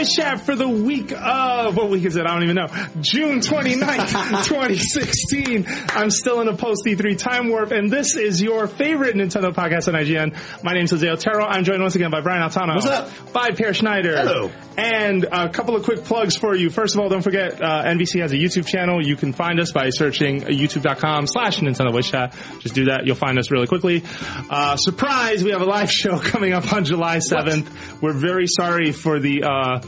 Voice Chat for the week of, what week is it? I don't even know. June 29th, 2016. I'm still in a post E3 time warp, and this is your favorite Nintendo podcast on IGN. My name is Jose Otero. I'm joined once again by Brian Altano. What's up? By Peer Schneider. Hello. And a couple of quick plugs for you. First of all, don't forget, uh, NVC has a YouTube channel. You can find us by searching youtube.com slash Nintendo Voice Chat. Just do that. You'll find us really quickly. Uh, surprise, we have a live show coming up on July 7th. We're very sorry for the, uh,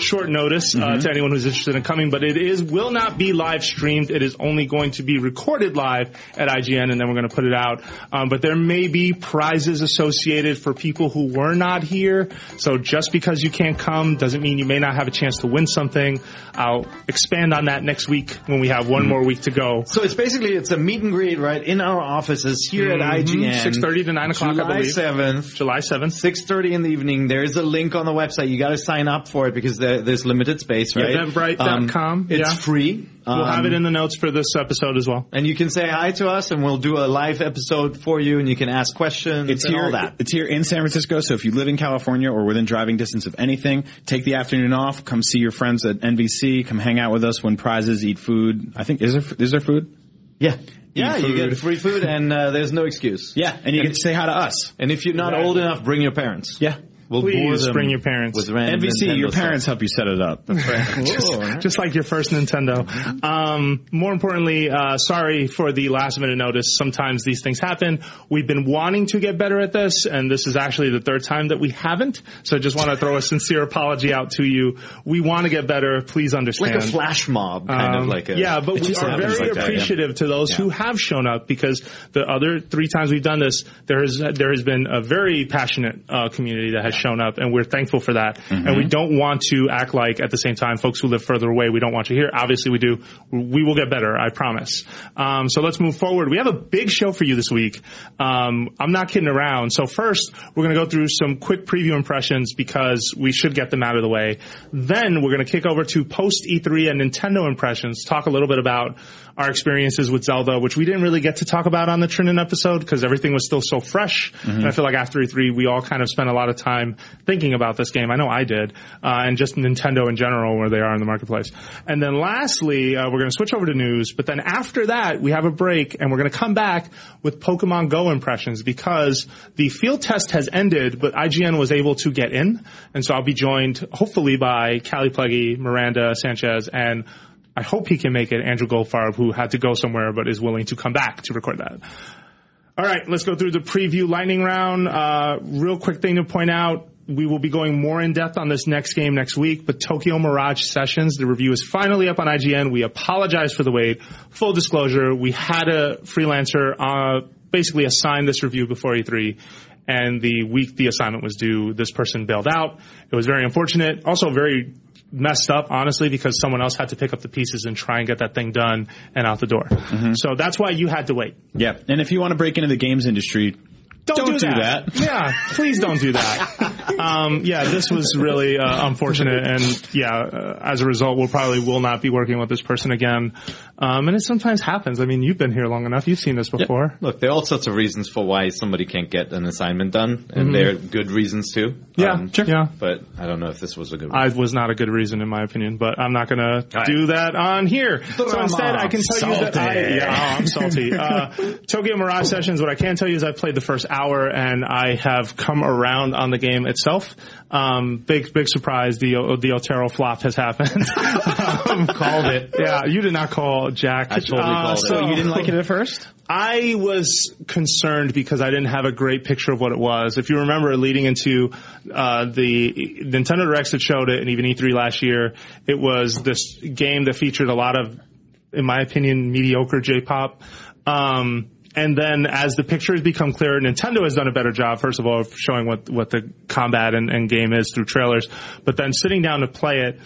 short notice uh, Mm-hmm. to anyone who's interested in coming, but it is will not be live streamed. It is only going to be recorded live at IGN, and then we're going to put it out. Um, but there may be prizes associated for people who were not here. So just because you can't come doesn't mean you may not have a chance to win something. I'll expand on that next week when we have one Mm-hmm. more week to go. So it's basically it's a meet and greet right in our offices here at Mhm. IGN. 6:30 to 9 o'clock, July seventh, July 7th. six thirty in the evening. There is a link on the website. You got to sign up for it because there, there's limited space, right? Eventbrite.com, it's yeah. free. We'll have it Um, in the notes for this episode as well. and you can say hi to us, and we'll do a live episode for you, and you can ask questions It's and here. all that. It's here in San Francisco. So if you live in California or within driving distance of anything, take the afternoon off. Come see your friends at NVC. Come hang out with us. Win prizes. Eat food. I think is there is there food? Yeah, yeah, you get free food, and uh, there's no excuse. Yeah, and you get to say hi to us. And if you're not Exactly. old enough, bring your parents. Yeah. We'll bore Please them bring your parents. With random NVC, Nintendo your stuff. parents help you set it up. Whoa. just like your first Nintendo. Um, more importantly, uh, sorry for the last minute notice. Sometimes these things happen. We've been wanting to get better at this, and this is actually the third time that we haven't. So I just want to throw a sincere apology out to you. We want to get better. Please understand. like a flash mob, kind of Um, like a yeah, but we are very like that, yeah. appreciative to those who have shown up because the other three times we've done this, there has there has been a very passionate uh, community that has shown up, and we're thankful for that. And we don't want to act like at the same time, folks who live further away, we don't want you here. Obviously, we do. We will get better, I promise. Um, so let's move forward. We have a big show for you this week. Um, I'm not kidding around. So first, we're going to go through some quick preview impressions because we should get them out of the way. Then we're going to kick over to post E3 and Nintendo impressions, talk a little bit about our experiences with Zelda, which we didn't really get to talk about on the Trinan episode because everything was still so fresh. And I feel like after E3, we all kind of spent a lot of time thinking about this game. I know I did, uh, and just Nintendo in general, where they are in the marketplace. And then lastly, uh, we're going to switch over to news. But then after that, we have a break, and we're going to come back with Pokemon Go impressions because the field test has ended, but IGN was able to get in, and so I'll be joined hopefully by Kallie Plagge, Miranda Sanchez, and I hope he can make it. Andrew Goldfarb, who had to go somewhere but is willing to come back to record that. All right, let's go through the preview lightning round. Uh, real quick thing to point out. We will be going more in depth on this next game next week, but Tokyo Mirage Sessions, the review is finally up on IGN. We apologize for the wait. Full disclosure, we had a freelancer, uh, basically assign this review before E3 and the week the assignment was due, this person bailed out. It was very unfortunate. Also very messed up, honestly, because someone else had to pick up the pieces and try and get that thing done and out the door. Mm-hmm. So that's why you had to wait. yeah, and if you want to break into the games industry, Don't, Don't do that. yeah, please don't do that. um, yeah, this was really uh, unfortunate, and yeah, uh, as a result, we'll probably will not be working with this person again. Um, and it sometimes happens. I mean, you've been here long enough; you've seen this before. Look, there are all sorts of reasons for why somebody can't get an assignment done, and they're good reasons too. Mm-hmm. Yeah, Um, sure. Yeah. But I don't know if this was a good one. I was not a good reason, in my opinion, but I'm not going to do that on here. So instead, I can tell you that I, yeah, oh, I'm salty. Uh, Tokyo Mirage Sessions. What I can tell you is I played the first hour and I have come around on the game itself. Um, big, big surprise. The the Otero flop has happened. um, Called it. Yeah, you did not call Jack. I totally Uh, called it. so you didn't like it at first. I was concerned because I didn't have a great picture of what it was. If you remember, leading into uh, the Nintendo Directs that showed it, and even E3 last year, it was this game that featured a lot of, in my opinion, mediocre J-pop. Um, and then as the pictures become clearer, Nintendo has done a better job, first of all, of showing what, what the combat and, and game is through trailers. But then sitting down to play it,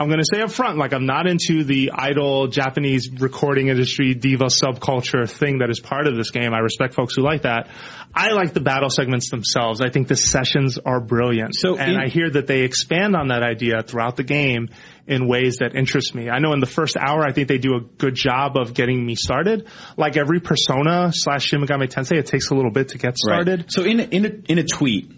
I'm going to say up front, like I'm not into the idol Japanese recording industry diva subculture thing that is part of this game. I respect folks who like that. I like the battle segments themselves. I think the sessions are brilliant. So and in- I hear that they expand on that idea throughout the game in ways that interest me. I know in the first hour, I think they do a good job of getting me started. Like every Persona slash Shin Megami Tensei, it takes a little bit to get started. So in a, in a, in a tweet,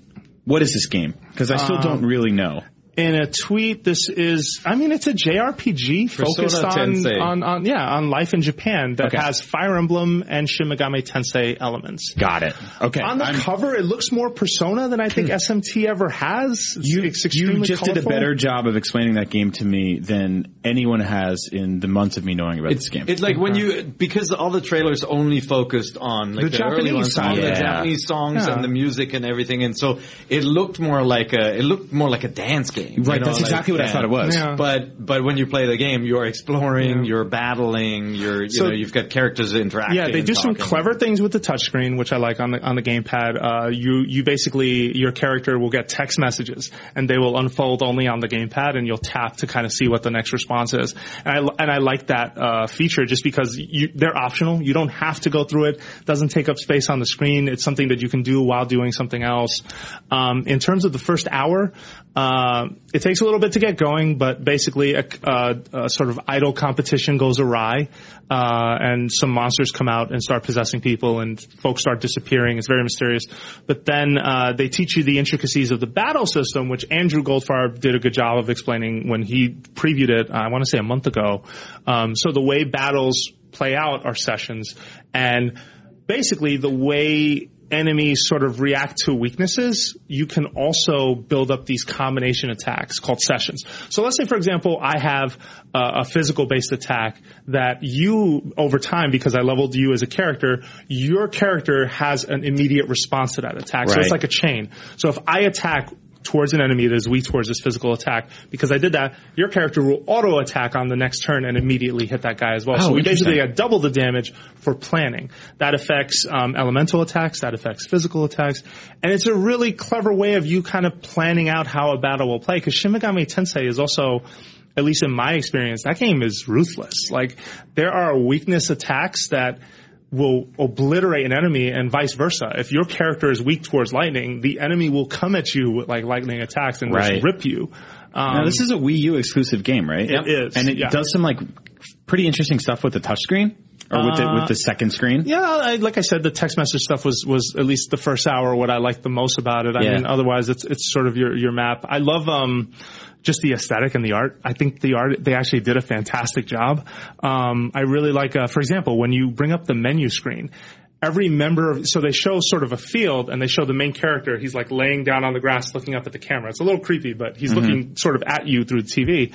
what is this game? Because I still Um, don't really know. In a tweet, this is, I mean, it's a JRPG focused on, on, on, yeah, on life in Japan that Okay. has Fire Emblem and Shin Megami Tensei elements. Got it. Okay. On the I'm- cover, it looks more Persona than I think hmm. SMT ever has. It's, you, it's you extremely just did a better job of explaining that game to me than anyone has in the months of me knowing about this game. It's like when you because all the trailers only focused on like The the, early Japanese ones, on side. the Japanese songs Yeah. and the music and everything, and so it looked more like a it looked more like a dance game. Right, you know, that's like- exactly what I thought it was. Yeah. But but when you play the game, you're exploring, you're battling, you're you So- know you've got characters interacting. Yeah, they and do some clever things with the touchscreen, which I like on the on the gamepad. Uh, you you basically your character will get text messages, and they will unfold only on the gamepad, and you'll tap to kind of see what the next response is. And I and I like that uh, feature just because you, they're optional. You don't have to go through it. Doesn't take up space on the screen. It's something that you can do while doing something else. Um, in terms of the first hour. Uh, it takes a little bit to get going, but basically a, a, sort of idle competition goes awry, uh, and some monsters come out and start possessing people, and folks start disappearing. It's very mysterious. But then uh, they teach you the intricacies of the battle system, which Andrew Goldfarb did a good job of explaining when he previewed it. I want to say a month ago. Um, so the way battles play out are sessions, and basically the way enemies sort of react to weaknesses, you can also build up these combination attacks called sessions. So let's say, for example, I have a, a physical based attack that you, over time, because I leveled you as a character, your character has an immediate response to that attack. So it's like a chain. So if I attack towards an enemy that is weak towards this physical attack, because I did that, your character will auto attack on the next turn and immediately hit that guy as well. Oh, so we basically interesting. get double the damage for planning. That affects um, elemental attacks, that affects physical attacks, and it's a really clever way of you kind of planning out how a battle will play. Because Shin Megami Tensei is also at least in my experience, that game is ruthless. Like, there are weakness attacks that will obliterate an enemy and vice versa. If your character is weak towards lightning, the enemy will come at you with like lightning attacks and Right. just rip you. Um, Now, this is a Wii U exclusive game, right? It is, and it yeah. does some like pretty interesting stuff with the touchscreen or with the with the second screen. Yeah, I, like I said, the text message stuff was was at least the first hour what I liked the most about it. I Yeah. mean, otherwise it's it's sort of your your map. I love um just the aesthetic and the art. I think the art they actually did a fantastic job. Um, I really like, uh, for example, when you bring up the menu screen. Every member of, so they show sort of a field and they show the main character. He's like laying down on the grass looking up at the camera. It's a little creepy, but he's looking sort of at you through the TV.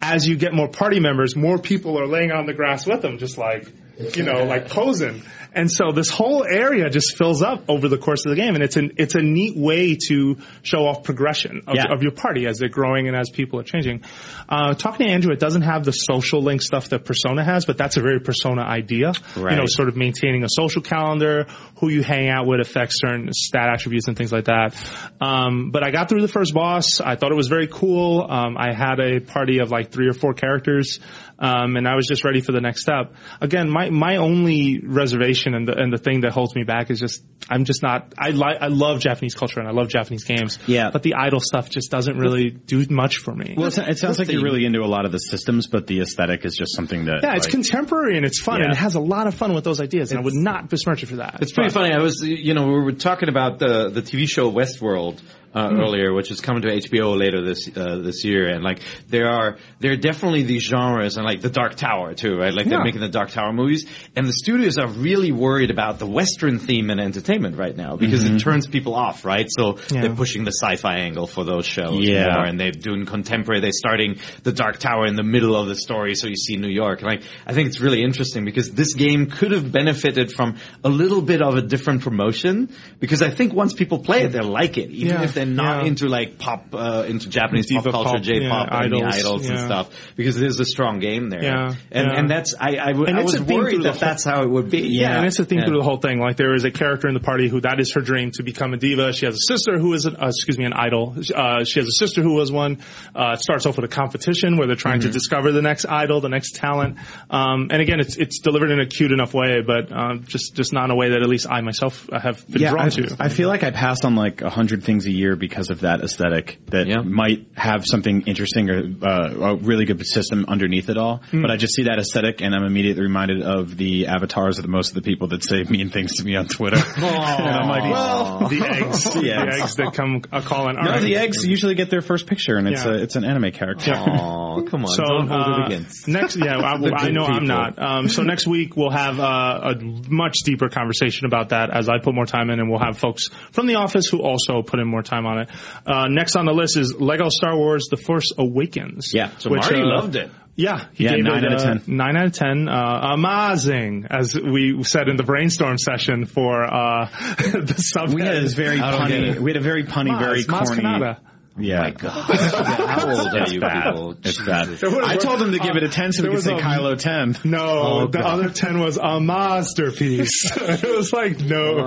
As you get more party members, more people are laying on the grass with them, just like, you know, like posing. And so this whole area just fills up over the course of the game, and it's an it's a neat way to show off progression of, Yeah. of your party as they're growing and as people are changing. Uh, talking to Andrew, it doesn't have the social link stuff that Persona has, but that's a very Persona idea. You know, sort of maintaining a social calendar, who you hang out with affects certain stat attributes and things like that. Um, but I got through the first boss. I thought it was very cool. Um, I had a party of like three or four characters, um, and I was just ready for the next step. Again, my my only reservation and the and the thing that holds me back is just I'm just not. I like I love Japanese culture and I love Japanese games. Yeah. but the idol stuff just doesn't really do much for me. Well, it, it sounds like you're really into a lot of the systems, but the aesthetic is just something that. yeah, it's like, contemporary and it's fun and it has a lot of fun with those ideas, and I would not besmirch it for that. It's pretty But- funny. I was, you know, we were talking about the the TV show Westworld uh, earlier, which is coming to HBO later this uh, this year, and like there are there are definitely these genres, and like the Dark Tower too, right? Like they're Yeah. making the Dark Tower movies, and the studios are really worried about the Western theme in entertainment right now because it turns people off, right? So Yeah. they're pushing the sci-fi angle for those shows Yeah. more, and they're doing contemporary. They're starting the Dark Tower in the middle of the story, so you see New York. And like, I think it's really interesting because this game could have benefited from a little bit of a different promotion. Because I think once people play it, they'll like it, even Yeah, if they're not yeah. into like pop, uh, into Japanese pop culture, pop, J-pop, yeah, and idols, idols and stuff. Because there's a strong game there, Yeah, and yeah. and that's I I, w- And I was worried that that's how it would be. Yeah, and it's a theme Yeah. through the whole thing. Like there is a character in the party who that is her dream to become a diva. She has a sister who is, an, uh, excuse me, an idol. Uh, she has a sister who was one. Uh, it starts off with a competition where they're trying Mm-hmm. to discover the next idol, the next talent. Um, and again, it's it's delivered in a cute enough way, but um, just just not in a way that at least I myself have been Yeah, drawn I, to. I feel like I passed on like a hundred things a year because of that aesthetic that Yeah. might have something interesting or uh, a really good system underneath it all. Hmm. But I just see that aesthetic and I'm immediately reminded of the avatars of the, most of the people that say mean things to me on Twitter. and I'm like, well, the eggs, The the eggs. eggs that come a calling. All no, right. the eggs usually get their first picture and it's Yeah. a, it's an anime character. Oh, come on! So don't hold uh, it against. next, yeah, I, I good know I'm not. Um, so next week we'll have uh, a much deeper conversation about that as I put more time in, and we'll have folks from the office who also put in more time on it. Uh, next on the list is Lego Star Wars: The Force Awakens. Yeah. So which, Marty uh, loved it. Yeah, he Yeah, gave nine it, out of uh, 10. Nine out of ten. Uh, amazing, as we said in the brainstorm session for uh, the sub. We had this very I don't get punny, we had a very punny, Maz, very corny. Kanata. Yeah. How old are you bad. people? It's bad. was- I told him to give it a 10 so we there could say was a- Kylo 10. No, Oh, the God. other ten was a masterpiece. it was like no,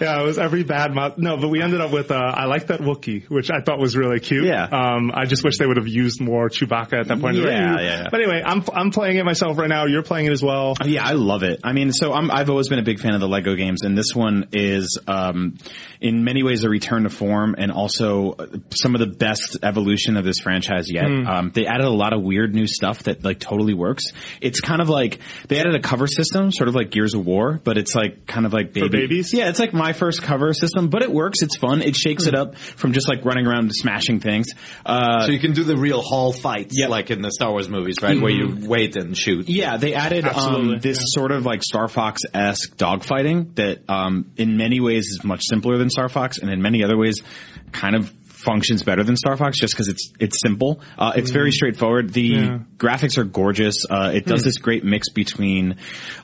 yeah, it was every bad mo- no. But we ended up with uh, I like that Wookie, which I thought was really cute. Yeah. Um, I just wish they would have used more Chewbacca at that point. in the Yeah, yeah. But anyway, I'm I'm playing it myself right now. You're playing it as well. Oh, Yeah, I love it. I mean, so I'm, I've always been a big fan of the Lego games, and this one is, um, in many ways, a return to form, and also uh, some of the best evolution of this franchise yet. Hmm. Um, they added a lot of weird new stuff that like totally works. It's kind of like they added a cover system, sort of like Gears of War, but it's like kind of like baby. babies? Yeah, it's like my first cover system, but it works. It's fun. It shakes Hmm. it up from just like running around smashing things. Uh, So you can do the real hall fights, Yep. like in the Star Wars movies, right? Where you wait and shoot. Yeah, they added um, this yeah. sort of like Star Fox esque dogfighting that um, in many ways is much simpler than Star Fox, and in many other ways kind of functions better than Star Fox just because it's it's simple. Uh, it's very straightforward. The Yeah. graphics are gorgeous. Uh, it does this great mix between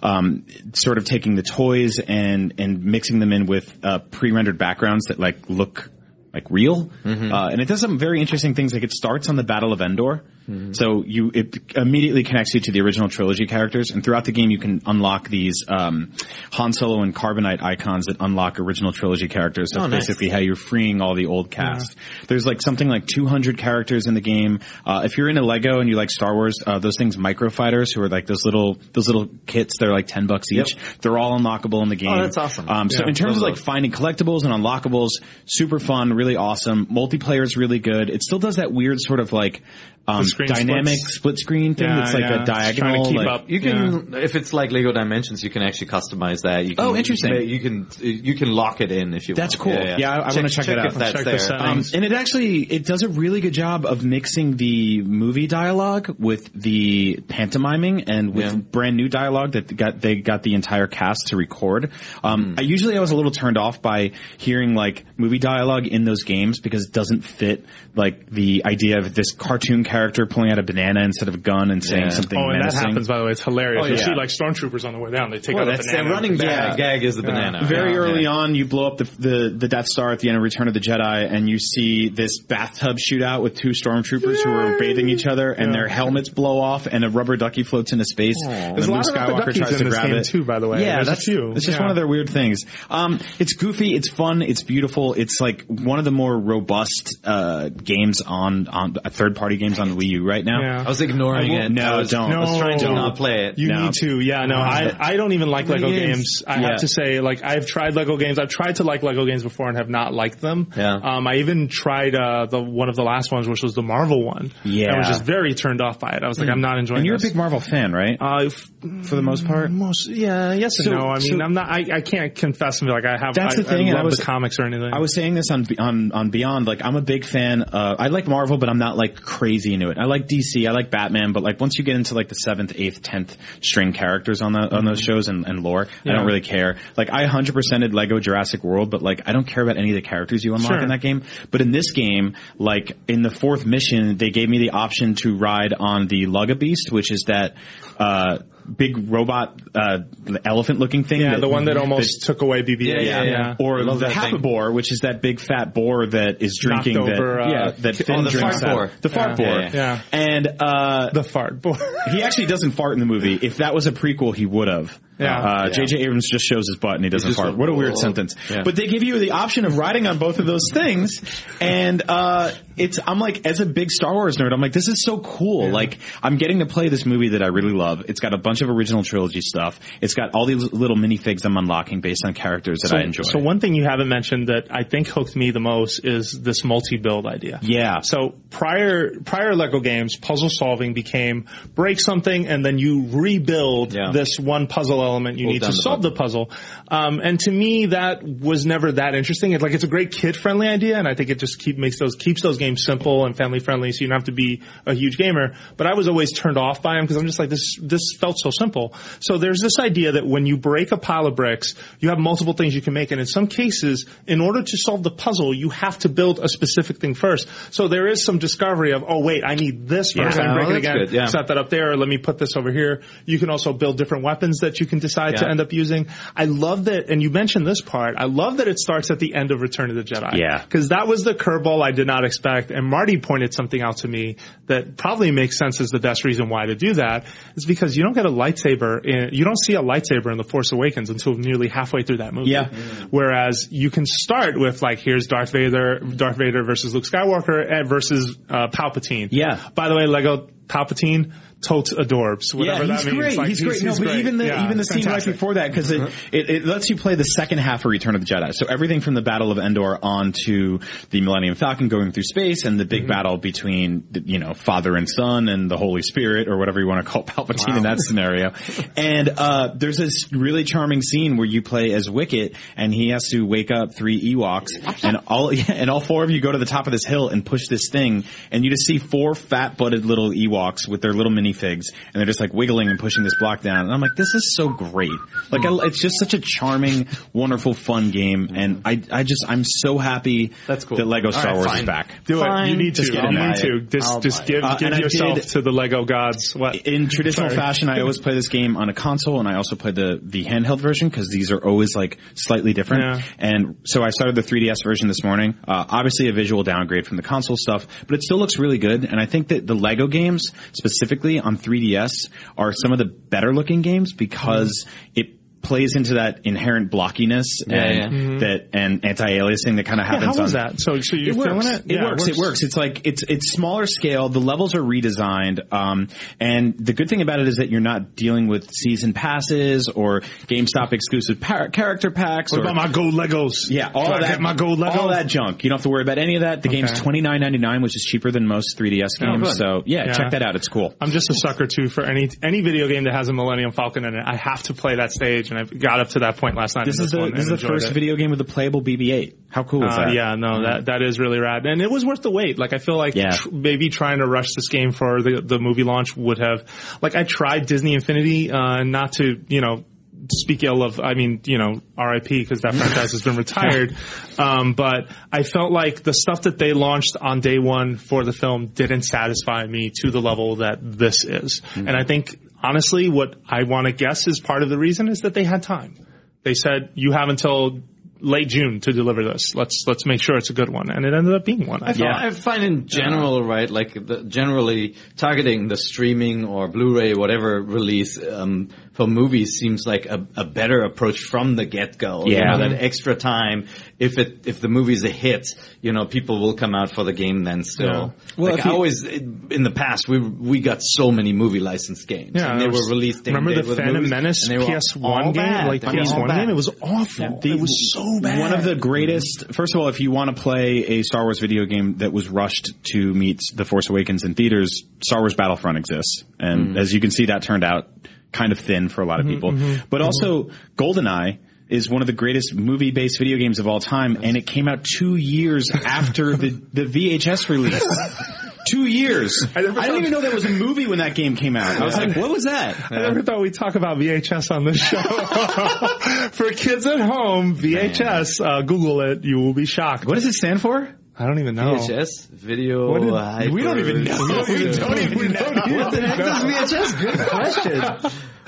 um, sort of taking the toys and and mixing them in with uh, pre rendered backgrounds that like look like real. Uh, and it does some very interesting things. Like it starts on the Battle of Endor. So you, it immediately connects you to the original trilogy characters. And throughout the game, you can unlock these, um, Han Solo and Carbonite icons that unlock original trilogy characters. That's Oh, nice. basically how you're freeing all the old cast. There's like something like 200 characters in the game. Uh, if you're into Lego and you like Star Wars, uh, those things, microfighters, who are like those little, those little kits, they're like 10 bucks each. They're all unlockable in the game. Oh, that's awesome. Um, so Yeah, in terms of like those. finding collectibles and unlockables, super fun, really awesome. Multiplayer is really good. It still does that weird sort of like um, screen dynamic splits. split screen thing Yeah, that's like yeah. a Just trying to diagonal. keep like- up. You can, if it's like Lego Dimensions, you can actually customize that. You can, Oh, interesting. You can you can lock it in if you. That's want. cool. Yeah, I- I wanna check that out. if that's Check there. settings. Um, and it actually it does a really good job of mixing the movie dialogue with the pantomiming and with Yeah. brand new dialogue that got they got the entire cast to record. Um, Hmm. I usually I was a little turned off by hearing like movie dialogue in those games because it doesn't fit like the idea of this cartoon character pulling out a banana instead of a gun and saying Yeah. something Oh, and that happens by the way. It's hilarious. Oh, you yeah. see like stormtroopers on the way down. They take Well, out a that's the banana. running Yeah. gag. Gag is the banana. Very Yeah. early Yeah. on, you blow up the, the the Death Star at the end of Return of the Jedi, and you see this bathtub shootout with two stormtroopers who are bathing each other, and their helmets blow off, and a rubber ducky floats into space. And There's a Luke lot of Skywalker tries in to this grab game it too, by the way. Yeah, There's that's few. It's just Yeah. one of their weird things. Um, it's goofy, it's fun, it's beautiful. It's like one of the more robust uh, games on on uh, third party games on the Wii U right now. Yeah. I was ignoring I it. No, I was, don't. I was trying to No. not play it. You No. need to, yeah. No, I I don't even like Lego Games. games. I Yeah. have to say, like I've tried Lego games. I've tried to like Lego games before and have not liked them. Yeah. Um, I even tried uh the one of the last ones, which was the Marvel one. Yeah. I was just very turned off by it. I was like, I'm not enjoying. It. And you're a big Marvel fan, right? Uh, f- For the most part. most, yeah, yes So- and no. I mean, so- I'm not. I, I can't confess and be like I have. That's I, the thing, I love I was- the comics or anything. I was saying this on on on Beyond. Like, I'm a big fan. Uh, I like Marvel, but I'm not like crazy into it. I like DC. I like Batman, but like once you get into like the seventh, eighth, tenth string characters on the on those shows and, and lore, I don't really care. Like, I 100%ed Lego Jurassic World, but like I don't care about any of the characters you unlock Sure. in that game. But in this game, like in the fourth mission, they gave me the option to ride on the Luggabeast, which is that. Uh, Big robot, uh, elephant-looking thing. yeah, the one that almost took away BB-8. Yeah, yeah, yeah. or the that thing. Happabore, which is that big fat boar that is Knocked drinking over, that, uh, yeah, that Finn oh, the drinks fart out- boar. The fart Yeah. boar. Yeah, yeah. And, uh, The fart boy. he actually doesn't fart in the movie. If that was a prequel, he would have. Yeah. Uh, Yeah. J.J. Abrams just shows his butt and he doesn't fart. like, What a weird "Whoa." sentence. Yeah. But they give you the option of riding on both of those things. And, uh, it's, I'm like, as a big Star Wars nerd, I'm like, this is so cool. Like, I'm getting to play this movie that I really love. It's got a bunch of original trilogy stuff. It's got all these little minifigs I'm unlocking based on characters that I enjoy. So one thing you haven't mentioned that I think hooked me the most is this multi-build idea. yeah. So prior prior Lego games, puzzle solving became break something and then you rebuild Yeah. this one puzzle element you need to the solve the puzzle. Um, and to me, that was never that interesting. It's like it's a great kid friendly idea, and I think it just keep makes those keeps those games simple and family friendly, so you don't have to be a huge gamer. But I was always turned off by them because I'm just like this. This felt so simple. So there's this idea that when you break a pile of bricks, you have multiple things you can make, and in some cases, in order to solve the puzzle, you have to build a specific thing first. So there is some discovery of, oh wait, I need this first. Yeah, I can break well, it again. good, yeah. Set that up there. Let me put this over here. You can also build different weapons that you can decide to end up using. I love that, and you mentioned this part. I love that it starts at the end of Return of the Jedi. Yeah. Because that was the curveball I did not expect. And Marty pointed something out to me that probably makes sense as the best reason why to do that is because you don't get a lightsaber in, you don't see a lightsaber in The Force Awakens until nearly halfway through that movie. Yeah. Whereas you can start with like, here's Darth Vader, Darth Vader versus Luke Skywalker eh, versus uh, Palpatine. Yeah. By the way, Lego Palpatine, Totes adorbs, whatever yeah, he's that means. great. Like, he's, great. No, but even the Yeah, even the scene right before that because it, it it lets you play the second half of Return of the Jedi. So everything from the Battle of Endor on to the Millennium Falcon going through space and the big Mm-hmm. battle between you know father and son and the Holy Spirit or whatever you want to call Palpatine in that scenario. And uh, there's this really charming scene where you play as Wicket and he has to wake up three Ewoks and all yeah, and all four of you go to the top of this hill and push this thing and you just see four fat butted little Ewoks with their little minifigs and they're just like wiggling and pushing this block down and I'm like this is so great like I, it's just such a charming wonderful fun game and I I just I'm so happy That's cool. that Lego Star right, Wars fine. is back Do it. You need to. Just get You it. need to. Just, I'll just buy give. Uh, give yourself did- to the Lego gods. What? in traditional Sorry. fashion, I always play this game on a console, and I also play the the handheld version because these are always like slightly different. Yeah. And so I started the 3DS version this morning. Uh, obviously, a visual downgrade from the console stuff, but it still looks really good. And I think that the Lego games, specifically on 3DS, are some of the better looking games because it plays into that inherent blockiness and that and anti-aliasing that kind of Mm-hmm. Yeah, happens. how was on, that? So, so you're it works. feeling it? It, works. It works. It's like it's it's smaller scale. The levels are redesigned, um, and the good thing about it is that you're not dealing with season passes or GameStop exclusive par- character packs. What or, about my gold Legos? yeah, all Do of that. my gold Legos? all that junk. You don't have to worry about any of that. The game's Okay. twenty nine ninety nine, which is cheaper than most 3DS games. good. so yeah, Yeah. check that out. It's cool. I'm just a sucker too for any any video game that has a Millennium Falcon in it. I have to play that stage, and I got up to that point last night. This is the this is the first it. video game with a playable BB-8. How cool is Uh, that? yeah, no, that that is really rad, and it was worth the wait. Like I feel like Yeah. tr- maybe trying to rush this game for the the movie launch would have, like I tried Disney Infinity, uh, not to you know speak ill of, I mean you know R.I.P. because that franchise has been retired, um, but I felt like the stuff that they launched on day one for the film didn't satisfy me to the level that this is, and I think honestly, what I want to guess is part of the reason is that they had time. They said you have until late June to deliver this. Let's let's make sure it's a good one, and it ended up being one. I I, find, I find in general, right, like the, generally targeting the streaming or Blu-ray, whatever release um, for movies seems like a, a better approach from the get-go. You Yeah. know, that mm-hmm. extra time. If it if the movie's a hit, you know, people will come out for the game then still. Yeah. Well, like I you- always in the past, we we got so many movie licensed games. Yeah, and they were released. day and Remember the with Phantom movies, Menace and they PS1 game, bad. like They PS1 game? It was awful. it was so bad. One of the mm-hmm. greatest. First of all, if you want to play a Star Wars video game that was rushed to meet The Force Awakens in theaters, Star Wars Battlefront exists, and mm-hmm. as you can see, that turned out kind of thin for a lot of mm-hmm, people. Mm-hmm, but mm-hmm. also, GoldenEye is one of the greatest movie-based video games of all time, and it came out two years after the the VHS release. Two years. I, never didn't thought- even know there was a movie when that game came out. I was like, "What was that?" I never thought we'd talk about VHS on this show. For kids at home, VHS, uh, Google it. You will be shocked. What does it stand for? I don't even know. VHS video. What did- hyper- We don't even know. We don't even know. What the heck is VHS? Good question.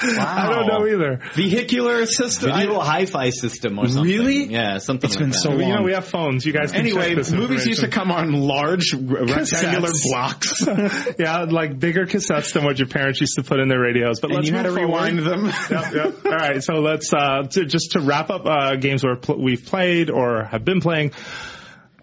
Wow. I don't know either. Vehicular system. Video hi-fi system or something. Really? Yeah, something It's like been that. so You know, we have phones. You guys can Anyway, check this movies used to come on large rectangular blocks, yeah, like bigger cassettes than what your parents used to put in their radios. But and let's you had to forward. rewind them. yep, yep. All right, so let's uh, to, just to wrap up uh, games where pl- we've played or have been playing.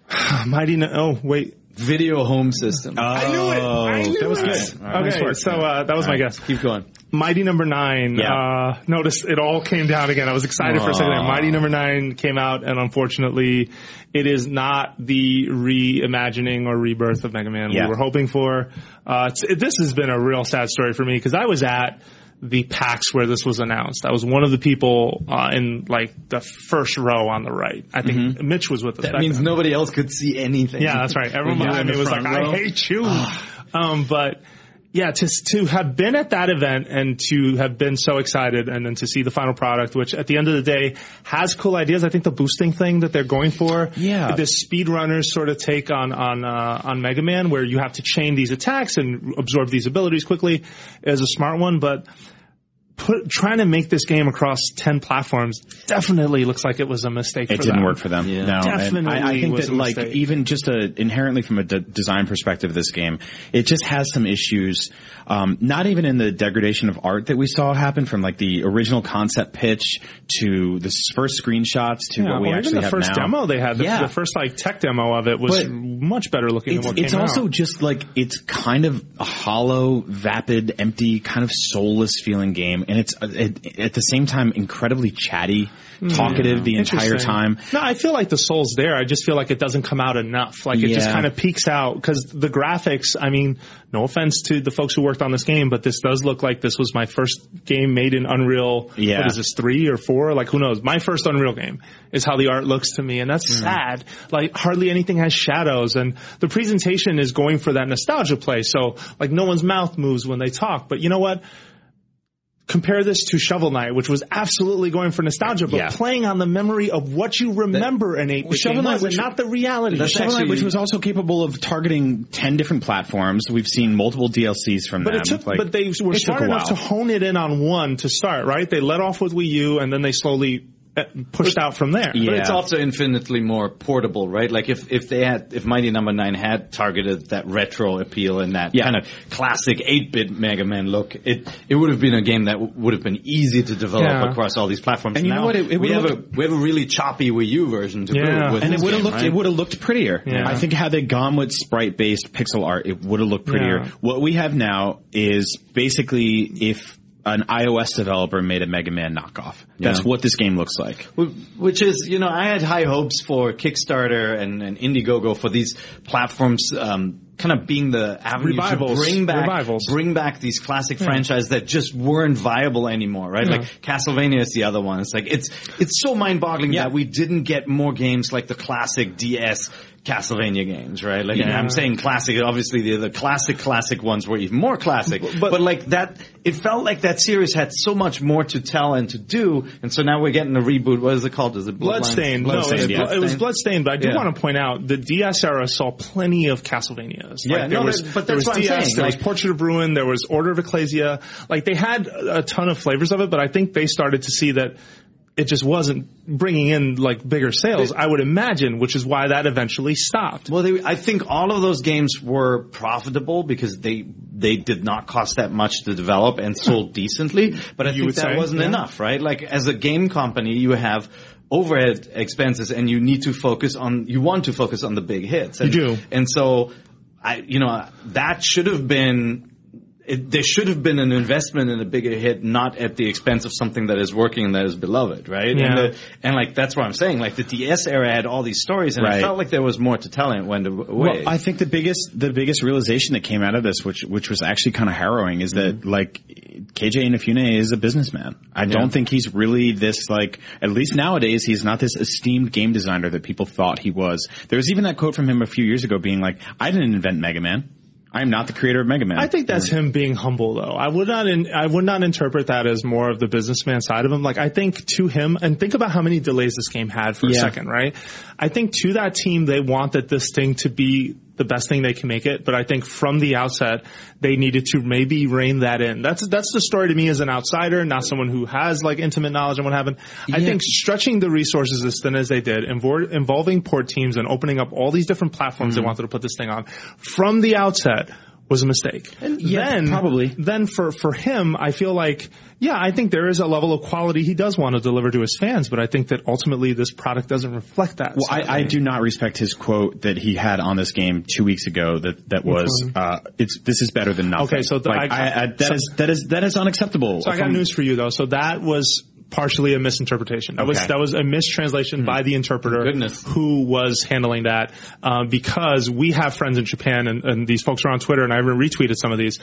Mighty no- oh wait, Video home system. I knew it. I knew that was it. good. All right, Okay, nice so uh, that was my guess. Keep going. Mighty Number Nine. Yeah. Uh, notice it all came down again. I was excited for a second. there. Mighty Number Nine came out, and unfortunately, it is not the reimagining or rebirth of Mega Man Yeah. we were hoping for. Uh, it's, it, this has been a real sad story for me because I was at the PAX where this was announced. I was one of the people uh, in like the first row on the right. I think Mitch was with us. That means then. nobody else could see anything. Yeah, that's right. Everyone behind me was like, row. "I hate you." um, but yeah, to to have been at that event and to have been so excited, and then to see the final product, which at the end of the day has cool ideas. I think the boosting thing that they're going for, Yeah. this speedrunners sort of take on on uh, on Mega Man, where you have to chain these attacks and absorb these abilities quickly, is a smart one, but. Put, trying to make this game across 10 platforms definitely looks like it was a mistake It for didn't them. work for them. Yeah. No, Definitely I, I think was that a like mistake. even just a, inherently from a d- design perspective, this game it just has some issues. Um, not even in the degradation of art that we saw happen from like the original concept pitch to the first screenshots to Yeah, what we well, actually even the first now. demo they had, the, Yeah. the first like tech demo of it was But- much better looking It's, than what it's came also out. just like it's kind of a hollow, vapid, empty, kind of soulless feeling game, and it's uh, it, at the same time incredibly chatty, talkative the entire Hmm. Time. No, I feel like the soul's there. I just feel like it doesn't come out enough. Like it just kind of peeks out because the graphics. I mean, no offense to the folks who worked on this game, but this does look like this was my first game made in Unreal. Yeah. What is this three or four? Like who knows? My first Unreal game is how the art looks to me, and that's Hmm. sad. Like hardly anything has shadows, and the presentation is going for that nostalgia play. So like no one's mouth moves when they talk, but you know what? Compare this to Shovel Knight, which was absolutely going for nostalgia, but Yeah. playing on the memory of what you remember in 8 bit Shovel Knight, was, which- not the reality. That's Shovel Knight, which was also capable of targeting ten different platforms. We've seen multiple DLCs from but them. it took, Like, but they were it smart enough to hone it in on one to start, right? They let off with Wii U and then they slowly pushed out from there. Yeah. But it's also infinitely more portable, right? Like if, if they had, if Mighty Number Nine had targeted that retro appeal and that Yeah. kind of classic 8-bit Mega Man look, it, it would have been a game that w- would have been easy to develop Yeah. across all these platforms. And you know what? It- it we would've have a, we have a really choppy Wii U version to Yeah. boot with and it would have looked right? it would have looked prettier. Yeah. I think had they gone with sprite based pixel art, it would have looked prettier. Yeah. What we have now is basically if an iOS developer made a Mega Man knockoff. That's Yeah. what this game looks like. Which is, you know, I had high hopes for Kickstarter and, and Indiegogo for these platforms, um, kind of being the avenue Revivals. to bring back, Revivals. bring back these classic franchises that just weren't viable anymore, right? Like Castlevania is the other one. It's like, it's, it's so mind-boggling Yeah. that we didn't get more games like the classic DS Castlevania games, right? Like, Yeah. I'm saying classic, obviously the, the classic, classic ones were even more classic. But, But- like that, it felt like that series had so much more to tell and to do, and so now we're getting a reboot. What is it called? Is it Bloodlines? Bloodstained. No, Bloodstained, it, yeah. was, it was Bloodstained, but I do Yeah. want to point out the DS era saw plenty of Castlevanias. Yeah, like, there no, was, but there that's was what I'm DS, saying, there was Portrait of Ruin, there was Order of Ecclesia. Like they had a ton of flavors of it, but I think they started to see that it just wasn't bringing in like bigger sales. I would imagine, which is why that eventually stopped. Well, they, I think all of those games were profitable because they they did not cost that much to develop and sold decently. But I You think that say, wasn't yeah. enough, right? Like as a game company, you have overhead expenses and you need to focus on you want to focus on the big hits. And, do. And so, I you know that should have been. It, there should have been an investment in a bigger hit, not at the expense of something that is working and that is beloved, right? Yeah. And, the, and like that's what I'm saying. Like the DS era had all these stories, and Right. it felt like there was more to tell, and it went away. Well, I think the biggest the biggest realization that came out of this, which which was actually kind of harrowing, is that mm-hmm. like Keiji Inafune is a businessman. I don't think he's really this like at least nowadays he's not this esteemed game designer that people thought he was. There was even that quote from him a few years ago being like, "I didn't invent Mega Man. I am not the creator of Mega Man." I think that's him being humble, though. I would not, in, I would not interpret that as more of the businessman side of him. Like, I think to him, and think about how many delays this game had for a second, right? I think to that team, they wanted this thing to be the best thing they can make it, but I think from the outset, they needed to maybe rein that in. That's, that's the story to me as an outsider, not someone who has like intimate knowledge on what happened. I think stretching the resources as thin as they did, invor- involving poor teams and opening up all these different platforms Mm-hmm. they wanted to put this thing on from the outset was a mistake. And yeah, then probably. Then for for him, I feel like yeah, I think there is a level of quality he does want to deliver to his fans, but I think that ultimately this product doesn't reflect that. Well, I, I do not respect his quote that he had on this game two weeks ago. That that was, uh, "It's this is better than nothing." Okay, so the- like, I- I, I, that so- is- that is that is unacceptable. So I got news for you though. So that was partially a misinterpretation. That was that was a mistranslation by the interpreter Goodness. who was handling that uh, because we have friends in Japan and, and these folks are on Twitter and I even retweeted some of these.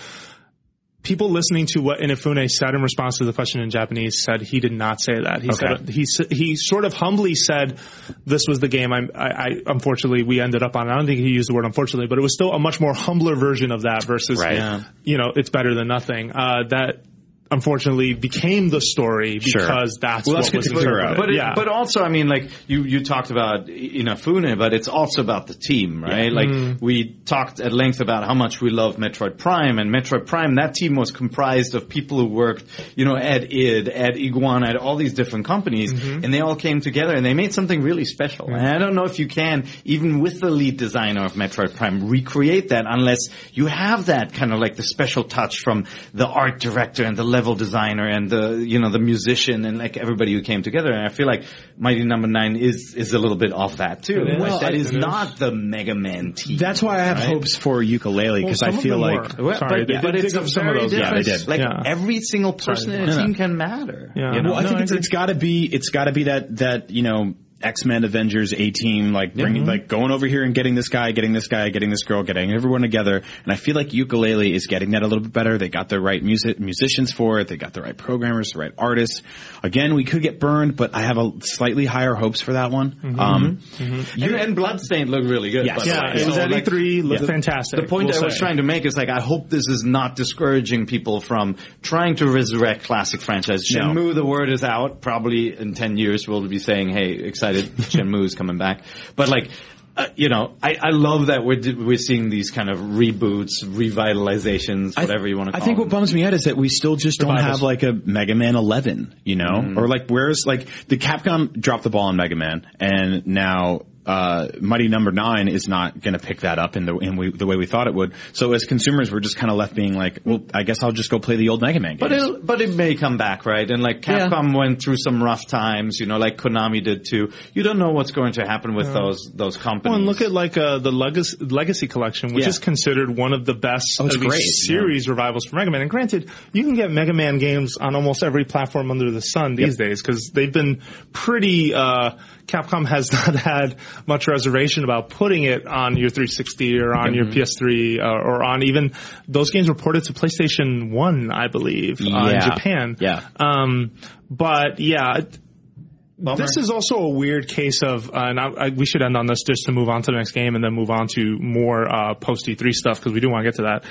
People listening to what Inafune said in response to the question in Japanese said he did not say that. He Okay. said he he sort of humbly said this was the game. I, I, I unfortunately we ended up on. I don't think he used the word unfortunately, but it was still a much more humbler version of that versus Right. Yeah. you know it's better than nothing. Uh, that unfortunately became the story Sure. because that's Well, what that's was to interpreted. But it, yeah, but also, I mean, like you you talked about Inafune, but it's also about the team, right? Like Mm-hmm. we talked at length about how much we love Metroid Prime, and Metroid Prime. That team was comprised of people who worked, you know, at id, at Iguana, at all these different companies, Mm-hmm. and they all came together and they made something really special. And I don't know if you can, even with the lead designer of Metroid Prime, recreate that unless you have that kind of like the special touch from the art director and the level designer and the you know the musician and like everybody who came together. And I feel like Mighty Number no. Nine is is a little bit off that too. It is. Like, Well, that it is is. not the Mega Man team. That's why I have Right? hopes for Yooka-Laylee because Well, I feel like were. Well, Sorry, but, they but did it's dig a some of very those. Yeah, different. they did. Like Yeah. every single person Sorry. in a No, no. team can matter. Yeah. You know? Well, I think I it's, it's got to be it's got to be that that you know X Men, Avengers, A Team, like bringing Mm-hmm. like going over here and getting this guy, getting this guy, getting this girl, getting everyone together. And I feel like Yooka-Laylee is getting that a little bit better. They got the right music musicians for it. They got the right programmers, the right artists. Again, we could get burned, but I have a slightly higher hopes for that one. Mm-hmm. Um, And, and Bloodstained looked really good. Yes. by Yeah, it was So, like, E3, looked Yeah. fantastic. The point we'll I was trying to make is like, I hope this is not discouraging people from trying to resurrect classic franchise. No. Shenmue, the word is out. Probably in 10 years we'll be saying, hey, excited, Shenmue's coming back. But like, uh, you know, I, I love that we're, we're seeing these kind of reboots, revitalizations, whatever you want to call it. I think them. what bums me out is that we still just don't have like a Mega Man 11, you know, Mm-hmm. or like where's like the Capcom dropped the ball on Mega Man, and now uh, Mighty Number Nine is not going to pick that up in the in we, the way we thought it would. So as consumers, we're just kind of left being like, well, I guess I'll just go play the old Mega Man games. But it, but it may come back, right? And like Yeah. Capcom went through some rough times, you know, like Konami did too. You don't know what's going to happen with those those companies. Well, and look at like uh, the Legacy, Legacy Collection, which Yeah. is considered one of the best Oh, it's great, series revivals for Mega Man. And granted, you can get Mega Man games on almost every platform under the sun these days because they've been pretty. Uh, Capcom has not had much reservation about putting it on your 360 or on your PS3 uh, or on even those games were ported to PlayStation One, I believe, uh, in Japan. Yeah. Um, but yeah, this is also a weird case of, uh, and I, I, we should end on this just to move on to the next game and then move on to more uh, post E3 stuff because we do want to get to that.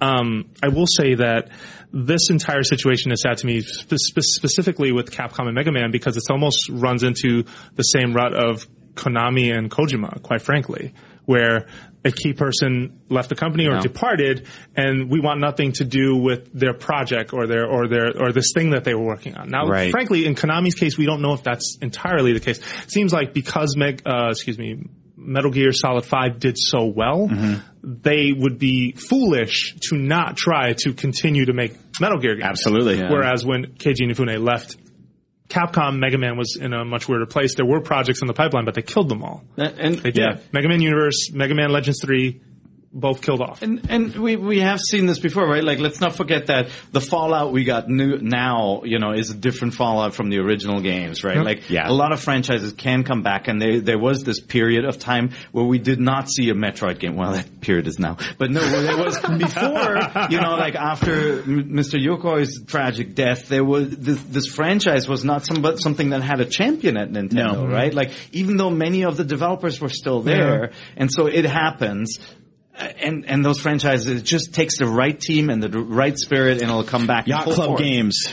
Um, I will say that this entire situation is sad to me, spe- spe- specifically with Capcom and Mega Man, because it almost runs into the same rut of Konami and Kojima, quite frankly, where a key person left the company or departed, and we want nothing to do with their project or their or their or this thing that they were working on. Now, Right. frankly, in Konami's case, we don't know if that's entirely the case. It Seems like because Meg, uh, excuse me, Metal Gear Solid Five did so well, Mm-hmm. they would be foolish to not try to continue to make Metal Gear games. Absolutely. Yeah. Whereas when Keiji Inafune left. Capcom, Mega Man was in a much weirder place. There were projects in the pipeline, but they killed them all. and, and They did. Yeah. Mega Man Universe, Mega Man Legends 3, both killed off. And, and we, we have seen this before, right? Like, let's not forget that the Fallout we got new, now, you know, is a different Fallout from the original games, right? Like, Yeah. a lot of franchises can come back and they, there was this period of time where we did not see a Metroid game. Well, that period is now. But no, there was before, you know, like after M- Mr. Yokoi's tragic death, there was, this, this franchise was not some, but something that had a champion at Nintendo, No. right? Like, even though many of the developers were still there, and so it happens, and and those franchises it just takes the right team and the right spirit and it'll come back. Yacht Club force. Games,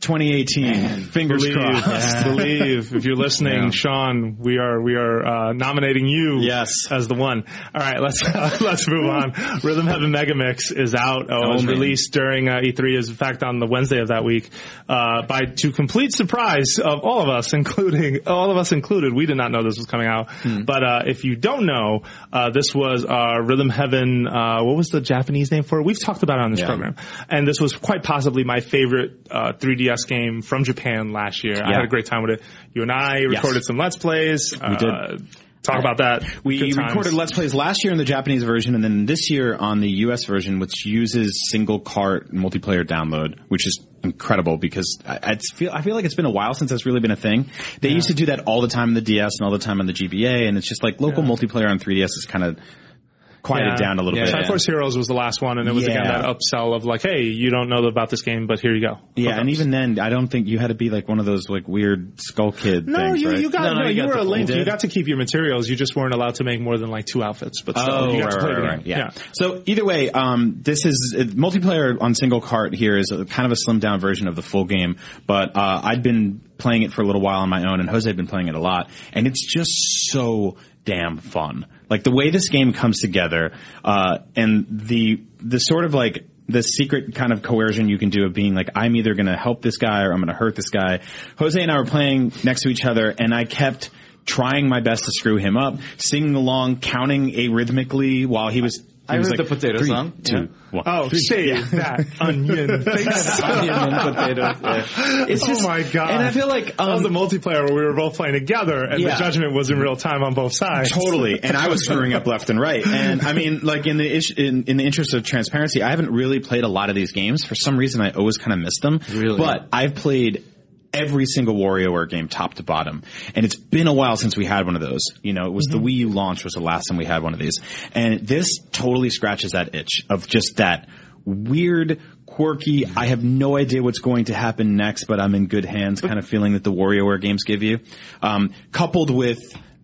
2018. Fingers believe, crossed. believe. If you're listening, Yeah. Sean, we are we are uh, nominating you Yes. as the one. All right, let's let's move on. Rhythm Heaven Megamix is out. Oh, it was man. released during uh, E3. Is in fact on the Wednesday of that week. Uh, by to complete surprise of all of us, including all of us included, we did not know this was coming out. But uh, if you don't know, uh, this was uh, Rhythm Heaven. Uh, what was the Japanese name for it? We've talked about it on this Yeah. program, and this was quite possibly my favorite uh, 3DS game from Japan last year. I had a great time with it. You and I recorded some Let's Plays. We did. Uh, talk about that. We recorded Let's Plays last year in the Japanese version, and then this year on the US version, which uses single cart multiplayer download, which is incredible because I, I feel I feel like it's been a while since that's really been a thing. They used to do that all the time in the DS and all the time on the GBA, and it's just like local multiplayer on 3DS is kind of quieted Yeah. down a little Yeah. bit. Triforce Heroes was the last one, and it was again that upsell of like, hey, you don't know about this game, but here you go. Yeah, and Hookups. even then, I don't think you had to be like one of those like weird skull kid No, things, you, right? you got No, no, no, you you, got were a link. You You got to keep your materials. You just weren't allowed to make more than like two outfits. But still, Oh, you got right, to play right, the right, game. yeah. So either way, um, this is uh, multiplayer on single cart here is a, kind of a slimmed down version of the full game, but uh, I'd been playing it for a little while on my own, and Jose had been playing it a lot, and it's just so damn fun. Like the way this game comes together, uh, and the the sort of like the secret kind of coercion you can do of being like, I'm either going to help this guy or I'm going to hurt this guy. Jose and I were playing next to each other, and I kept trying my best to screw him up, singing along, counting arrhythmically while he was I He was heard like, the potato three, song. two, Yeah. one. Oh, shave that onion face. Onion and potatoes. Yeah. It's just, oh my god! And I feel like that was um, the multiplayer where we were both playing together, and Yeah. the judgment was in real time on both sides. Totally, and I was screwing up left and right. And I mean, like in the ish, in, in the interest of transparency, I haven't really played a lot of these games. For some reason, I always kind of missed them. Really? But I've played every single WarioWare game top to bottom, and it's been a while since we had one of those. You know, it was the Wii U launch was the last time we had one of these, and this totally scratches that itch of just that weird. Quirky. I have no idea what's going to happen next, but I'm in good hands. Kind of feeling that the WarioWare games give you, um, coupled with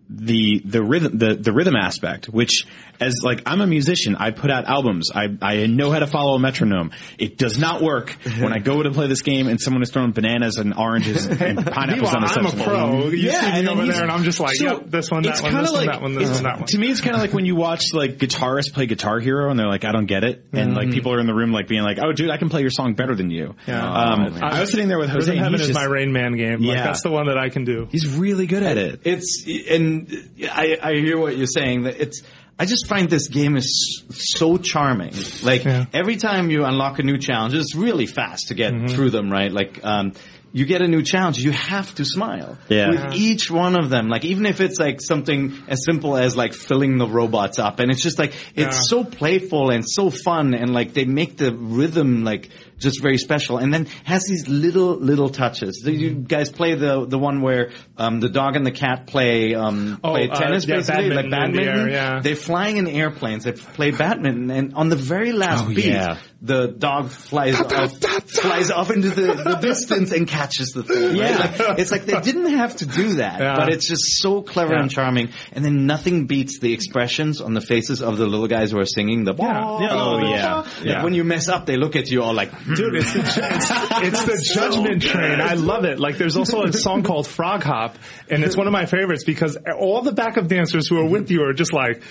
the the rhythm the the rhythm aspect, which as like I'm a musician, I put out albums. I I know how to follow a metronome. It does not work when I go to play this game and someone is throwing bananas and oranges and pineapples Meanwhile, on a I'm a pro. You see me and then over he's- there, and I'm just like, so yep, this one, that one, kinda this one, like- that one, this one, that one. To me, it's kind of like when you watch like guitarists play Guitar Hero and they're like, I don't get it, and Mm-hmm. like people are in the room like being like, Oh, dude, I can play your song better than you. Yeah. Um, I was sitting there with Jose. Rhythm and Heaven he's is just- my Rain Man game. Like, Yeah. that's the one that I can do. He's really good at it. It's and I, I hear what you're saying. That it's. I just find this game is so charming. Like Yeah. every time you unlock a new challenge, it's really fast to get Mm-hmm. through them. Right? Like um, you get a new challenge, you have to smile. Yeah. With each one of them, like even if it's like something as simple as like filling the robots up, and it's just like it's Yeah. so playful and so fun, and like they make the rhythm like just very special, and then has these little little touches. Do You guys play the the one where um, the dog and the cat play um, Oh, play uh, tennis yeah, basically, like badminton the air, yeah. They're flying in airplanes. They play badminton, and on the very last Oh, beat, yeah. the dog flies off, flies off into the, the distance and catches the thing. right? Yeah. Like, it's like they didn't have to do that, Yeah. but it's just so clever and charming. And then nothing beats the expressions on the faces of the little guys who are singing the. Yeah. Yeah. Oh, yeah. Like Yeah. when you mess up, they look at you all like, Dude, it's the, it's, it's the judgment train. I love it. Like, there's also a song called Frog Hop, and it's one of my favorites because all the backup dancers who are with you are just like,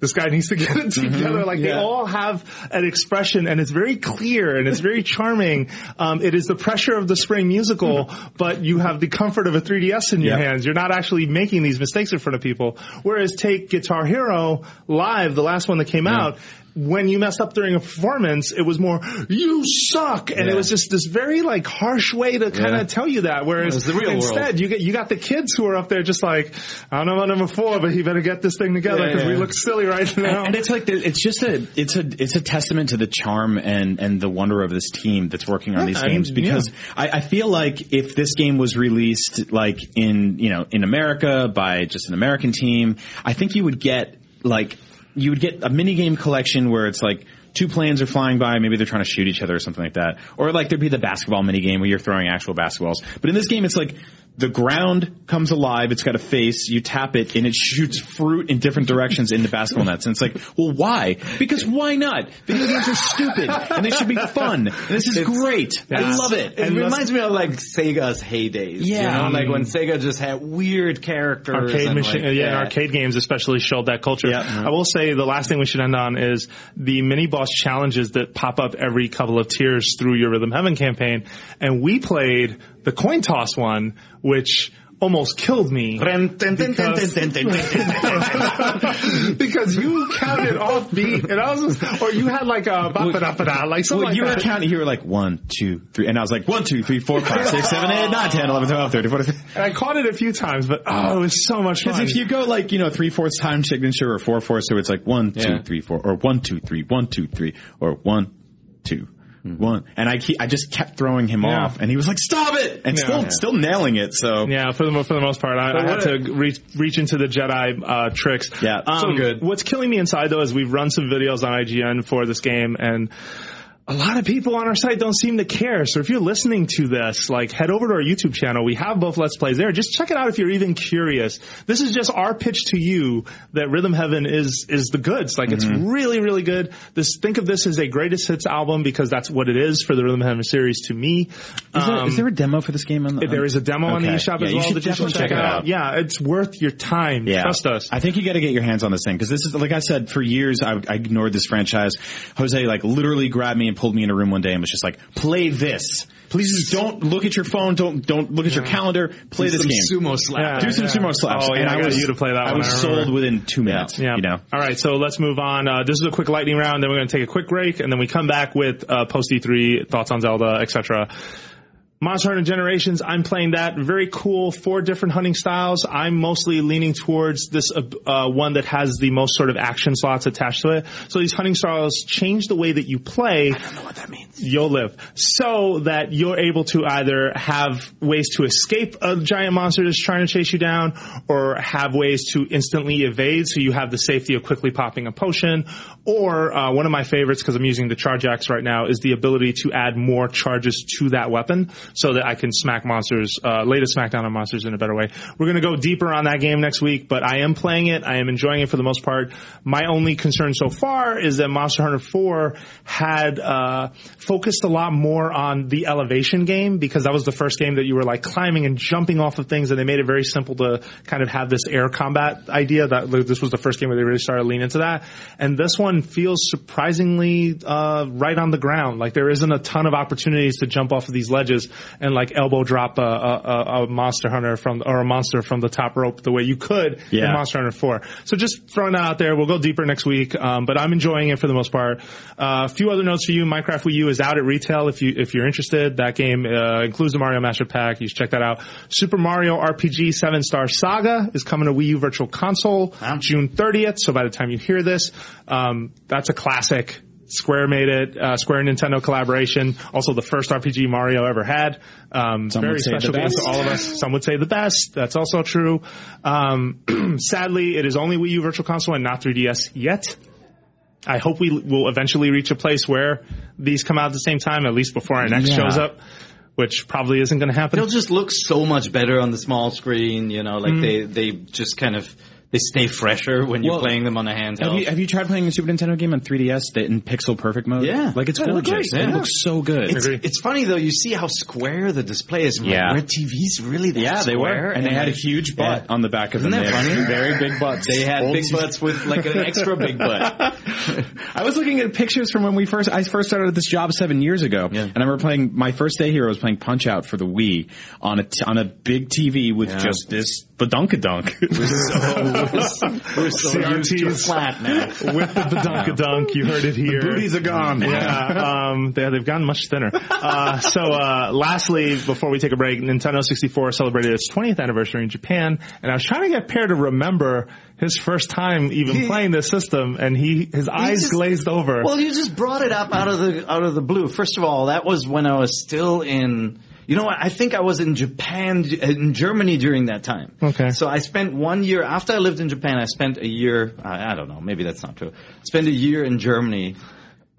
this guy needs to get it together. Like they all have an expression and it's very clear and it's very charming. Um, it is the pressure of the spring musical, but you have the comfort of a 3DS in your Yeah. hands. You're not actually making these mistakes in front of people. Whereas take Guitar Hero Live, the last one that came out, when you messed up during a performance, it was more, you suck! And it was just this very like harsh way to kind of Yeah. tell you that. Whereas real world. instead, you get, you got the kids who are up there just like, I don't know about number four, but he better get this thing together Yeah, because we look silly right now. And it's like the, it's just a it's a it's a testament to the charm and and the wonder of this team that's working on these I mean, games because I, I feel like if this game was released like in you know in America by just an American team, I think you would get like you would get a mini game collection where it's like two planes are flying by, maybe they're trying to shoot each other or something like that. Or like there'd be the basketball mini game where you're throwing actual basketballs. But in this game it's like the ground comes alive, it's got a face, you tap it, and it shoots fruit in different directions into basketball nets. And it's like, well, why? Because why not? Video games are stupid, and they should be fun. And this is great. I love it. It And reminds me of like Sega's heydays. Yeah. You know? Like when Sega just had weird characters. arcade and machine, like, yeah, and arcade games especially showed that culture. Yeah. I will say the last thing we should end on is the mini boss challenges that pop up every couple of tiers through your Rhythm Heaven campaign, and we played the coin toss one, which almost killed me because, because you counted off beat, and I was, just, or you had like a ba-ba-da-ba-da, like something Well, like you were that. counting, you were like one, two, three, and I was like one, two, three, four, five, six, seven, eight, nine, ten, eleven, twelve, thirteen, fourteen. and I caught it a few times, but oh, it was so much fun Because fun. if you go like, you know, three fourths time signature or four fourths, so it's like one, two, Yeah. three, four, or one, two, three, one, two, three, or one, two, one. And I keep, I just kept throwing him Yeah. off and he was like, stop it! And Yeah. still, Yeah. still nailing it, so. Yeah, for the for the most part, I, I had what to reach reach into the Jedi uh, tricks. Yeah, so Um, good. What's killing me inside though is we've run some videos on IGN for this game, and a lot of people on our site don't seem to care. So if you're listening to this, like head over to our YouTube channel. We have both Let's Plays there. Just check it out if you're even curious. This is just our pitch to you that Rhythm Heaven is is the goods. Like it's really really good. This think of this as a greatest hits album because that's what it is for the Rhythm Heaven series to me. Is there, Um, is there a demo for this game on the? there is a demo on the Okay. eShop Yeah, as well you should definitely check, check it out. out. Yeah, it's worth your time. Yeah. Trust us. I think you got to get your hands on this thing because this is like I said for years. I, I ignored this franchise. Jose like literally grabbed me and pulled me in a room one day and was just like, "Play this." Please just don't look at your phone. Don't don't look at your calendar. Play this Some game. sumo slap. Do some sumo slaps. Oh, yeah, and I got was you to play that I one, was I remember. sold within two minutes. Yeah. You know. All right, so let's move on. Uh, this is a quick lightning round. Then we're going to take a quick break, and then we come back with uh, post E3 thoughts on Zelda, etc. Monster Hunter Generations, I'm playing that. Very cool. Four different hunting styles. I'm mostly leaning towards this uh, uh, one that has the most sort of action slots attached to it. So these hunting styles change the way that you play. I don't know what that means. You'll live. So that you're able to either have ways to escape a giant monster that's trying to chase you down, or have ways to instantly evade so you have the safety of quickly popping a potion. Or uh, one of my favorites, because I'm using the charge axe right now, is the ability to add more charges to that weapon so that I can smack monsters, uh, the smackdown on monsters in a better way. We're going to go deeper on that game next week, but I am playing it. I am enjoying it for the most part. My only concern so far is that Monster Hunter 4 had uh, focused a lot more on the elevation game because that was the first game that you were like climbing and jumping off of things, and they made it very simple to kind of have this air combat idea. That this was the first game where they really started leaning into that, and this one feels surprisingly uh, right on the ground. Like there isn't a ton of opportunities to jump off of these ledges and like elbow drop a, a, a- monster hunter from or a monster from the top rope the way you could in Monster Hunter 4. So just throwing that out there. We'll go deeper next week, um, but I'm enjoying it for the most part. Uh, a few other notes for you. Minecraft Wii U is out at retail if you if you're interested. That game uh, includes the Mario Master Pack. You should check that out. Super Mario RPG Seven Star Saga is coming to Wii U Virtual Console June 30th. So by the time you hear this, um, that's a classic. Square made it, uh, Square Nintendo collaboration. Also the first RPG Mario ever had. Um, Some very would say the special game to all of us. Some would say the best. That's also true. Um, sadly, it is only Wii U Virtual Console and not 3DS yet. I hope we will eventually reach a place where these come out at the same time, at least before our next Yeah. shows up, which probably isn't going to happen. They'll just look so much better on the small screen, you know, like they, they just kind of, they stay fresher when you're Well, playing them on a handheld. Have you, have you tried playing a Super Nintendo game on 3DS that in pixel perfect mode? Yeah. Like it's Yeah, it looks gorgeous. It Yeah. looks so good. it's, it's funny though, you see how square the display is. Yeah. Were TVs really that yeah, they were. square? And they had a huge butt Yeah. on the back of Isn't them. that They had funny? Very big butts. They had Old big Super- butts with like an extra big butt. I was looking at pictures from when we first, I first started at this job seven years ago. Yeah. And I remember playing, my first day here I was playing Punch Out for the Wii on a, t- on a big TV with Yeah. just this badunkadunk. It was so, We're so CRTs. flat now. with the badunkadunk. You heard it here. booties are gone. yeah, um, they, they've gotten much thinner. Uh, so, uh, lastly, before we take a break, Nintendo 64 celebrated its 20th anniversary in Japan, and I was trying to get Peer to remember his first time even playing this system, and he his eyes just- glazed over. Well, you just brought it up out of the out of the blue. First of all, that was when I was still in. You know what? I think I was in Japan, in Germany during that time. Okay. So I spent one year after I lived in Japan. I spent a year. I, I don't know. Maybe that's not true. Spent a year in Germany.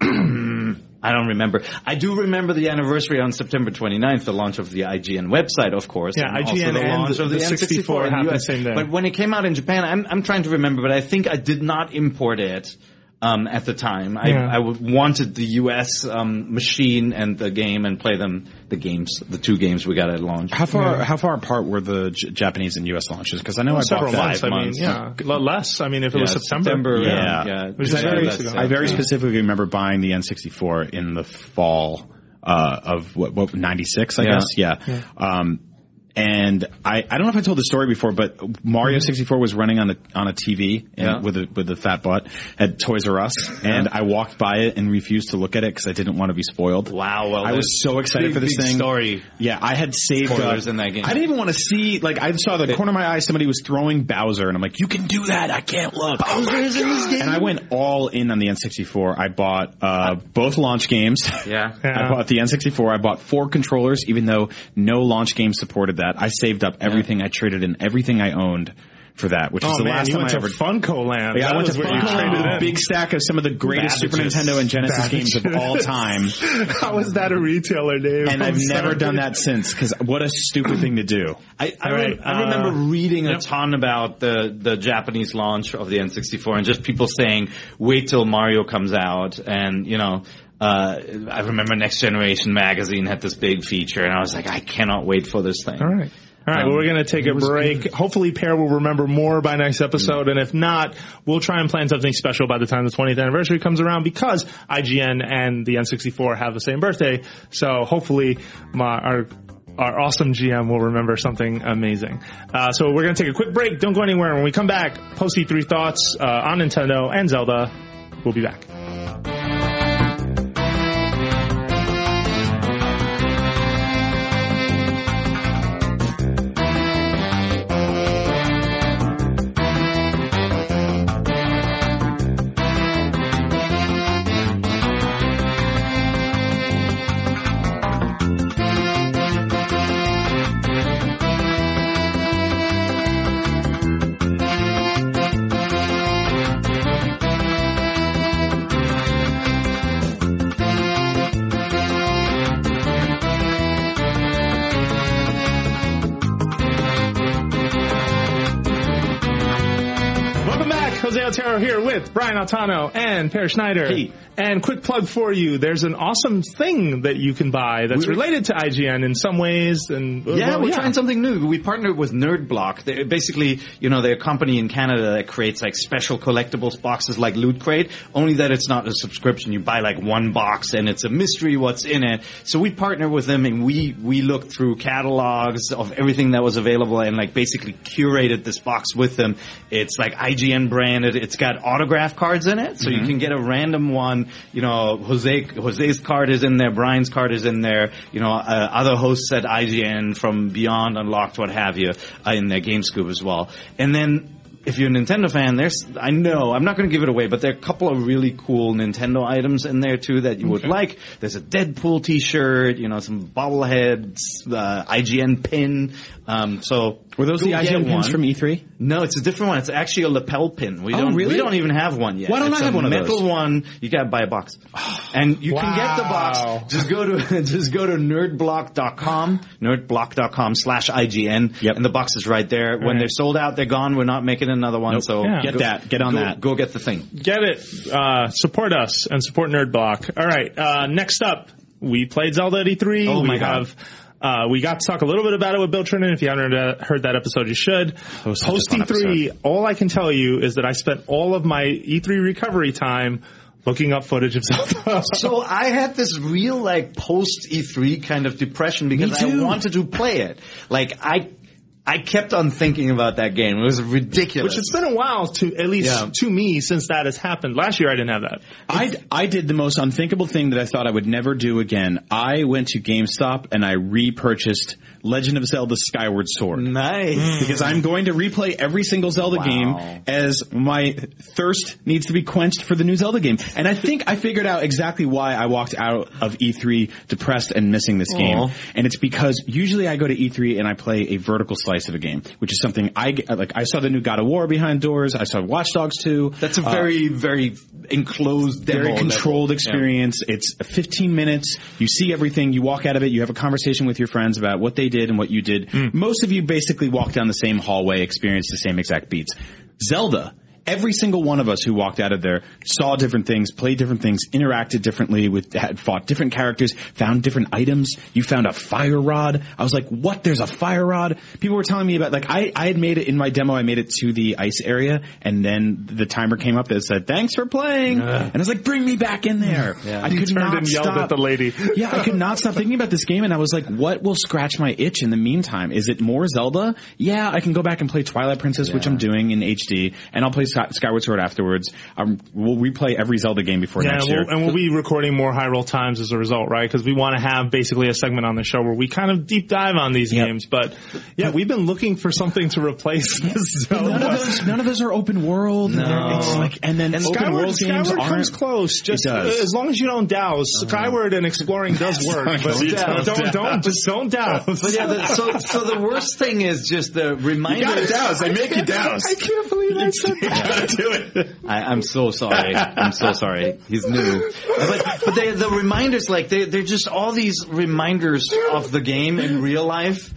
I don't remember. I do remember the anniversary on September 29th, the launch of the IGN website, of course. Yeah, and also IGN the launch of the, the 64 N64 happened the the same day. But when it came out in Japan, I'm, I'm trying to remember, but I think I did not import it. Um, at the time, I, Yeah. I w- wanted the U.S. Um, machine and the game and play them, the games, the two games we got at launch. How far, how far apart were the J- Japanese and US launches? Cause I know I several bought that. months. I mean, yeah, less. I mean, if it Yeah, was September, yeah, Yeah. yeah. Which is Yeah, very- ago. I very specifically remember buying the N64 in the fall uh, of what, what 96, I Yeah. guess. Yeah. Um, and I, I don't know if I told the story before, but Mario 64 was running on a on a TV and Yeah. with a with a fat butt at Toys R Us, and I walked by it and refused to look at it because I didn't want to be spoiled. Wow, well, I was so excited big, for this thing. story. Yeah, I had saved Spoilers up- in that game. I didn't even want to see. Like, I saw the corner of my eye. Somebody was throwing Bowser, and I'm like, "You can do that! I can't look." Bowser's in this game? And I went all in on the N64. I bought uh, both launch games. Yeah. I bought the N64. I bought four controllers, even though no launch game supported that. I saved up everything. I traded in everything I owned for that, which is Oh the man, last you time went I to ever. Funco Land. Yeah, I went to Funco traded a big stack of some of the greatest Super Nintendo and Genesis games of all time, How is that a retailer name? and I'm I've never sorry. done that since. Because what a stupid thing to do. I, I, All re- right, I remember uh, reading a ton about the, the Japanese launch of the N64 and just people saying, wait till Mario comes out. And, you know, uh, I remember Next Generation magazine had this big feature and I was like, I cannot wait for this thing. All right. All right, well, we're going to take a break. Hopefully, Peer will remember more by next episode, and if not, we'll try and plan something special by the time the 20th anniversary comes around because IGN and the N64 have the same birthday. So hopefully, my our our awesome GM will remember something amazing. Uh, so we're going to take a quick break. Don't go anywhere. When we come back, post E3 thoughts uh, on Nintendo and Zelda. We'll be back. With Brian Altano and Peer Schneider. Hey. And quick plug for you. There's an awesome thing that you can buy that's related to IGN in some ways. And uh, Yeah, well, we're trying something new. We partnered with NerdBlock. They're basically, you know, they're a company in Canada that creates like special collectibles boxes like Loot Crate, only that it's not a subscription. You buy like one box and it's a mystery what's in it. So we partner with them and we, we looked through catalogs of everything that was available and like basically curated this box with them. It's like IGN branded. It's got autograph cards in it. So you can get a random one. You know, Jose, Jose's card is in there. Brian's card is in there. You know, uh, other hosts at IGN from Beyond Unlocked, what have you, uh, in their Game Scoop as well. And then if you're a Nintendo fan, there's I know I'm not going to give it away, but there are a couple of really cool Nintendo items in there too that you would like. There's a Deadpool T-shirt, you know, some bobbleheads, uh, IGN pin. Um, so Were those the IGN pins one. from E E3? No, it's a different one. It's actually a lapel pin. We Oh, don't. really? We don't even have one yet. Why don't it's I have a one of metal those? one. You gotta buy a box, and you can get the box. Just go to just go to nerdblock.com, nerdblock.com slash IGN, Yep. and the box is right there. When Right. they're sold out, they're gone. We're not making another one. So Yeah. Get go- that. Get on go, that. Go get the thing. get it. Uh, support us and support Nerdblock. All right. Uh, next up, we played Zelda at E3. Oh we my God. have. Uh, we got to talk a little bit about it with Bill Trinen. If you haven't heard, heard that episode, you should. was such a Post E3, all I can tell you is that I spent all of my E3 recovery time looking up footage of Zelda. So I had this real like post E3 kind of depression because I wanted to play it. Like I, I kept on thinking about that game. It was ridiculous. Which it's been a while to, at least Yeah. to me, since that has happened. Last year I didn't have that. I, I did the most unthinkable thing that I thought I would never do again. I went to GameStop and I repurchased Legend of Zelda Skyward Sword. nice. Because I'm going to replay every single Zelda Wow. game as my thirst needs to be quenched for the new Zelda game. And I think I figured out exactly why I walked out of E3 depressed and missing this game. And it's because usually I go to E3 and I play a vertical slice of a game, which is something I like I saw the new God of War behind doors, I saw Watch Dogs 2. That's a Uh, very, very enclosed demo. very controlled Yeah. experience. It's 15 minutes. You see everything. You walk out of it. You have a conversation with your friends about what they did and what you did. Hmm. Most of you basically walk down the same hallway, experience the same exact beats. Zelda. Every single one of us who walked out of there saw different things, played different things, interacted differently with, had fought different characters, found different items. You found a fire rod. I was like, what? There's a fire rod? People were telling me about, like, I, I had made it in my demo, I made it to the ice area, and then the timer came up that said, thanks for playing. And I was like, bring me back in there. I You could not stop. at the lady. yeah, I could not stop thinking about this game, and I was like, what will scratch my itch in the meantime? Is it more Zelda? Yeah, I can go back and play Twilight Princess, which I'm doing in HD, and I'll play Skyward Sword afterwards. Um, we'll replay every Zelda game before Yeah, next year. we'll, and we'll be recording more Hyrule Times as a result, right? Because we want to have basically a segment on the show where we kind of deep dive on these Yep. games. But yeah, we've been looking for something to replace this none of those, none of those are open world. No. It's like, and then And open Skyward, world games Skyward comes close. Just uh, as long as you don't douse. Skyward and exploring does work, but Don't don't, douse. don't, don't, just don't douse. But yeah, the, so so the worst thing is just the reminders. They make you douse. I can't believe I said that. Do it. I, I'm so sorry. I'm so sorry. He's new. But, but they, the reminders, like, they, they're just all these reminders of the game in real life.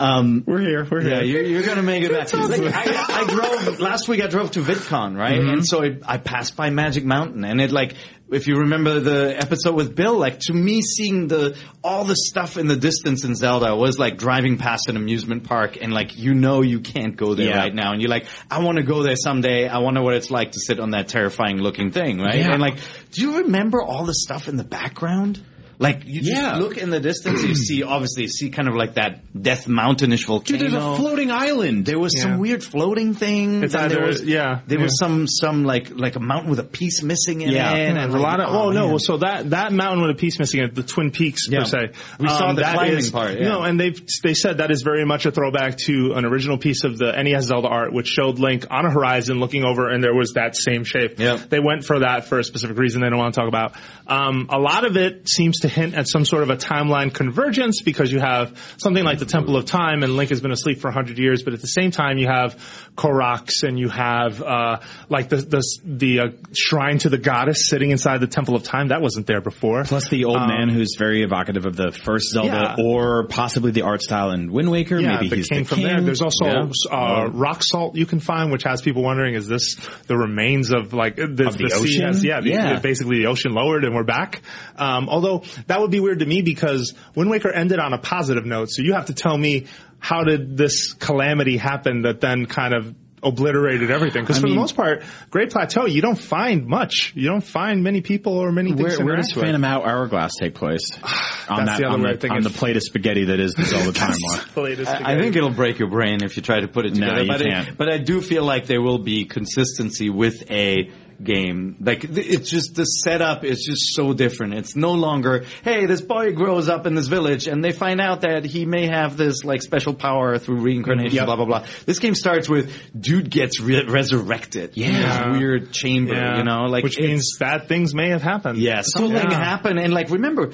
Um, We're here. We're yeah, here. you're, you're gonna make it back. Like, I, I drove last week. I drove to VidCon, right? Mm-hmm. And so it, I passed by Magic Mountain, and it like, if you remember the episode with Bill, like to me, seeing the all the stuff in the distance in Zelda was like driving past an amusement park, and like you know you can't go there Yeah. right now, and you're like, I want to go there someday. I wonder what it's like to sit on that terrifying looking thing, right? Yeah. And like, do you remember all the stuff in the background? Like you just Yeah. look in the distance, you see obviously you see kind of like that Death Mountainish volcano. Dude, there's a floating island. There was Yeah. some weird floating thing. It's and there was, yeah, There was some some like like a mountain with a piece missing in Yeah. it. Yeah, and like, a lot of. Oh, no, man. so that that mountain with a piece missing, it, the Twin Peaks Yeah. per se. Um, We saw the climbing is- part, yeah. No, and they've they said that is very much a throwback to an original piece of the NES Zelda art, which showed Link on a horizon looking over, and there was that same shape. Yeah. They went for that for a specific reason they don't want to talk about. Um, a lot of it seems to hint at some sort of a timeline convergence because you have something like the Temple of Time, and Link has been asleep for hundred years, but at the same time you have Koroks and you have uh, like the the the uh, shrine to the goddess sitting inside the Temple of Time. That wasn't there before. Plus the old Um, man who's very evocative of the first Zelda, Yeah. or possibly the art style in Wind Waker. Yeah, Maybe the he's king the from king. there. There's also Yeah. uh, rock salt you can find, which has people wondering: is this the remains of like the, the sea ocean? has- yeah, the- Yeah. the- basically the ocean lowered and we're back. Um, although that would be weird to me because Wind Waker ended on a positive note. So you have to tell me how did this calamity happen that then kind of obliterated everything? Because for mean- the most part, Great Plateau, you don't find much. You don't find many people or many things. Where, where does with. Phantom Hour- Hourglass take place? on That's that, the other on, the, thing on the plate of spaghetti that is all the Zelda timeline. I, I think it'll break your brain if you try to put it together. No, together. you but, can't. but I do feel like there will be consistency with a game. Like it's just the setup is just so different. It's no longer, hey, this boy grows up in this village and they find out that he may have this like special power through reincarnation, Yep. blah blah blah. This game starts with dude gets re- resurrected. in Yeah. weird chamber. Yeah. You know, like which means bad things may have happened. yeah, something Yeah. happened, and like remember,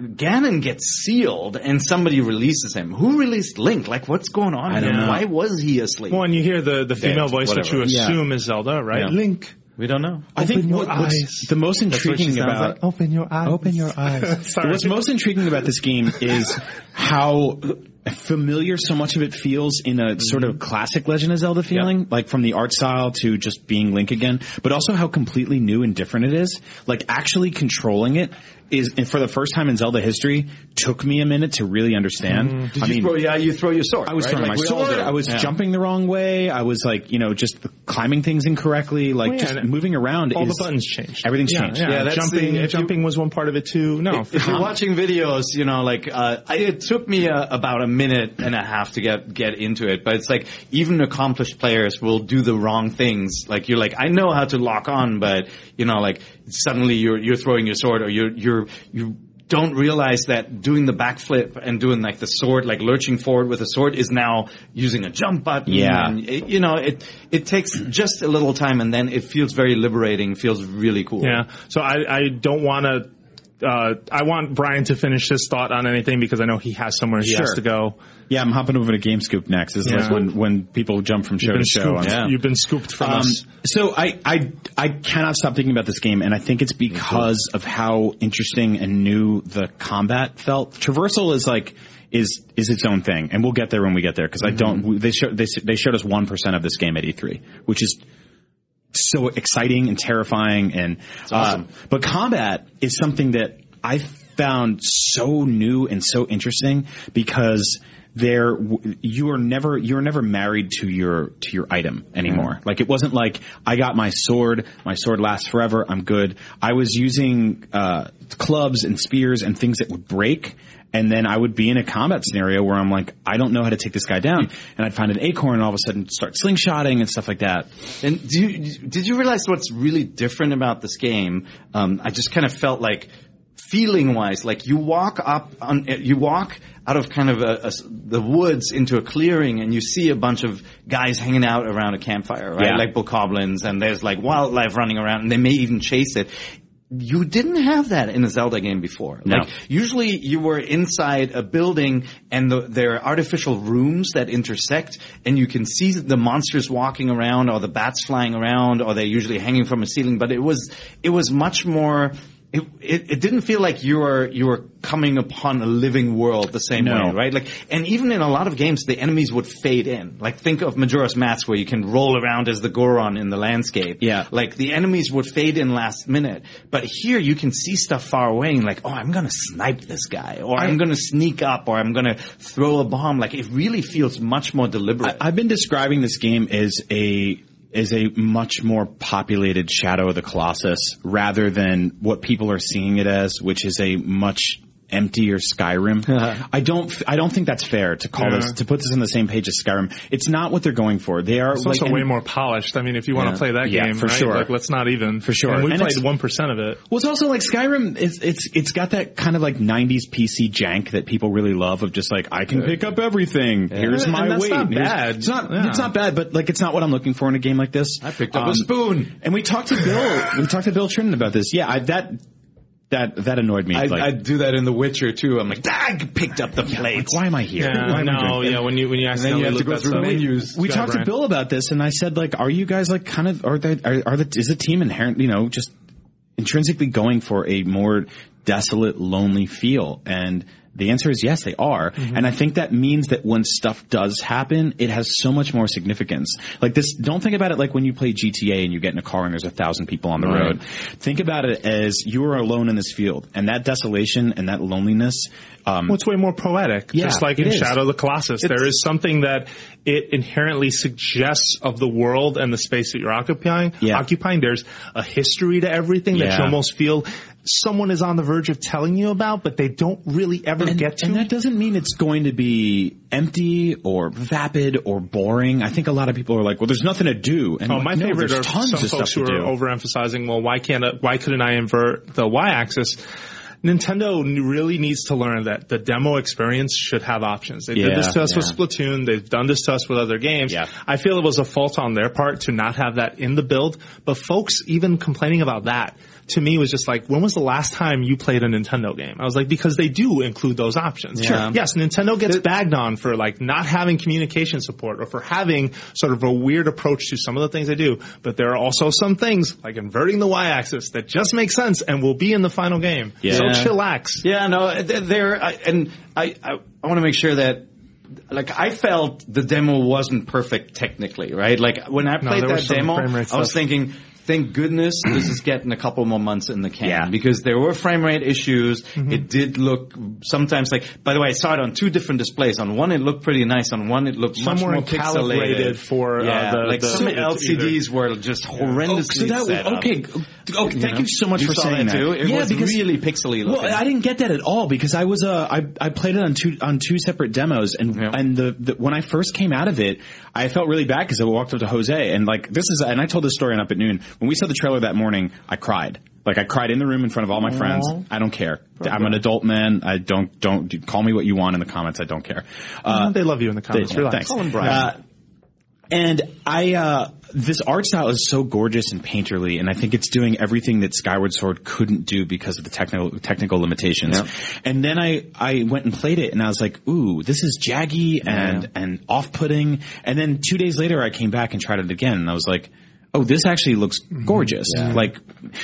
Ganon gets sealed, and somebody releases him. Who released Link? Like, what's going on? I don't know. Why was he asleep? Well, and you hear the, the female Dead, voice, which whatever. you Yeah. assume is Zelda, right? Yeah. Link. We don't know. I think your what- what's eyes. the most intriguing about like? Open your eyes. Open your eyes. Sorry. What's most intriguing about this game is how familiar so much of it feels in a mm-hmm. sort of classic Legend of Zelda feeling, like from the art style to just being Link again, but also how completely new and different it is. Like actually controlling it is, and for the first time in Zelda history, took me a minute to really understand. Did I you mean, throw? Yeah, you throw your sword. I was right? throwing Like my sword. I was Yeah. jumping the wrong way. I was like, you know, just climbing things incorrectly. Like Well, yeah, just moving around. All is, the buttons changed. Everything's yeah, changed. Yeah, Yeah, that's jumping, the- if you- was one part of it too. No, If you're watching videos, you know, like uh, I, it took me uh, about a minute and a half to get get into it, but it's like even accomplished players will do the wrong things. Like you're like, I know how to lock on, but you know, like suddenly you're you're throwing your sword, or you're you're you don't realize that doing the backflip and doing like the sword, like lurching forward with a sword, is now using a jump button. Yeah. and it, you know, it it takes just a little time, and then it feels very liberating. Feels really cool. Yeah. So I, I don't want to. Uh, I want Brian to finish his thought on anything because I know he has somewhere he has to go. Yeah, I'm hopping over to GameScoop next. This is Yeah. like when when people jump from show to show. scooped. I'm- You've been scooped from Um, us. so I, I I cannot stop thinking about this game, and I think it's because of how interesting and new the combat felt. Traversal is like is is its own thing, and we'll get there when we get there because I don't. They showed they they showed us one percent of this game at E3, which is so exciting and terrifying and awesome. uh, but combat is something that I found so new and so interesting because there you are never you're never married to your to your item anymore. Like it wasn't like I got my sword, my sword lasts forever, I'm good. I was using uh, clubs and spears and things that would break. And then I would be in a combat scenario where I'm like, I don't know how to take this guy down. And I'd find an acorn and all of a sudden start slingshotting and stuff like that. And do you, did you realize what's really different about this game? Um, I just kind of felt like feeling wise, like you walk up on, you walk out of kind of a, a the woods into a clearing and you see a bunch of guys hanging out around a campfire, right? Yeah. Like bokoblins and there's like wildlife running around and they may even chase it. You didn't have that in a Zelda game before. No. Like usually you were inside a building and the, there are artificial rooms that intersect and you can see the monsters walking around or the bats flying around or they're usually hanging from a ceiling, but it was, it was much more it, it, it didn't feel like you were you were coming upon a living world the same No. way, right? Like, and even in a lot of games, the enemies would fade in. Like, think of Majora's Mask, where you can roll around as the Goron in the landscape. Yeah. like the enemies would fade in last minute. But here, you can see stuff far away, and like, oh, I'm gonna snipe this guy, or I'm gonna sneak up, or I'm gonna throw a bomb. Like, it really feels much more deliberate. I've been describing this game as a as a much more populated Shadow of the Colossus rather than what people are seeing it as, which is a much emptier Skyrim. I don't I don't think that's fair to call Yeah. this to put this on the same page as Skyrim. It's not what they're going for. They are It's like also and- way more polished. I mean, if you want to play that Yeah, game, for right? sure. Like, let's not even For sure. And we And played one percent of it. Well, it's also like Skyrim. It's it's it's got that kind of like '90s PC jank that people really love. Of just like I can pick up everything. Here's And my that's weight. not bad. It's not. Yeah. It's not bad, but like it's not what I'm looking for in a game like this. I picked up Um, a spoon. And we talked to Bill. we talked to Bill Trinen about this. Yeah, I, that that that annoyed me. I, like, I do that in The Witcher too. I'm like, ah, I picked up the plate. like, why am I here? Yeah, Why am I no, yeah. When you when you then accidentally you have to go through menus. we Yeah, talked Brian. to Bill about this, and I said, like, are you guys like kind of are they are, are the is the team inherent, you know, just intrinsically going for a more desolate, lonely feel? And the answer is yes, they are. And I think that means that when stuff does happen, it has so much more significance. Like this, don't think about it like when you play GTA and you get in a car and there's a thousand people on the Right. road. Think about it as you are alone in this field, and that desolation and that loneliness. Um, Well, it's way more poetic. Yeah, just like in is. Shadow of the Colossus. there is something that it inherently suggests of the world and the space that you're occupying. Yeah. Occupying. There's a history to everything that you almost feel someone is on the verge of telling you about, but they don't really ever and, get to. and that doesn't mean it's going to be empty or vapid or boring. I think a lot of people are like, well, there's nothing to do. And Oh, like, my no, favorite are tons some of folks who are do. overemphasizing. Well, why can't I, why couldn't I invert the y-axis? Nintendo really needs to learn that the demo experience should have options. They did Yeah, this to us with. Splatoon. They've done this to us with other games. Yeah. I feel it was a fault on their part to not have that in the build. But folks even complaining about that to me was just like, when was the last time you played a Nintendo game? I was like, because they do include those options. Sure. Yes, Nintendo gets bagged on for like not having communication support or for having sort of a weird approach to some of the things they do. But there are also some things like inverting the y-axis that just make sense and will be in the final game. Yeah. So Yeah. chillax. Yeah, no, there, and I, I, I want to make sure that, like, I felt the demo wasn't perfect technically, right? Like, when I played there was that demo, I was thinking, thank goodness this is getting a couple more months in the can. Yeah. Because there were frame rate issues. Mm-hmm. It did look sometimes like, by the way, I saw it on two different displays. On one it looked pretty nice. On one it looked much more calibrated pixelated. for, uh, yeah, the- like the- some either- LCDs were just horrendously Oh, so that set up. okay. Okay, thank know? you so much You for saying that too? It yeah, was because really pixely looking. Well, I didn't get that at all because I was uh, I I played it on two on two separate demos and Yeah. and the, the when I first came out of it, I felt really bad because I walked up to Jose and like this is and I told this story on Up at Noon when we saw the trailer that morning. I cried. Like I cried in the room in front of all my friends. I don't care. I'm an adult man. I don't don't call me what you want in the comments. I don't care. Uh, they love you in the comments. yeah, Relax. thanks. Brian. Uh, and I, uh, this art style is so gorgeous and painterly, and I think it's doing everything that Skyward Sword couldn't do because of the technical technical limitations. Yeah. And then I, I went and played it, and I was like, "Ooh, this is jaggy and and off putting." And then two days later, I came back and tried it again, and I was like, "Oh, this actually looks mm-hmm. gorgeous." Like,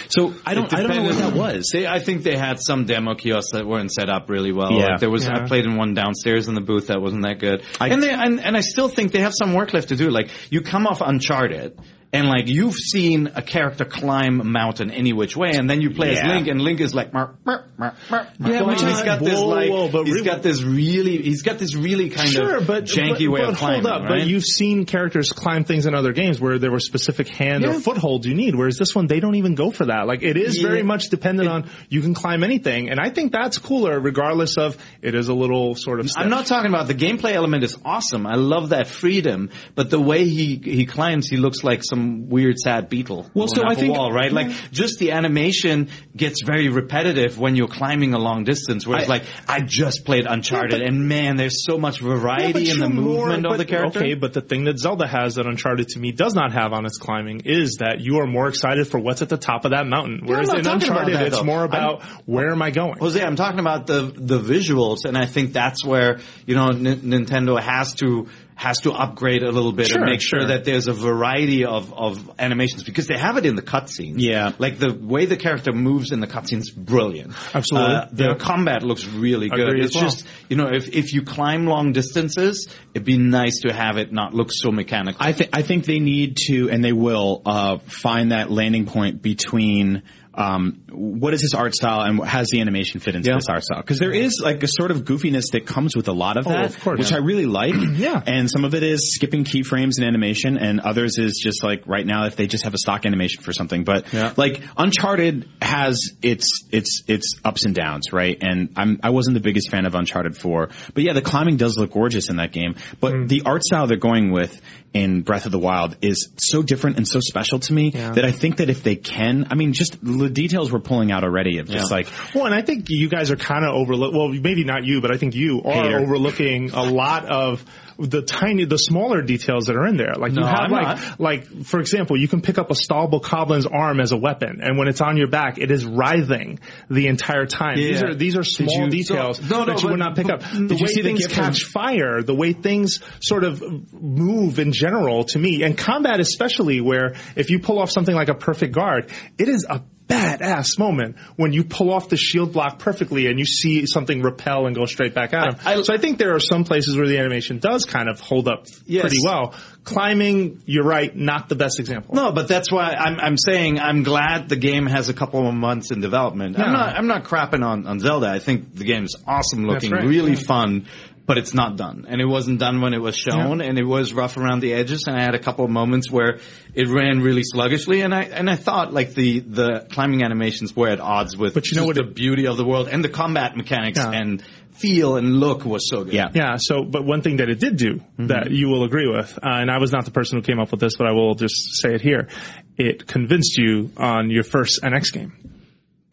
so I don't, I don't know what that was. They, I think they had some demo kiosks that weren't set up really well. Yeah. Like there was, Yeah. I played in one downstairs in the booth that wasn't that good. I- and they, and, and I still think they have some work left to do. Like you come off Uncharted. And like you've seen a character climb a mountain any which way, and then you play as Link, and Link is like, mer, mer, mer, mer. Yeah, which he's got this whoa, like, whoa, but he's really- got this really, he's got this really kind sure, of but janky but, way but of climbing. hold up. right? But you've seen characters climb things in other games where there were specific hand or footholds you need. Whereas this one, they don't even go for that. Like it is Yeah. very much dependent on you can climb anything, and I think that's cooler, regardless of it is a little sort of. I'm not talking about the gameplay element is awesome. I love that freedom, but the way he he climbs, he looks like some weird sad beetle. Well, so I think- wall, right, like just the animation gets very repetitive when you're climbing a long distance. Whereas, I- like I just played Uncharted, and man, there's so much variety but in the you're more- movement of but- the character. Okay, but the thing that Zelda has that Uncharted to me does not have on its climbing is that you are more excited for what's at the top of that mountain. Whereas in Uncharted, that, it's though. more about where am I going? Jose, I'm talking about the the visuals, and I think that's where you know N- Nintendo has to has to upgrade a little bit Sure, and make sure, sure. that there's a variety of, of animations because they have it in the cutscenes. Yeah. Like the way the character moves in the cutscenes, brilliant. Absolutely. Uh, the Yeah. combat looks really good. It's well. just, you know, if, if you climb long distances, it'd be nice to have it not look so mechanical. I think I think they need to, and they will, uh, find that landing point between um, what is this art style and has the animation fit into Yeah. this art style? Because there is like a sort of goofiness that comes with a lot of that, of course. which I really like. Yeah. and some of it is skipping keyframes in animation, and others is just like right now if they just have a stock animation for something. But Yeah. like Uncharted has its its its ups and downs, right? And I'm I wasn't the biggest fan of Uncharted 4, but yeah, the climbing does look gorgeous in that game. But the art style they're going with in Breath of the Wild is so different and so special to me that I think that if they can, I mean, just the details we're pulling out already of just Yeah. like Well, and I think you guys are kind of overlook. Well, maybe not you, but I think you are Hater. overlooking a lot of the tiny, the smaller details that are in there. Like you have I'm like, not. like for example, you can pick up a Stalkoblin's arm as a weapon, and when it's on your back, it is writhing the entire time. These are these are small you- details so- no, no, that you would not pick up. The Did way see things catch fire, the way things sort of move in general to me, and combat especially, where if you pull off something like a perfect guard, it is a badass moment when you pull off the shield block perfectly and you see something repel and go straight back at him. I- I- so I think there are some places where the animation does kind of hold up Yes. pretty well. Climbing, you're right, not the best example. No, but that's why I'm I'm saying I'm glad the game has a couple of months in development. I'm not I'm not crapping on, on Zelda. I think the game is awesome looking, right, really yeah. fun, but it's not done. And it wasn't done when it was shown and it was rough around the edges and I had a couple of moments where it ran really sluggishly and I and I thought like the the climbing animations were at odds with But you know what the it- beauty of the world and the combat mechanics Yeah. and feel and look was so good. Yeah. Yeah. So, but one thing that it did do that you will agree with, uh, and I was not the person who came up with this, but I will just say it here. It convinced you on your first NX game.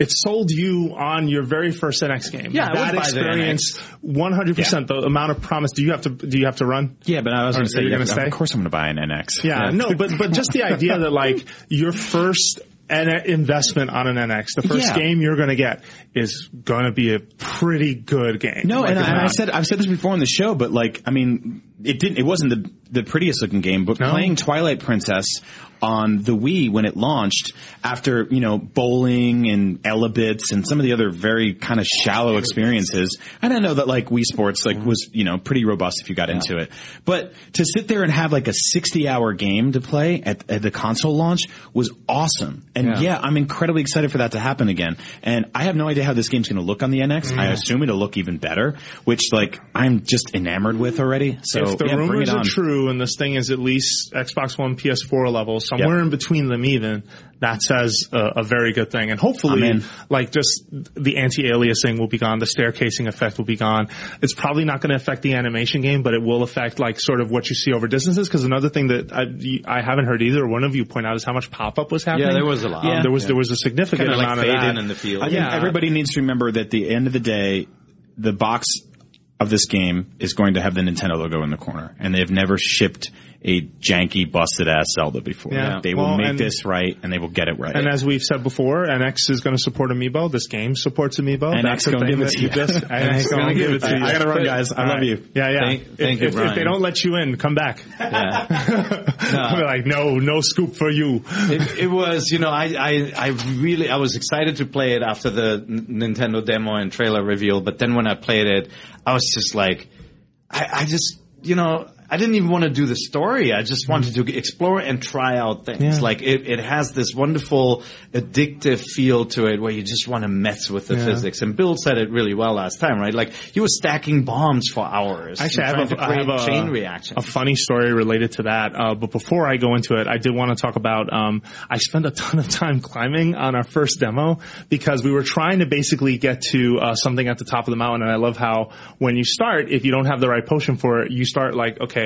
It sold you on your very first NX game. Yeah, that experience, one hundred percent. The amount of promise. Do you have to? Do you have to run? yeah. But I was going to say, you yeah, gonna of course I'm going to buy an NX. Yeah, no, but but just the idea that like your first N- investment on an NX, the first Yeah. game you're going to get is going to be a pretty good game. No, Like, and, I, and I said I've said this before on the show, but like I mean, it didn't. It wasn't the the prettiest looking game, but No. playing Twilight Princess on the Wii when it launched, after you know bowling and Elebits and some of the other very kind of shallow experiences, and I know that like Wii Sports like was you know pretty robust if you got into it, but to sit there and have like a sixty hour game to play at, at the console launch was awesome, and Yeah. yeah, I'm incredibly excited for that to happen again. And I have no idea how this game's going to look on the NX. I mm. assume it'll look even better, which like I'm just enamored with already. So if the yeah, rumors are true and this thing is at least Xbox One, PS4 level, somewhere Yep. in between them even, that says a, a very good thing. And hopefully, I'm like just the anti-aliasing will be gone, the staircasing effect will be gone. It's probably not going to affect the animation game, but it will affect like sort of what you see over distances. Because another thing that I, I haven't heard either one of you point out is how much pop-up was happening. Yeah, there was a lot. Um, Yeah. there was Yeah. there was a significant Kind of like amount fade of that. in in the field. I think everybody needs to remember that at the end of the day, the box of this game is going to have the Nintendo logo in the corner, and they've never shipped a janky, busted ass Zelda before. Yeah. They will Well, make and- this right, and they will get it right. And as we've said before, NX is going to support Amiibo. This game supports Amiibo. NX That's the gonna give it to you. just- NX going to give it to you. I gotta run, guys. I All love right. you. Yeah, yeah. Thank- if, you, if, if they don't let you in, come back. Yeah. They're like, no, no scoop for you. it, it was, you know, I, I, I really, I was excited to play it after the N- Nintendo demo and trailer reveal, but then when I played it, I was just like, I, I just, you know, I didn't even want to do the story. I just wanted to explore and try out things. Yeah. Like it, it has this wonderful addictive feel to it where you just want to mess with the Yeah. physics. And Bill said it really well last time, right? Like he was stacking bombs for hours. Actually, I have, a, to have create a chain reaction. a funny story related to that. Uh, but before I go into it, I did want to talk about. Um, I spent a ton of time climbing on our first demo because we were trying to basically get to uh, something at the top of the mountain. And I love how when you start, if you don't have the right potion for it, you start like, okay,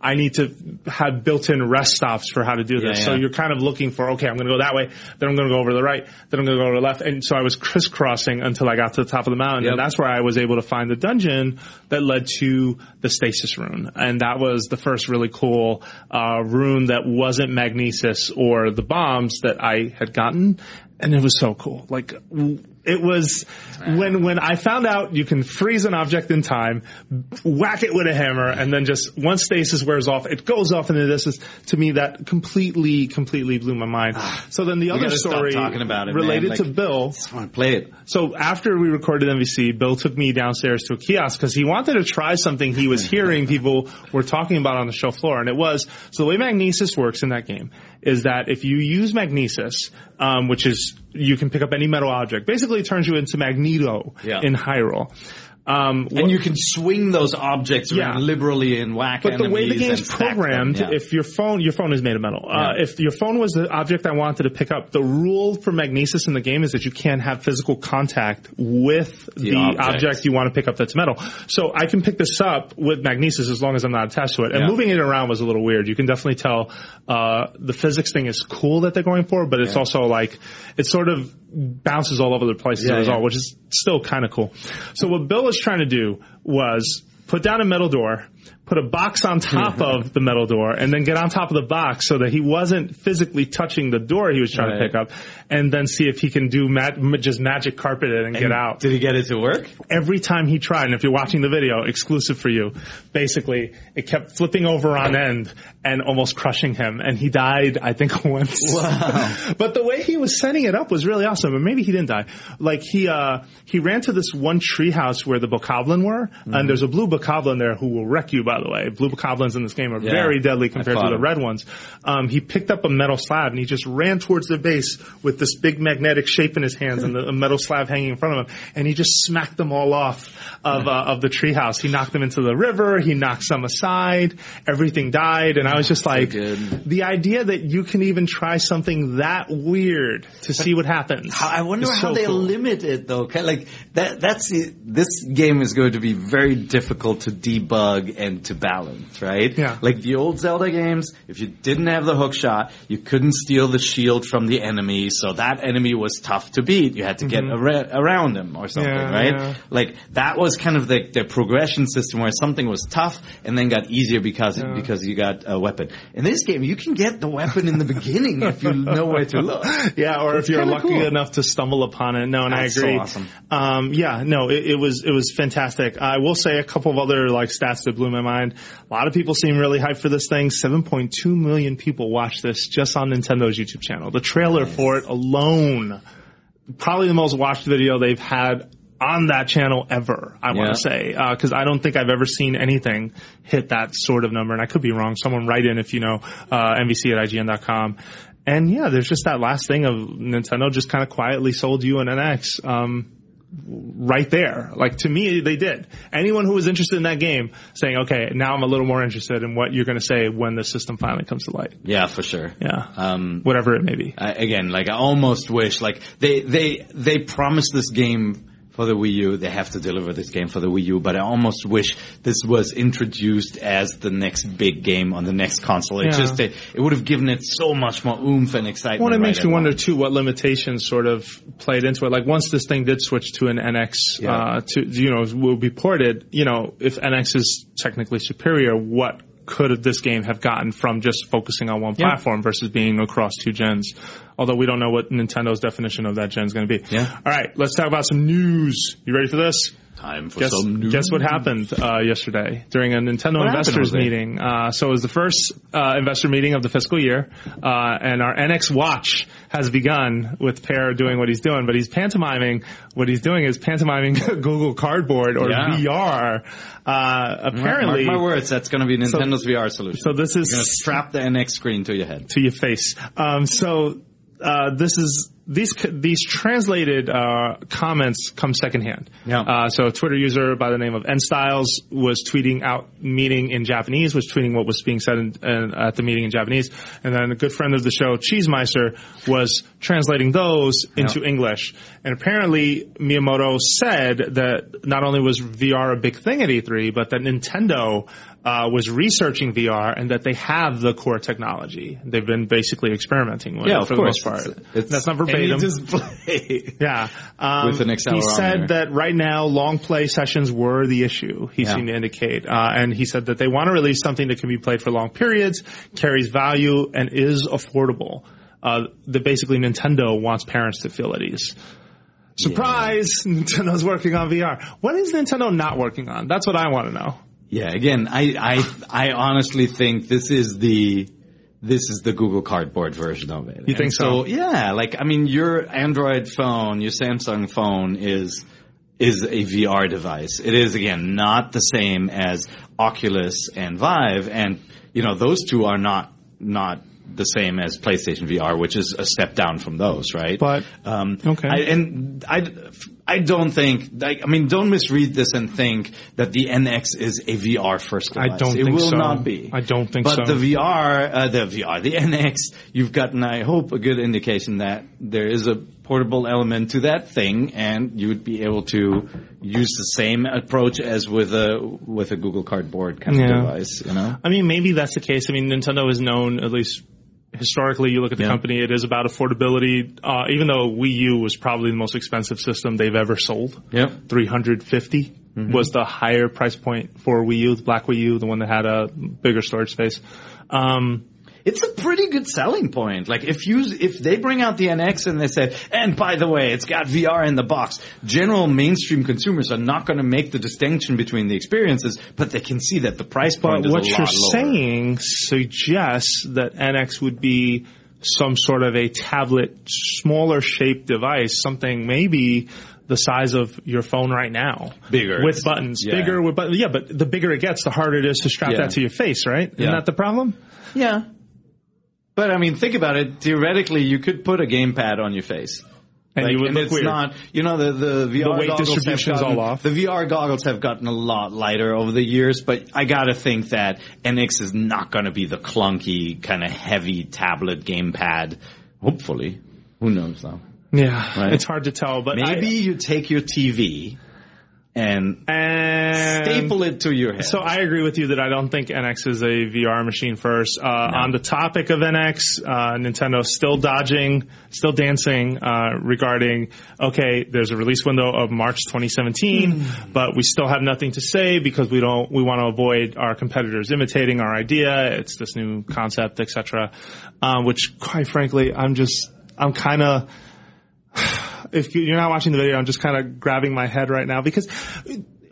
I need to have built-in rest stops for how to do this. Yeah, So you're kind of looking for, okay, I'm going to go that way, then I'm going to go over to the right, then I'm going to go to the left. And so I was crisscrossing until I got to the top of the mountain. Yep. And that's where I was able to find the dungeon that led to the stasis rune. And that was the first really cool, uh, rune that wasn't magnesis or the bombs that I had gotten. And it was so cool. Like, w- It was when when I found out you can freeze an object in time, whack it with a hammer, and then just once stasis wears off, it goes off into this. Is, to me, that completely completely blew my mind. so then the other story talking about it, related to Bill. I play it. So after we recorded MVC, Bill took me downstairs to a kiosk because he wanted to try something he was hearing people were talking about on the show floor, and it was so the way Magnesis works in that game is that if you use Magnesis, um, which is you can pick up any metal object, basically it turns you into Magneto Yeah. in Hyrule. Um, And you can swing those objects Yeah. around liberally and whack But the way the game's stack them, programmed, yeah. if your phone, your phone is made of metal. Uh, if your phone was the object I wanted to pick up, the rule for Magnesis in the game is that you can't have physical contact with the, object. object you want to pick up that's metal. So I can pick this up with Magnesis as long as I'm not attached to it. And Yeah. moving it around was a little weird. You can definitely tell, uh, the physics thing is cool that they're going for, but it's also like, it's sort of bounces all over the place as a result, which is still kind of cool. So what Bill was trying to do was put down a metal door, put a box on top of the metal door, and then get on top of the box so that he wasn't physically touching the door he was trying to pick up, and then see if he can do ma- ma- just magic carpet it and, get out. Did he get it to work? Every time he tried, and if you're watching the video, exclusive for you, basically it kept flipping over on end and almost crushing him, and he died, I think, once. Wow. But the way he was setting it up was really awesome. And maybe he didn't die. Like he uh he ran to this one treehouse where the bokoblin were, Mm-hmm. and there's a blue bokoblin there who will wreck you. By the way, blue bokoblins in this game are Yeah. very deadly compared to the red ones. Um, he picked up a metal slab and he just ran towards the base with this big magnetic shape in his hands and the, a metal slab hanging in front of him, and he just smacked them all off of uh, of the treehouse. He knocked them into the river. He knocked some aside. Everything died, and I was just like, good. the idea that you can even try something that weird to see what happens. I wonder how so they cool. limit it though. Like that. That's this game is going to be very difficult to debug and to balance, right? Yeah. Like the old Zelda games, if you didn't have the hook shot, you couldn't steal the shield from the enemy, so that enemy was tough to beat. You had to get ara- around him or something, Mm-hmm. Yeah, right? yeah. Like that was kind of the, the progression system where something was tough and then got easier because because you got weapon. In this game, you can get the weapon in the beginning if you know where to look. Yeah, or if you're lucky cool. enough to stumble upon it. No, and That's I so agree. awesome. Um, yeah, no, it, it was it was fantastic. I will say a couple of other like stats that blew my mind. A lot of people seem really hyped for this thing. 7.2 million people watched this just on Nintendo's YouTube channel. The trailer for it alone, probably the most watched video they've had on that channel ever. I want to say because I don't think I've ever seen anything hit that sort of number, and I could be wrong. Someone write in if you know uh, NVC at IGN.com. And yeah, there's just that last thing of Nintendo just kind of quietly sold you an NX. Um, right there. Like to me, they did. Anyone who was interested in that game saying, okay, now I'm a little more interested in what you're going to say when the system finally comes to light. Yeah, for sure. Yeah. Um, Whatever it may be. I, again, like I almost wish, like they they they promised this game for the Wii U. They have to deliver this game for the Wii U, but I almost wish this was introduced as the next big game on the next console. It Yeah. just it, it would have given it so much more oomph and excitement. Well, it right makes you wonder too what limitations sort of played into it. Like once this thing did switch to an NX, Yeah. uh, to you know will be ported. You know, if NX is technically superior, what could this game have gotten from just focusing on one Yeah. platform versus being across two gens? Although we don't know what Nintendo's definition of that gen is going to be. Yeah. All right, let's talk about some news. You ready for this? Time for Guess, some news. guess what happened uh, yesterday during a Nintendo What investors meeting? Uh, so it was the first uh, investor meeting of the fiscal year, uh, and our NX Watch has begun with Peer doing what he's doing, but he's pantomiming. What he's doing is pantomiming Google Cardboard or Yeah. VR. Uh, Mark- apparently, mark my words, that's going to be Nintendo's VR solution. so this is You're going to strap the NX screen to your head. to your face. Um, so uh, this is these these translated uh, comments come secondhand. Yeah. Uh, so a Twitter user by the name of N Styles was tweeting out meeting in Japanese, was tweeting what was being said in, in, at the meeting in Japanese, and then a good friend of the show, Cheese Cheesemeister, was translating those into English. And apparently Miyamoto said that not only was VR a big thing at E3, but that Nintendo uh, was researching VR and that they have the core technology. They've been basically experimenting with Yeah, it for course. the most part. It's- it's That's not verbatim. display. Yeah. Um, With an accelerometer. he said that right now long play sessions were the issue, he Yeah. seemed to indicate. Uh, and he said that they want to release something that can be played for long periods, carries value, and is affordable. Uh, that basically Nintendo wants parents to feel at ease. Surprise! Nintendo's working on VR. What is Nintendo not working on? That's what I want to know. Yeah, again, I, I, I honestly think this is the, this is the Google Cardboard version of it. You think And so? Yeah, like, I mean, your Android phone, your Samsung phone is, is a VR device. It is, again, not the same as Oculus and Vive, and, you know, those two are not, not the same as PlayStation VR, which is a step down from those, right? But- um, okay. I, and I, I don't think, like, I mean, don't misread this and think that the NX is a VR first I device. don't it will so. not be. I don't think but so. But the VR, uh, the VR, the NX, you've gotten, I hope, a good indication that there is a portable element to that thing, and you would be able to use the same approach as with a with a Google Cardboard kind Yeah. of device. You know, I mean, maybe that's the case. I mean, Nintendo is known, at least historically, you look at the Yeah. company, it is about affordability. Uh, even though Wii U was probably the most expensive system they've ever sold. Yep. 350 was the higher price point for Wii U, the black Wii U, the one that had a bigger storage space. Um, It's a pretty good selling point. Like if you if they bring out the NX and they say, and by the way, it's got VR in the box. General mainstream consumers are not going to make the distinction between the experiences, but they can see that the price point is. But is what a you're lower. saying suggests that NX would be some sort of a tablet, smaller shaped device, something maybe the size of your phone right now. Bigger. With buttons. Yeah. Bigger with buttons. Yeah, but the bigger it gets, the harder it is to strap Yeah. that to your face, right? Isn't that the problem? Yeah. But I mean, think about it. Theoretically, you could put a gamepad on your face. And Like, you would and look it's weird. not, you know, the, the VR weight goggles have gotten- all off. The VR goggles have gotten a lot lighter over the years, but I gotta think that NX is not gonna be the clunky, kind of heavy tablet gamepad. Hopefully. Who knows though? yeah. Right. It's hard to tell, but I- Maybe you take your TV and and staple it to your head. So I agree with you that I don't think NX is a VR machine first. Uh, On the topic of NX, uh, Nintendo still dodging, still dancing uh, regarding, okay, there's a release window of March 2017, but we still have nothing to say because we don't, we want to avoid our competitors imitating our idea. It's this new concept, etc. Um, which quite frankly, I'm just, I'm kind of, if you- you're not watching the video, I'm just kind of grabbing my head right now because,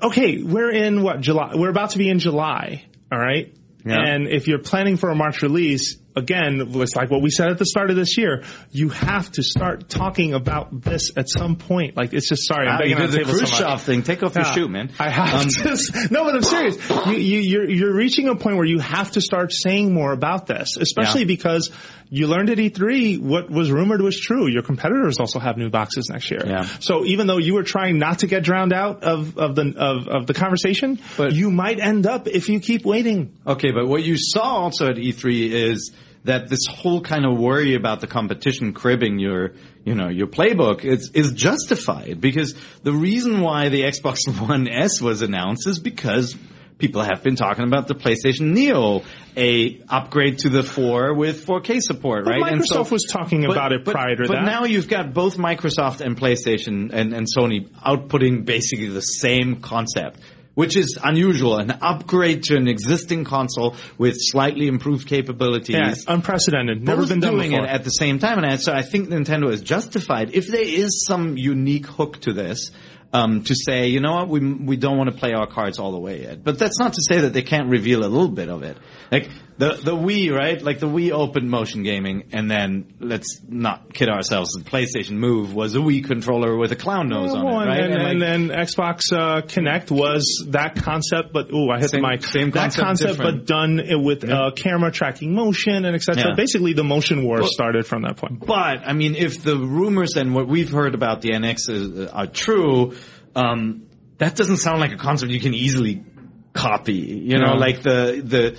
okay, we're in what July? We're about to be in July. All right. Yeah. And if you're planning for a March release, again, it's like what we said at the start of this year. You have to start talking about this at some point. Like it's just sorry, I'm Ah, begging you the the table cruise so much. thing. Take off your Yeah. shoe, man. I have Um, to. No, but I'm serious. You, you, you're you're reaching a point where you have to start saying more about this, especially Yeah. because you learned at E3 what was rumored was true. Your competitors also have new boxes next year. Yeah. So even though you were trying not to get drowned out of of the of, of the conversation, But- you might end up if you keep waiting. Okay, but what you saw also at E3 is that this whole kind of worry about the competition cribbing your, you know, your playbook is, is justified because the reason why the Xbox One S was announced is because people have been talking about the PlayStation Neo, a upgrade to the 4 with 4K support, But right? Microsoft was talking about it prior to but that. But now you've got both Microsoft and PlayStation and, and Sony outputting basically the same concept. Which is unusual, an upgrade to an existing console with slightly improved capabilities. yeah, unprecedented. Never Both been done doing before. it at the same time, and I- so I think Nintendo is justified if there is some unique hook to this. Um, to say, you know what, we we don't want to play our cards all the way yet. But that's not to say that they can't reveal a little bit of it. Like the the Wii, right? Like the Wii opened motion gaming, and then let's not kid ourselves. The PlayStation Move was a Wii controller with a clown nose on Well, it, right? and, and, like- and, Xbox uh, Kinect was that concept, but oh, I hit Same- the mic. same that concept, concept, but done it with uh, camera tracking motion and etc. Yeah. Basically, the motion war Well- started from that point. But I mean, if the rumors and what we've heard about the NX is, are true, um, that doesn't sound like a concept you can easily copy. You know, No. like the the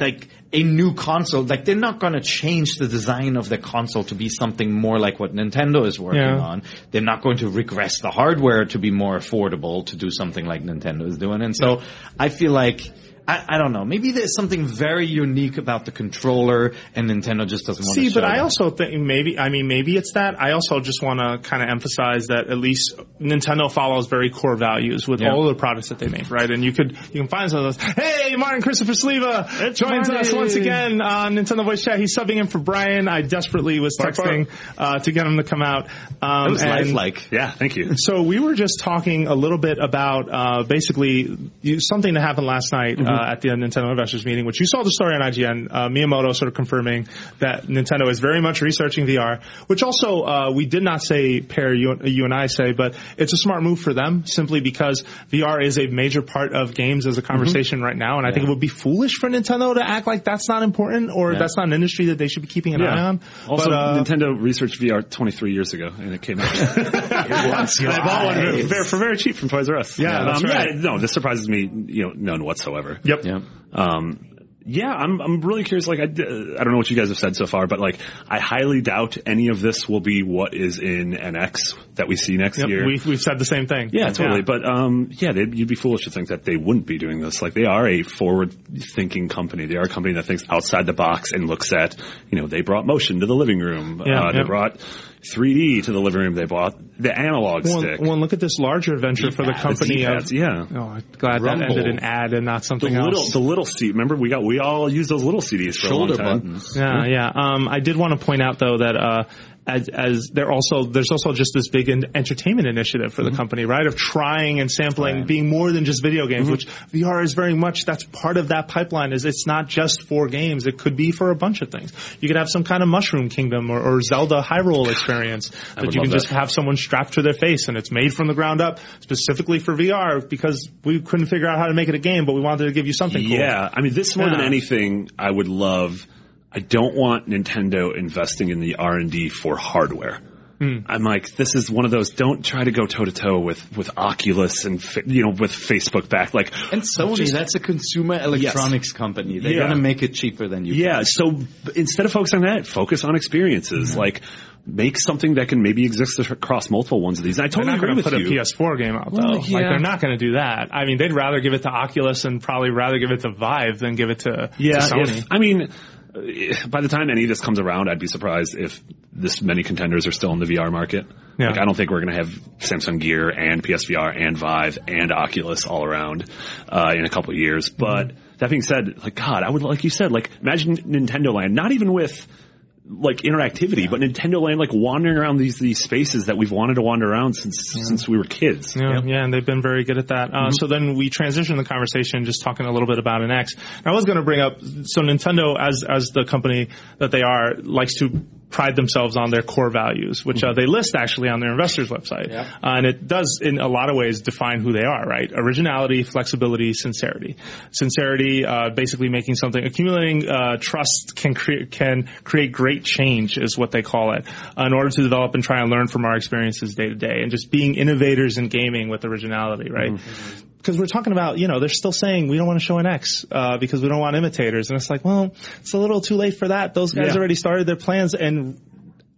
like a new console. Like they're not going to change the design of the console to be something more like what Nintendo is working Yeah. on. They're not going to regress the hardware to be more affordable to do something like Nintendo is doing. And so I feel like. I, I don't know. Maybe there's something very unique about the controller, and Nintendo just doesn't want to See, show but I that. also think maybe, I mean, maybe it's that. I also just want to kind of emphasize that at least Nintendo follows very core values with Yeah. all the products that they make, right? And you could, you can find some of those. Hey, Martin Christopher Sliva joins us once again on Nintendo Voice Chat. He's subbing in for Brian. I desperately was texting, uh, to get him to come out. Um, It was and- lifelike. Yeah, thank you. so we were just talking a little bit about uh, basically something that happened last night uh, at the Nintendo investors meeting, which you saw the story on IGN. Uh, Miyamoto sort of confirming that Nintendo is very much researching VR, which also uh, we did not say, Peer you, you and I say, but it's a smart move for them simply because VR is a major part of games as a conversation right now, and I think it would be foolish for Nintendo to act like that's not important or that's not an industry that they should be keeping an eye on. Also, but, uh, Nintendo researched VR 23 years ago, and it came out. And I bought one for, for very cheap from Toys R Us. Yeah, um, right. Yeah, no, this surprises me, you know, none whatsoever. Yep. Yeah. Um, yeah, I'm I'm really curious. Like, I don't know what you guys have said so far, but like, I highly doubt any of this will be what is in NX that we see next Yep, year. we've, we've said the same thing. yeah, totally. But um, yeah, you'd be foolish to think that they wouldn't be doing this. Like, they are a forward-thinking company. They are a company that thinks outside the box and looks at, you know, they brought motion to the living room. Yeah, uh, yeah. They brought 3D to the living room. They bought the analog Well, stick. well, look at this larger venture for the D-pads, company of. Yeah. Oh, I'm glad Rumble. that ended in ad and not The something little, else. the little seat. Remember, we got we all used those little CDs for Shoulder a long time. buttons. yeah, yeah. Um, I did want to point out though that uh, as, as there also there's also just this big en- entertainment initiative for the mm-hmm. company, right? Of trying and sampling, being more than just video games, mm-hmm. which VR is very much. That's part of that pipeline. Is it's not just for games. It could be for a bunch of things. You could have some kind of Mushroom Kingdom or, or Zelda Hyrule experience that you can love just have someone strapped to their face and it's made from the ground up specifically for VR because we couldn't figure out how to make it a game, but we wanted to give you something cool. Yeah, I mean, this more than anything, I would love. I don't want Nintendo investing in the R and D for hardware. Hmm. I'm like, this is one of those. Don't try to go toe to toe with with Oculus and you know with Facebook back. Like, And Sony, that's a consumer electronics company. They're Yeah. going to make it cheaper than you. yeah. So instead of focusing on that, focus on experiences. Like, make something that can maybe exist across multiple ones of these. And I They're totally not agree going to with put you. a PS4 game out though. Well, Like yeah. they're not going to do that. I mean, they'd rather give it to Oculus and probably rather give it to Vive than give it to, Yeah, to Sony. if- I mean, by the time any of this comes around, I'd be surprised if this many contenders are still in the VR market. Yeah. Like, I don't think we're going to have Samsung Gear and PSVR and Vive and Oculus all around uh, in a couple of years. But that being said, like God, I would like you said, like imagine Nintendo Land, not even with like interactivity, but Nintendo Land like wandering around these these spaces that we've wanted to wander around since since we were kids. Yeah, yeah, and they've been very good at that. Uh, So then we transitioned the conversation just talking a little bit about NX. And I was going to bring up, so Nintendo, as as the company that they are, likes to pride themselves on their core values, which uh, they list actually on their investors website. Uh, and it does, in a lot of ways, define who they are, right? Originality, flexibility, sincerity. Sincerity, uh, basically making something, accumulating uh, trust can create can create great change, is what they call it, uh, in order to develop and try and learn from our experiences day to day, and just being innovators in gaming with originality, right? Because we're talking about, you know, they're still saying we don't want to show NX uh, because we don't want imitators, and it's like, well, it's a little too late for that. Those guys Yeah. already started their plans, and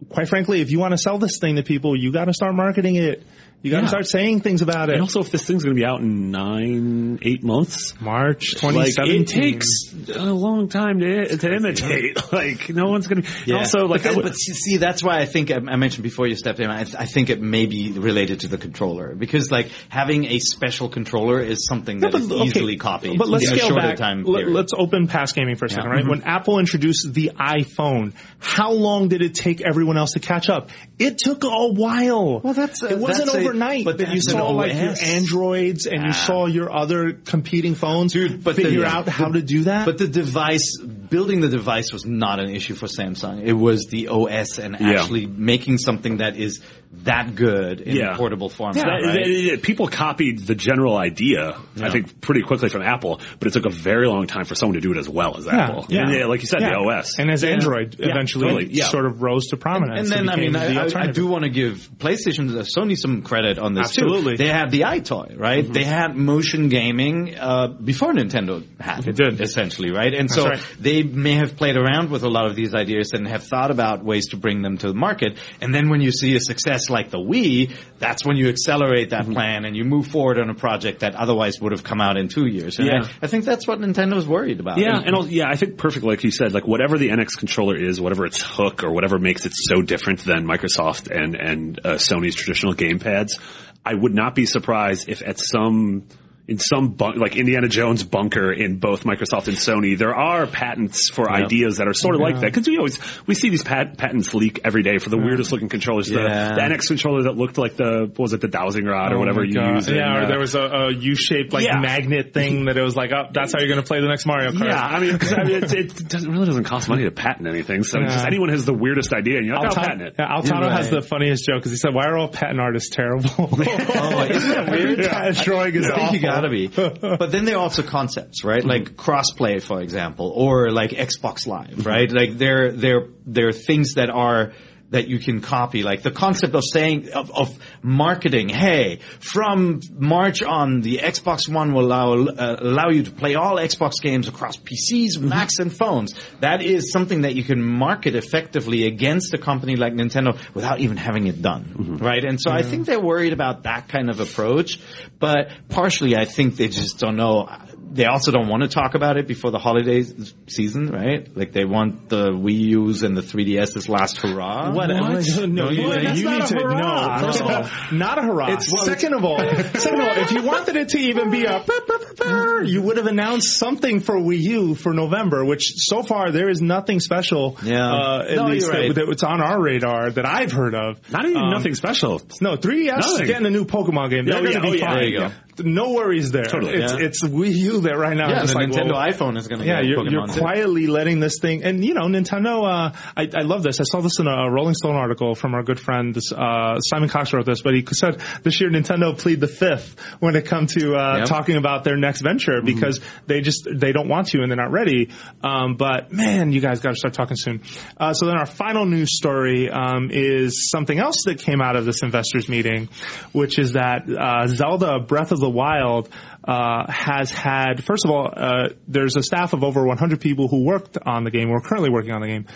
quite frankly, if you want to sell this thing to people, you got to start marketing it. You got to Yeah. start saying things about it. And also, if this thing's going to be out in nine, eight months, March like 2017. it takes a long time to to imitate. Like no one's going to. Yeah. Also, like I but, would- but see, see, that's why I think I, I mentioned before you stepped in. I, I think it may be related to the controller because, like, having a special controller is something that is okay, easily copied. But let's in a scale shorter back. time. let's open past gaming for a second, Yeah. right? Mm-hmm. When Apple introduced the iPhone, how long did it take everyone else to catch up? It took a while. Well, that's, uh, it wasn't that's a- overnight. but then you saw like your Androids and you Ah. saw your other competing phones Dude, but figure yeah, out how to do that. But the device, building the device was not an issue for Samsung. It was the OS and Yeah. actually making something that is that good in Yeah. portable format. That- right? that- that- people copied the general idea, I think, pretty quickly from Apple, but it took a very long time for someone to do it as well as Apple. yeah. And, like you said, Yeah. the OS. and as Android Yeah, eventually totally, yeah. sort of rose to prominence. And it then, I became mean, the I, I, I do want to give PlayStation, uh, Sony some credit on this Absolutely. too. They had the EyeToy, right? Mm-hmm. They had motion gaming uh, before Nintendo had it, did. essentially, right? And so right. they may have played around with a lot of these ideas and have thought about ways to bring them to the market. And then when you see a success like the Wii, that's when you accelerate Mm-hmm. that plan and you move forward on a project that otherwise would have come out in two years. And Yeah. I, I think that's what Nintendo's worried about. Yeah, And- and yeah, I think perfect, like you said, like whatever the NX controller is, whatever its hook or whatever makes it so different than Microsoft and and uh, Sony's traditional gamepads, I would not be surprised if at some in some bun- like Indiana Jones bunker in both Microsoft and Sony, there are patents for ideas that are sort of like that. Because we always we see these pat- patents leak every day for the weirdest looking controllers. The, Yeah. the NX controller that looked like the what was it the dowsing rod or Oh whatever you use. in, Yeah, or uh, there was a, a U-shaped like Yeah. magnet thing that it was like, oh, that's how you're going to play the next Mario Kart. Yeah, I mean, 'cause, I mean it, it doesn't, really doesn't cost money to patent anything. So Yeah. just anyone has the weirdest idea, and you're like, I'll patent it. yeah, Altano You're has the funniest joke because he said, "Why are all patent artists terrible?" Oh, isn't that weird? yeah, drawing is I awful. Gotta be. But then there are also concepts, right? Like mm-hmm. crossplay, for example, or like Xbox Live, right? Mm-hmm. Like there, there, there are things that are that you can copy, like the concept of saying of, of marketing. Hey, from March on, the Xbox One will allow uh, allow you to play all Xbox games across PCs, Macs, and phones. That is something that you can market effectively against a company like Nintendo without even having it done, right? And so I think they're worried about that kind of approach, but partially I think they just don't know. They also don't want to talk about it before the holiday season, right? Like they want the Wii U's and the 3DS's last hurrah. What? No, you, What? you That's need a to hurrah. no. First of all, not a hurrah. second of all, second of all, if you wanted it to even be a, brr, brr, brr, brr, you would have announced something for Wii U for November. Which so far there is nothing special. Yeah. uh, at No, least you're right. that, that's on our radar that I've heard of. Not even Um, nothing special. No, 3DS Nothing. getting a new Pokemon game. They're Oh, going yeah, to be oh, yeah. There you go. No worries there. Totally. It's, Yeah. it's Wii U that right now. yeah, the like, Nintendo well, iPhone is going to yeah, you're, you're too. quietly letting this thing, and you know, Nintendo. Uh, I, I love this. I saw this in a Rolling Stone article from our good friend uh, Simon Cox wrote this, but he said this year Nintendo plead the fifth when it comes to uh, Yep. talking about their next venture because they just they don't want to and they're not ready. Um, but man, you guys got to start talking soon. Uh, so then our final news story um, is something else that came out of this investors meeting, which is that uh, Zelda Breath of the Wild uh, has had, first of all, uh, there's a staff of over 100 people who worked on the game, or currently working on the game.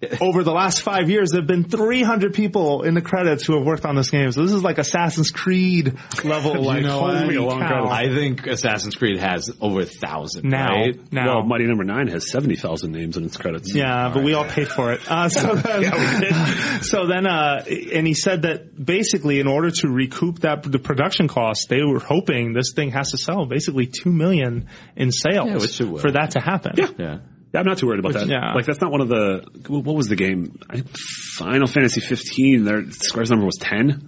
Over the last five years, there have been 300 people in the credits who have worked on this game. So this is like Assassin's Creed level, like you know holy long cow. I think Assassin's Creed has over a thousand now, right? now. Well, Mighty Number Nine has seventy thousand names in its credits. Yeah, but we all paid for it. Uh, so then, so then, uh, and he said that basically, in order to recoup that the production costs, they were hoping this thing has to sell basically two million in sales Yeah, which it will. for that to happen. Yeah. Yeah. Yeah, I'm not too worried about that. yeah. Like that's not one of the. What was the game? I, Final Fantasy 15. Their Square's number was 10.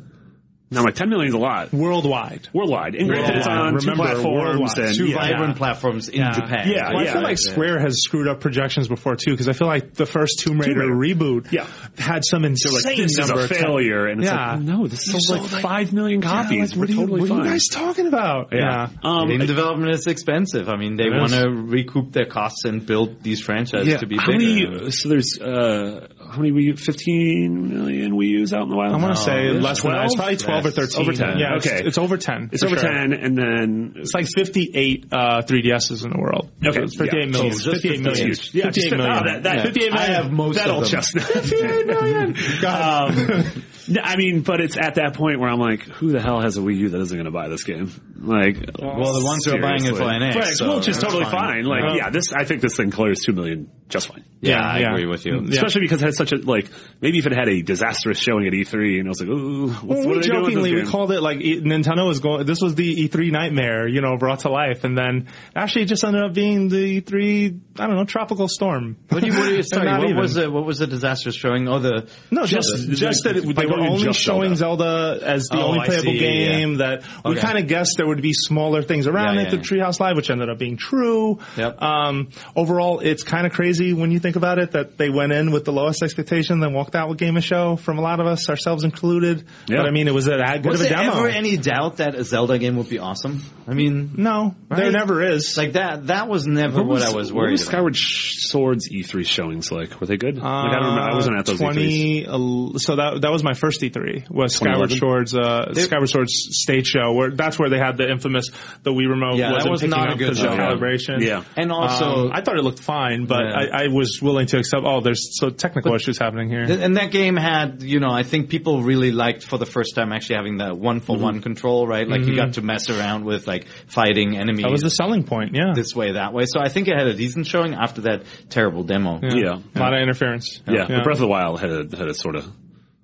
Now, like 10 million is a lot Worldwide. worldwide. And granted, it's Worldwide. on two Remember, platforms worldwide. and Two yeah. vibrant platforms in Yeah. Japan. Yeah, Well, I feel like Square has screwed up projections before too, because I feel like the first Tomb Raider, Raider. reboot Yeah. had some insane like, this is number a of failure, and it's Yeah. like, no, this You is like sold, like- five million copies. Yeah, like, what, are you, totally what are you guys talking about? yeah. Um, Game I- development is expensive. I mean, they want to recoup their costs and build these franchises yeah. to be how bigger. many? So there's uh, how many Wii U? 15 million Wii Us out in the wild. I want to say there's less than that. It's probably 12 or Less. 13. Over 10. Yeah, it's- Okay. It's, over 10. It's over sure. 10, and then It's like 58 uh, 3DSs in the world. Okay, So it's 58 yeah. million. So just 58 million. huge. Yeah, 58 just- million. oh, that- that- Yeah. 58 I have most that of old them. chestnut. 58 million. um, I mean, but it's at that point where I'm like, who the hell has a Wii U that isn't going to buy this game? Like, Well, the ones who are buying it for NX, right, so which is totally fine. fine. Like, Yeah. yeah, this I think this thing clears two million just fine. Yeah, Yeah, I yeah. agree with you. Yeah. Especially because it had such a like maybe if it had a disastrous showing at E3 and I was like, ooh, what's, Well, what we are they jokingly this we called it like Nintendo was going. This was the E3 nightmare, you know, brought to life, and then actually it just ended up being the E3. I don't know, tropical storm. What do you, what do you, sorry, what even. was the, what was the disastrous showing? Oh, the, No, just Zelda. just that it, By they were only showing Zelda. Zelda, as the Oh, only playable see, yeah, yeah. game. That we kind of guessed there would be smaller things around Yeah, it, yeah, the yeah. Treehouse Live, which ended up being true. Yep. Um, overall, it's kind of crazy when you think about it that they went in with the lowest expectation, then walked out with Game of Show. From a lot of us, ourselves included. Yeah. But I mean, it was a that good was of a there demo. ever any doubt that a Zelda game would be awesome? I mean, no, there never is. like that, that was never what, I was what worried was about. Skyward Swords E3 showings like? Were they good? like, I don't remember. I wasn't at those E E3s. Twenty. uh, so that that was my first E3 was Skyward Sword's uh, Skyward Sword's stage show, where that's where they had the infamous the Wii remote Yeah, that wasn't was picking not a up good because of show. calibration. Yeah. And also, Um, I thought it looked fine, but Yeah. I, I was willing to accept. Oh, there's so technical issues happening here. And that game had, you know, I think people really liked for the first time actually having the one for one mm-hmm. control, right? Like you got mm-hmm. to mess around with like fighting enemies that was the selling point. Yeah, this way, that way. So I think it had a decent showing after that terrible demo. Yeah. a lot of interference. Yeah, but Breath of the Wild had a, had a sort of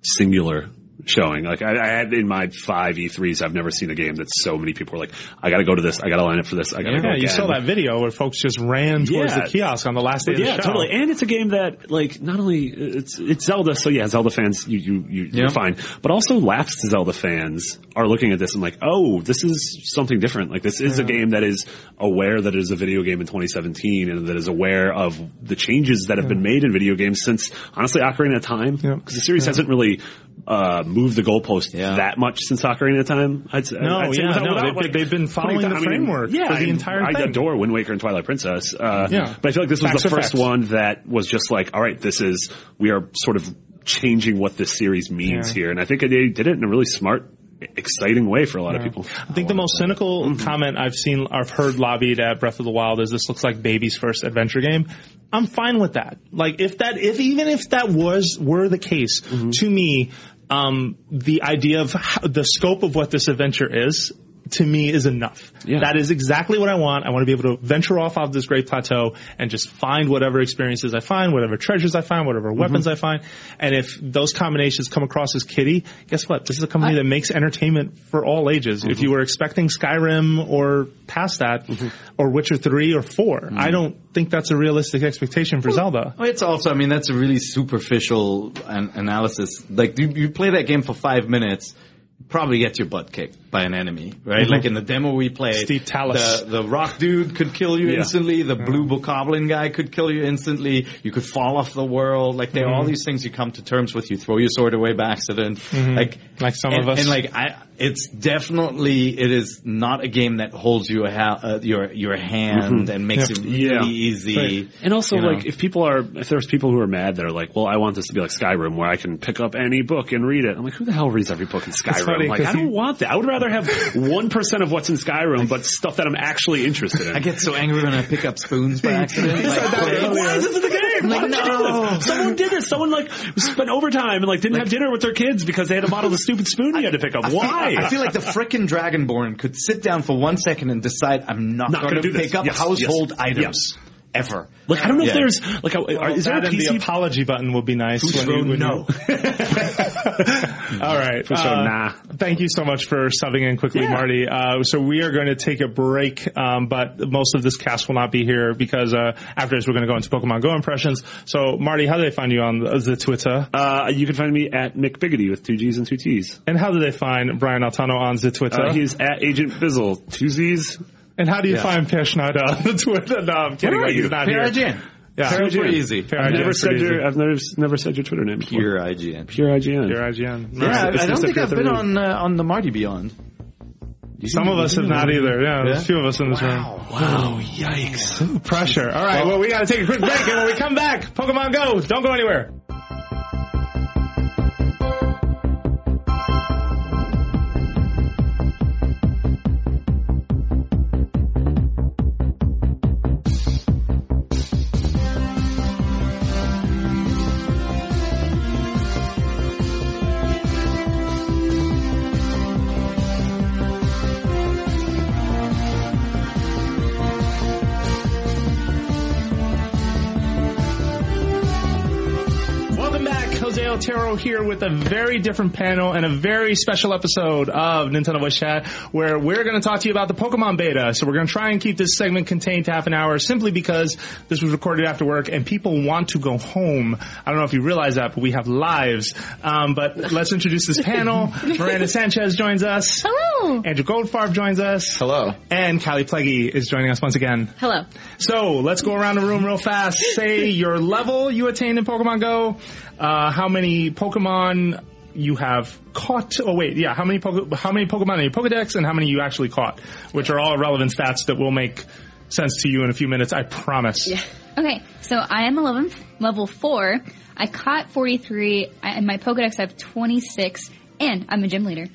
singular showing. Like I, I had in my five E3s, I've never seen a game that so many people were like, I got to go to this, I got to line up for this, I got to go. Yeah, you saw that video where folks just ran towards Yeah. the kiosk on the last day of Yeah, the show. totally. And it's a game that, like, not only it's it's Zelda, so yeah, Zelda fans, you you, you Yeah. you're fine. But also, lapsed Zelda fans are looking at this and like, oh, this is something different. Like, this is a game that is aware that it is a video game in 2017, and that is aware of the changes that have been made in video games since, honestly, Ocarina of Time. Yeah. Because the series hasn't really uh, moved the goalpost Yeah. that much since Ocarina of Time. I'd, say- No, I'd say yeah, without- no, without, they've- like, they've been following putting the I mean, framework yeah, for the I- entire I thing. adore Wind Waker and Twilight Princess. Uh, Yeah. but I feel like this was Facts the first facts. one that was just like, all right, this is we are sort of changing what this series means Yeah. here, and I think they did it in a really smart, exciting way for a lot of people. I think the most cynical Mm-hmm. comment I've seen, I've heard lobbied at Breath of the Wild is this looks like baby's first adventure game. I'm fine with that. Like if that, if even if that was were the case, Mm-hmm. to me, um, the idea of how, the scope of what this adventure is. To me is enough. Yeah. That is exactly what I want. I want to be able to venture off of this great plateau and just find whatever experiences I find, whatever treasures I find, whatever Mm-hmm. weapons I find. And if those combinations come across as kitty, guess what? This is a company that makes entertainment for all ages. If mm-hmm. you were expecting Skyrim or past that, mm-hmm. or Witcher 3 or 4, mm-hmm. I don't think that's a realistic expectation for Zelda. It's also, I mean, that's a really superficial an- analysis. Like, you, you play that game for five minutes, probably get your butt kicked by an enemy, right? Mm-hmm. Like in the demo we played, Stone Talus. the, the rock dude could kill you Yeah. instantly, the mm-hmm. blue bokoblin guy could kill you instantly, you could fall off the world, like there are all mm-hmm. these things you come to terms with, you throw your sword away by accident, like, Like some and, of us. And like, I, it's definitely, it is not a game that holds you a ha- uh, your, your hand and makes Yep. it really Yeah. easy. And also, You know. like, if people are, if there's people who are mad that are like, well, I want this to be like Skyrim, where I can pick up any book and read it. I'm like, who the hell reads every book in Skyrim? funny, like, 'cause I don't you- want that. I would rather have one percent of what's in Skyrim, but stuff that I'm actually interested in. I get so angry when I pick up spoons by accident. like, Why is this in the game? Like, would you do no. Someone did this. Someone like spent overtime and like didn't have dinner with their kids because they had to model the stupid spoon you had to pick up. Why? I feel like the frickin' Dragonborn could sit down for one second and decide I'm not, Not going gonna to do this. pick up Yes, household yes, items ever. like I don't know Yeah. if there's like a, are, is there a that and the PC? apology button would be nice. when you- when you- All right. For sure, Uh, nah. Thank you so much for subbing in quickly, Yeah. Marty. Uh, so we are going to take a break, um, but most of this cast will not be here because uh, after this we're going to go into Pokemon Go impressions. So Marty, how do they find you on the, the Twitter? Uh, you can find me at McBiggitty with two G's and two T's. And how do they find Brian Altano on the Twitter? Uh, he's at Agent Bizzle, two Z's. And how do you find Peer Schneider on the Twitter? No, I'm kidding. Where are He's you? not Pure here. IGN. Yeah. Super IGN. easy. Pure I've IGN, never said pretty your. I've never never said your Twitter name before. Peer IGN. Peer IGN. Peer IGN. Yeah, I, It's I don't think I've been on uh, on the Marty Beyond. Some of us have not either. Yeah, there's Yeah? a few of us in this room. Wow, yikes. Pressure. All right, well, we got to take a quick break, and when we come back, Pokemon Go. Don't go anywhere. Otero here with a very different panel and a very special episode of Nintendo Voice Chat where we're going to talk to you about the Pokemon beta. So we're going to try and keep this segment contained to half an hour simply because this was recorded after work and people want to go home. I don't know if you realize that, but we have lives. Um, but let's introduce this panel. Miranda Sanchez joins us. Hello. Andrew Goldfarb joins us. Hello. And Kallie Plagge is joining us once again. Hello. So let's go around the room real fast. Say your level you attained in Pokemon Go, uh, how many Pokemon you have caught. Oh wait, yeah, how many Poke- how many Pokemon in your Pokedex, and how many you actually caught, which are all relevant stats that will make sense to you in a few minutes. I promise. Okay, so I am 11, level 4. I caught 43. I, in my Pokedex, I have 26, and I'm a gym leader.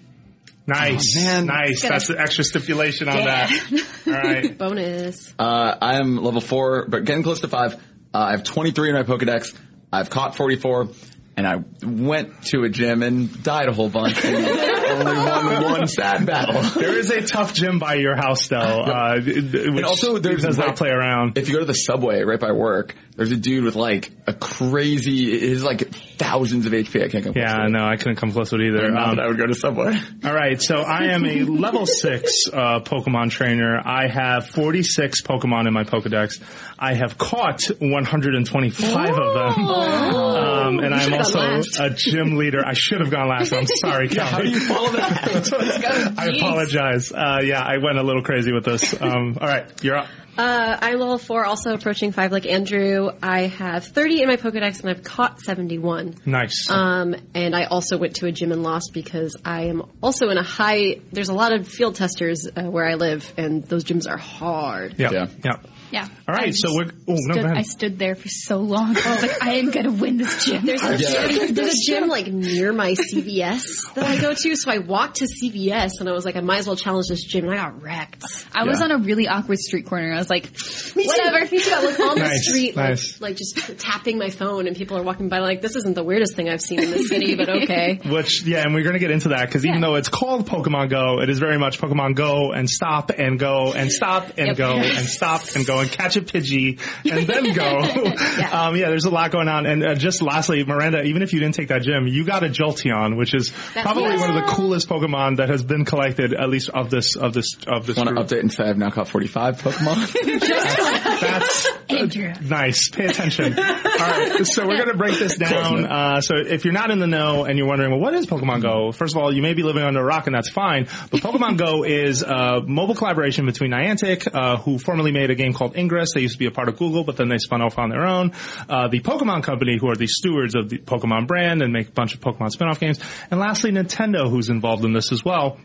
Nice, man. nice. That's the extra stipulation on Yeah. that. All right. Bonus. Uh, I am level four, but getting close to five. Uh, I have 23 in my Pokedex. I've caught 44, and I went to a gym and died a whole bunch. And only won one sad battle. There is a tough gym by your house, though. Uh, which And also, there's does not like- play around. If you go to the subway right by work, there's a dude with like a crazy, his like thousands of HP. I can't come. Yeah, no, I couldn't come close to it either. Um, Um, I would go to subway. all right, so I am a level six uh, Pokemon trainer. I have 46 Pokemon in my Pokedex. I have caught 125 of them, um, and I'm also last. a gym leader. I should have gone last. I'm sorry, Kelly. How do you follow? I apologize. Uh, yeah, I went a little crazy with this. Um, all right, you're up. Uh, I'm level four, also approaching five like Andrew. I have 30 in my Pokedex and I've caught 71. Nice. Um, and I also went to a gym and lost because I am also in a high, there's a lot of field testers uh, where I live and those gyms are hard. yeah, yeah. yeah. Yeah. All right, I so we're. Oh no, stood, go I stood there for so long. I was like, I am gonna win this gym. There's a, gym, there's a gym like near my CVS that I go to, so I walked to CVS and I was like, I might as well challenge this gym, and I got wrecked. I was on a really awkward street corner. I was like, Me too, whatever. Me too. I'm like on the Nice, street, nice. like, like just tapping my phone, and people are walking by, like, this isn't the weirdest thing I've seen in this city, but okay. Which, yeah, and we're going to get into that because even though it's called Pokemon Go, it is very much Pokemon Go and stop and go and stop and Yep. go and stop and go and catch a Pidgey and then go. yeah. Um, yeah, there's a lot going on. And uh, just lastly, Miranda, even if you didn't take that gym, you got a Jolteon, which is probably one of the coolest Pokemon that has been collected, at least of this, of this, of this Want to update and say I've now caught 45 Pokemon? That's Andrew. nice. Pay attention. All right, so we're gonna break this down. Uh, so if you're not in the know and you're wondering, well, what is Pokemon Go? First of all, you may be living under a rock, and that's fine. But Pokemon Go is a mobile collaboration between Niantic, uh, who formerly made a game called Ingress. They used to be a part of Google, but then they spun off on their own. Uh, the Pokemon Company, who are the stewards of the Pokemon brand and make a bunch of Pokemon spin-off games, and lastly, Nintendo, who's involved in this as well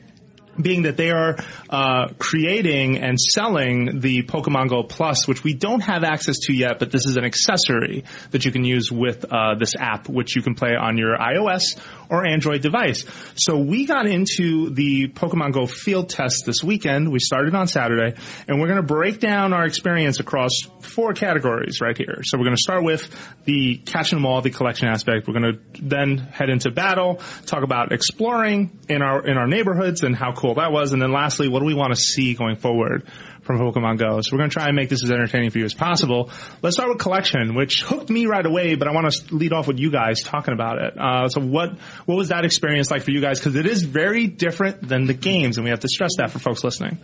being that they are uh, creating and selling the Pokemon Go Plus, which we don't have access to yet, but this is an accessory that you can use with uh, this app, which you can play on your iOS or Android device. So we got into the Pokemon Go field test this weekend. We started on Saturday, and we're going to break down our experience across four categories right here. So we're going to start with the catch them all, the collection aspect. We're going to then head into battle, talk about exploring in our in our neighborhoods and how cool that was, and then lastly, what do we want to see going forward from Pokemon Go? So we're going to try and make this as entertaining for you as possible. Let's start with collection, which hooked me right away, but I want to lead off with you guys talking about it. Uh, so what what was that experience like for you guys? Because it is very different than the games, and we have to stress that for folks listening.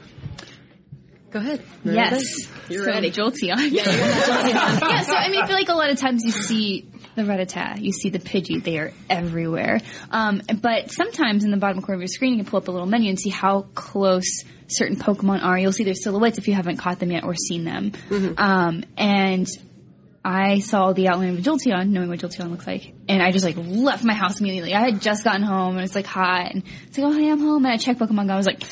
Go ahead. Yes. You're so, ready. Jolteon. yeah, so I mean, I feel like a lot of times you see the Rattata, you see the Pidgey, they are everywhere. Um, but sometimes in the bottom corner of your screen, you can pull up a little menu and see how close certain Pokemon are. You'll see their silhouettes if you haven't caught them yet or seen them. Um, and I saw the outline of a Jolteon, knowing what Jolteon looks like, and I just like left my house immediately. I had just gotten home and it's like hot, and it's like, oh hey, I'm home, and I checked Pokemon Go. I was like,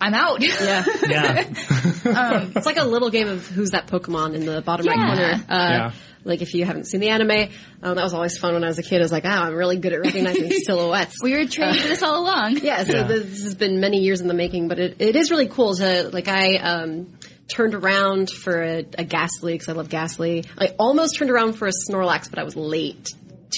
I'm out. Yeah. Yeah, It's like a little game of who's that Pokemon in the bottom right corner. Uh, Yeah. Like if you haven't seen the anime, um, that was always fun when I was a kid. I was like, oh, I'm really good at recognizing silhouettes. we were training for this all along. Yeah, so Yeah. this has been many years in the making, but it, it is really cool to, like, I, um, turned around for a, a Gastly, because I love Gastly. I almost turned around for a Snorlax, but I was late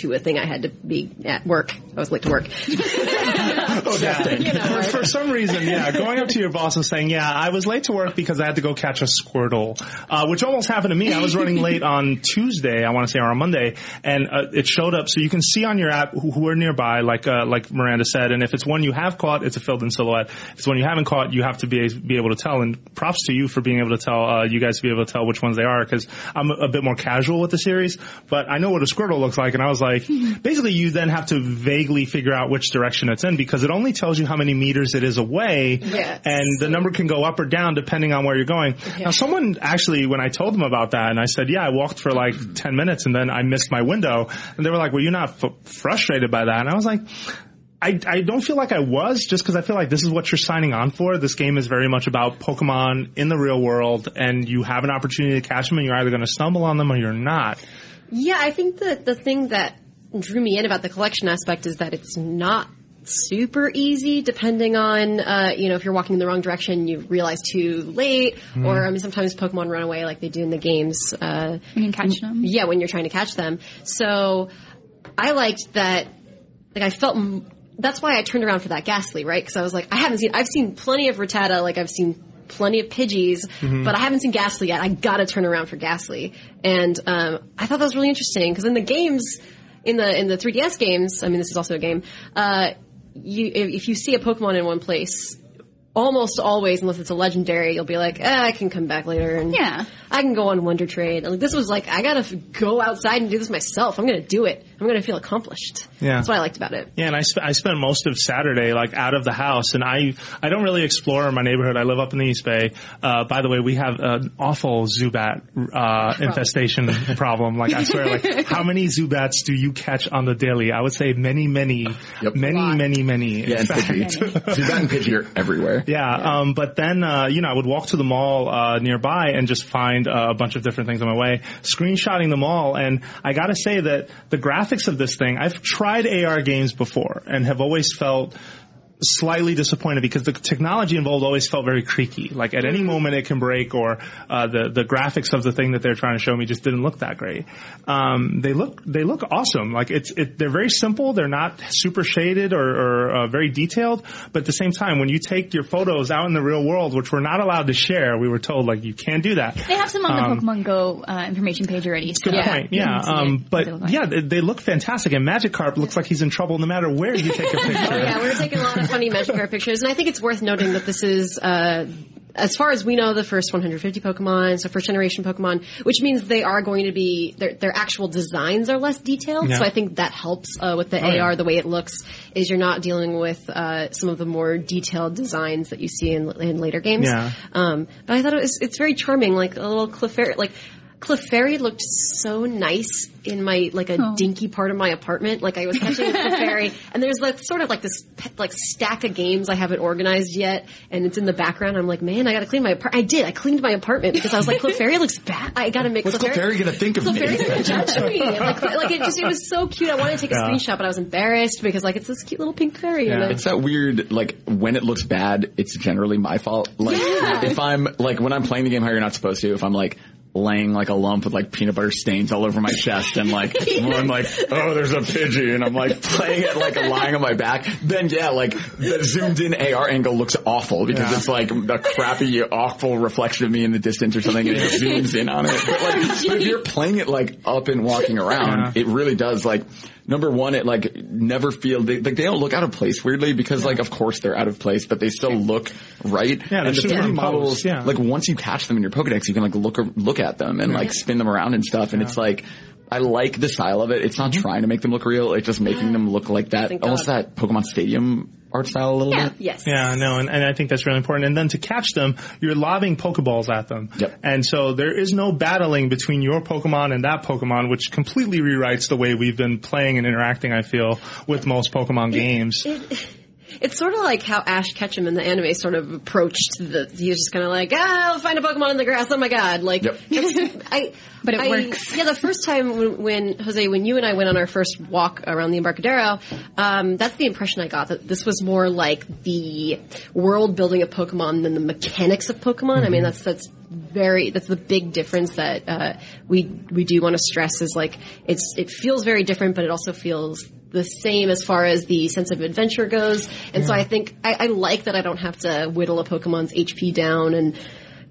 to a thing I had to be at work. I was late to work. for, for some reason, yeah, going up to your boss and saying, "Yeah, I was late to work because I had to go catch a Squirtle," uh, which almost happened to me. I was running late on Tuesday, I want to say, or on Monday, and uh, it showed up. So you can see on your app who, who are nearby, like uh, like Miranda said. And if it's one you have caught, it's a filled-in silhouette. If it's one you haven't caught, you have to be be able to tell. And props to you for being able to tell uh, you guys to be able to tell which ones they are because I'm a, a bit more casual with the series, but I know what a Squirtle looks like, and I was like, basically, you then have to vaguely figure out which direction it's in because it only tells you how many meters it is away, Yes. and the number can go up or down depending on where you're going. Now, someone actually, when I told them about that, and I said, "Yeah, I walked for like ten minutes, and then I missed my window," and they were like, "Well, you're not f- frustrated by that?" And I was like. I, I don't feel like I was just because I feel like this is what you're signing on for. This game is very much about Pokemon in the real world, and you have an opportunity to catch them, and you're either going to stumble on them or you're not. Yeah, I think that the thing that drew me in about the collection aspect is that it's not super easy depending on uh, you know if you're walking in the wrong direction you realize too late or I mean sometimes Pokemon run away like they do in the games uh, You can catch them. yeah when you're trying to catch them. So I liked that like I felt m- that's why I turned around for that Gastly right? Because I was like I haven't seen I've seen plenty of Rattata like I've seen plenty of Pidgeys but I haven't seen Gastly yet. I gotta turn around for Gastly. And um, I thought that was really interesting because in the games in the in the 3DS games I mean this is also a game uh, you if, if you see a Pokemon in one place almost always, unless it's a legendary, you'll be like, eh, I can come back later and Yeah. I can go on Wonder Trade. Like this was like, I gotta f- go outside and do this myself. I'm gonna do it. I'm gonna feel accomplished. Yeah. That's what I liked about it. Yeah, and I, sp- I spent most of Saturday like out of the house, and I I don't really explore my neighborhood. I live up in the East Bay. Uh, by the way, we have an awful Zubat uh, infestation problem. Like I swear, like how many Zubats do you catch on the daily? I would say many, many, Yep. many, Lot. many, many. Yeah, and fact. Pidgey. Zubat and Pidgey are everywhere. Yeah, um, but then uh, you know I would walk to the mall uh, nearby and just find uh, a bunch of different things on my way, screenshotting them all. And I got to say that the graphics of this thing, I've tried AR games before and have always felt slightly disappointed because the technology involved always felt very creaky. Like at any moment it can break, or uh, the the graphics of the thing that they're trying to show me just didn't look that great. Um, they look they look awesome. Like it's it, they're very simple. They're not super shaded or, or uh, very detailed, but at the same time, when you take your photos out in the real world, which we're not allowed to share, we were told like you can't do that. They have some on the Um, Pokemon Go uh, information page already. So Good Yeah. point. Yeah. Um, they but like. yeah, they, they look fantastic. And Magikarp looks like he's in trouble no matter where you take a picture. Oh yeah, we were taking a lot of funny Magikarp pictures, and I think it's worth noting that this is, uh, as far as we know, the first 150 Pokemon, so first generation Pokemon, which means they are going to be their their actual designs are less detailed. Yeah. So I think that helps uh, with the Oh, yeah. AR. The way it looks is you're not dealing with uh, some of the more detailed designs that you see in, in later games. Yeah. Um, but I thought it was it's very charming, like a little Clefairy, like. Clefairy looked so nice in my like a Oh. dinky part of my apartment. Like I was catching a Clefairy, and there's like sort of like this like stack of games I haven't organized yet, and it's in the background. I'm like, man, I got to clean my apartment. I did. I cleaned my apartment because I was like, Clefairy looks bad. I got to make What's Clefairy gonna think of me? Clefairy's gonna judge me. Like, like it just it was so cute. I wanted to take a Yeah. screenshot, but I was embarrassed because like it's this cute little pink fairy. Yeah. You know? It's that weird, like, when it looks bad, it's generally my fault. Like, Yeah. if I'm, like, when I'm playing the game how you're not supposed to, if I'm, like, laying like a lump with like peanut butter stains all over my chest and like I'm like oh there's a Pidgey and I'm like playing it like lying on my back then yeah like the zoomed in AR angle looks awful because Yeah. it's like a crappy awful reflection of me in the distance or something and it zooms in on it but like but if you're playing it like up and walking around Yeah. it really does like number one it like never feel they like they don't look out of place weirdly because like of course they're out of place but they still look right. Yeah, and the 3D models yeah. like once you catch them in your Pokedex you can like look look at them and like spin them around and stuff and it's like I like the style of it. It's not mm-hmm. trying to make them look real. It's just making them look like that, Thank almost God. that Pokemon Stadium art style a little Yeah. bit. Yes. Yeah, no, and, and I think that's really important. And then to catch them, you're lobbing Pokeballs at them. Yep. And so there is no battling between your Pokemon and that Pokemon, which completely rewrites the way we've been playing and interacting, I feel, with most Pokemon games. It's sort of like how Ash Ketchum in the anime sort of approached the. He was just kind of like, ah, I'll find a Pokemon in the grass. Oh my god! Like, Yep. I. But it I- works. Yeah, the first time when, when Jose, when you and I went on our first walk around the Embarcadero, um, that's the impression I got that this was more like the world building of Pokemon than the mechanics of Pokemon. I mean, that's that's very that's the big difference that uh, we we do want to stress is like it's it feels very different, but it also feels the same as far as the sense of adventure goes. And so I think I, I like that I don't have to whittle a Pokemon's HP down and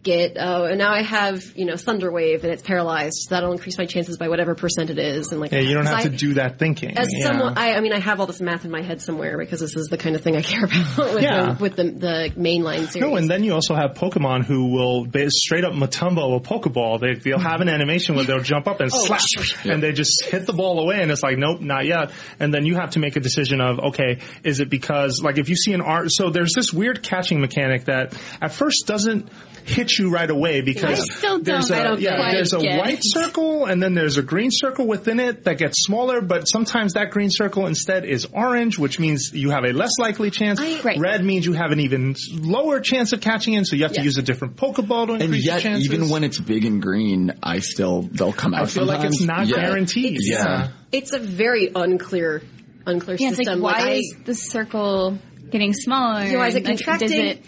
get oh and now I have you know Thunder Wave and it's paralyzed. So that'll increase my chances by whatever percent it is. And like Yeah, you don't have because to do that thinking. as yeah. someone, I, I mean, I have all this math in my head somewhere because this is the kind of thing I care about with, Yeah. the, with the, the mainline series. No, and then you also have Pokemon who will straight up Mutombo a Pokeball. They, they'll have an animation where they'll jump up and Oh, slap, and they just hit the ball away, and it's like, nope, not yet. And then you have to make a decision of, okay, is it because, like, if you see an art, so there's this weird catching mechanic that at first doesn't hit get you right away because I still don't- there's a I don't yeah quite there's a get it. white circle and then there's a green circle within it that gets smaller, but sometimes that green circle instead is orange, which means you have a less likely chance. I- Right. Red means you have an even lower chance of catching in, so you have to use a different Pokeball to increase And yet, chances. even when it's big and green, I still they'll come out. I feel like it's not. Yeah. guaranteed. Yeah. Uh, it's a very unclear, unclear Yeah, it's system. like, why I, is the circle getting smaller? you know, is it Like, contracting?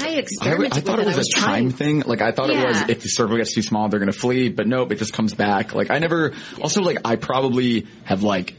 Does it, I I, thought it was a trying. time thing. Like I thought it was if the circle gets too small, they're gonna flee. But nope, it just comes back. Like I never. Also, like I probably have like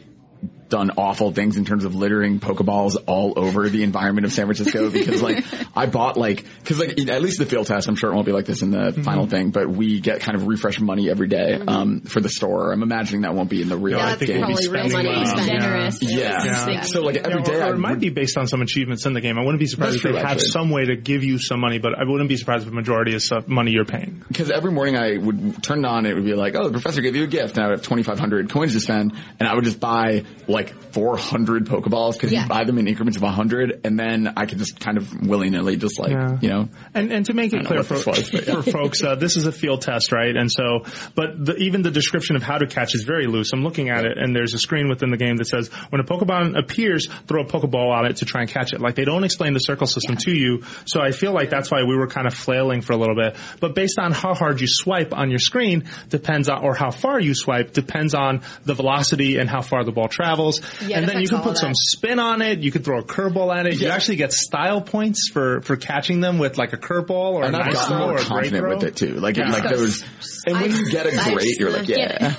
done awful things in terms of littering Pokeballs all over the environment of San Francisco because like I bought like because like at least the field test I'm sure it won't be like this in the final thing but we get kind of refresh money every day, um for the store I'm imagining that won't be in the real Yeah, I That's think game. probably real money. well. generous? Yeah. Yeah. So like every Yeah, day or, or it might be based on some achievements in the game. I wouldn't be surprised if they true, have actually. some way to give you some money, but I wouldn't be surprised if the majority is stuff, money you're paying. because every morning I would turn it on, it would be like, oh, the professor gave you a gift, and I would have 2,500 coins to spend, and I would just buy like 400 Pokeballs because Yeah. you buy them in increments of 100, and then I could just kind of willy-nilly just like, Yeah. you know, And, and to make it clear for, was, yeah. for folks, uh, this is a field test, right? And so, but the, even the description of how to catch is very loose. I'm looking at it, and there's a screen within the game that says when a Pokemon appears, throw a Pokeball on it to try and catch it. Like they don't explain the circle system to you, so I feel like that's why we were kind of flailing for a little bit. But based on how hard you swipe on your screen depends on, or how far you swipe depends on the velocity and how far the ball travels. Yeah, and then you affects can put some spin on it. You could throw a curveball at it. You actually get style points for for catching them with like a curveball or and a I've nice gotten throw more or a great confident throw. with it too. Like, Yeah. like those, and when you get a great, you're like, yeah.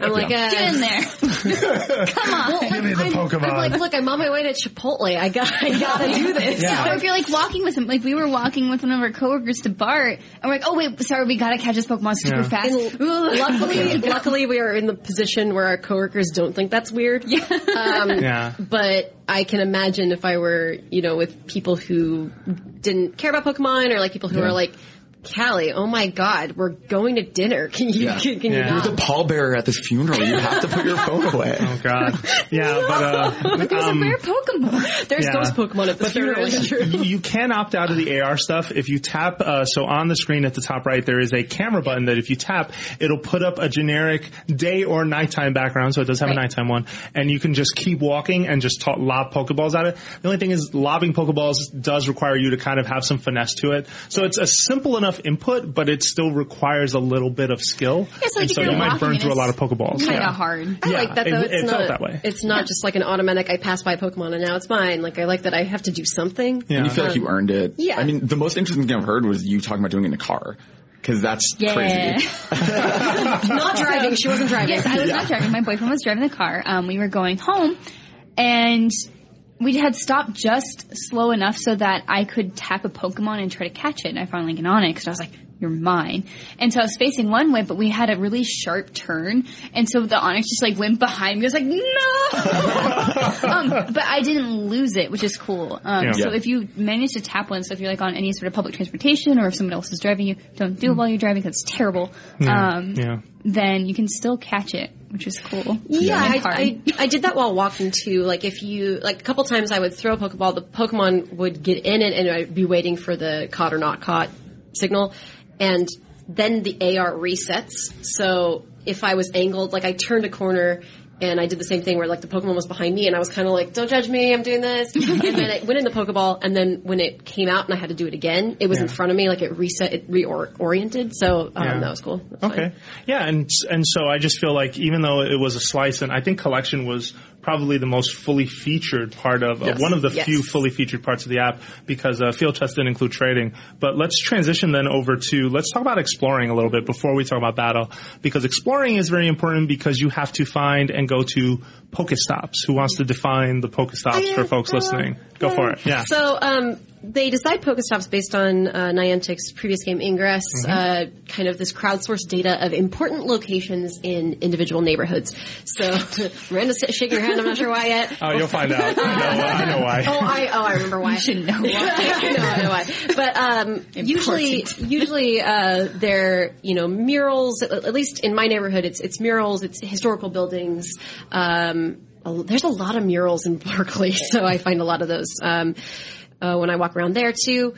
I'm like, uh, Get in there. Come on. Give me the I'm, Pokemon. I'm like, look, I'm on my way to Chipotle. I got, I gotta do this. Or if you're like walking with him, like we were walking with one of our coworkers to BART, and we're like, oh wait, sorry, we gotta catch this Pokemon super Yeah. fast. And luckily, luckily, we are in the position where our coworkers don't think that's weird. Yeah. Um, Yeah. But I can imagine if I were, you know, with people who didn't care about Pokemon or like people who are like, Kallie, oh my god, we're going to dinner. Can you, Yeah. can, can Yeah. you You're the pallbearer at this funeral. You have to put your phone away. Oh God, yeah, but uh, But there's um, a rare Pokemon. There's yeah. ghost Pokemon at the But funeral. is, It's true. you can opt out of the AR stuff if you tap. Uh, so on the screen at the top right, there is a camera button that if you tap, it'll put up a generic day or nighttime background. So it does have a Right. nighttime one, and you can just keep walking and just ta- lob Pokeballs at it. The only thing is, lobbing Pokeballs does require you to kind of have some finesse to it. So it's a simple enough input, but it still requires a little bit of skill. Yeah, so and so you're might burn through a lot of Pokeballs. Kind of Yeah. hard. I Yeah, like that it- though. it it's felt not, that way. It's not just like an automatic. I pass by Pokemon and now it's mine. Like I like that I have to do something. Yeah. You feel like you earned it. Yeah. I mean, the most interesting thing I've heard was you talking about doing it in a car. Cause that's Yeah. crazy. not driving. She wasn't driving. Yes, I was not driving. My boyfriend was driving the car. Um, we were going home, and we had stopped just slow enough so that I could tap a Pokemon and try to catch it. And I finally get on it because I was like, "You're mine." And so I was facing one way, but we had a really sharp turn, and so the Onix just like went behind me. I was like, "No!" um, but I didn't lose it, which is cool. Um, Yeah. So Yeah. if you manage to tap one, so if you're like on any sort of public transportation or if someone else is driving you, don't do it while you're driving because it's terrible. Um, yeah. then you can still catch it, which is cool. Yeah, I. I, I did that while walking too. Like if you, like a couple times I would throw a Pokeball, the Pokemon would get in it and I'd be waiting for the caught or not caught signal. And then the AR resets. So if I was angled, like I turned a corner and I did the same thing where like the Pokemon was behind me and I was kind of like, don't judge me, I'm doing this. and then it went in the Pokeball and then when it came out and I had to do it again, it was in front of me, like it reset, it reoriented. So um, Yeah. that was cool. That's fine. Okay. Yeah, and and so I just feel like even though it was a slice, and I think collection was probably the most fully featured part of uh, one of the Yes. few fully featured parts of the app because uh, field test didn't include trading. But let's transition then over to let's talk about exploring a little bit before we talk about battle because exploring is very important because you have to find and go to Pokestops. Who wants to define the Pokestops for folks listening? Go for it. Yeah. So um, they decide Pokestops based on uh, Niantic's previous game Ingress, Mm-hmm. uh, kind of this crowdsourced data of important locations in individual neighborhoods. So Miranda's shaking her head. I'm not sure why yet. Oh, you'll find out. I know, I know why. Oh, I oh I remember why. You should know why. I know, I know why. But um, usually, usually uh, they're you know murals. At, at least in my neighborhood, it's it's murals. It's historical buildings. Um, a- there's a lot of murals in Berkeley, so I find a lot of those um, uh, when I walk around there too.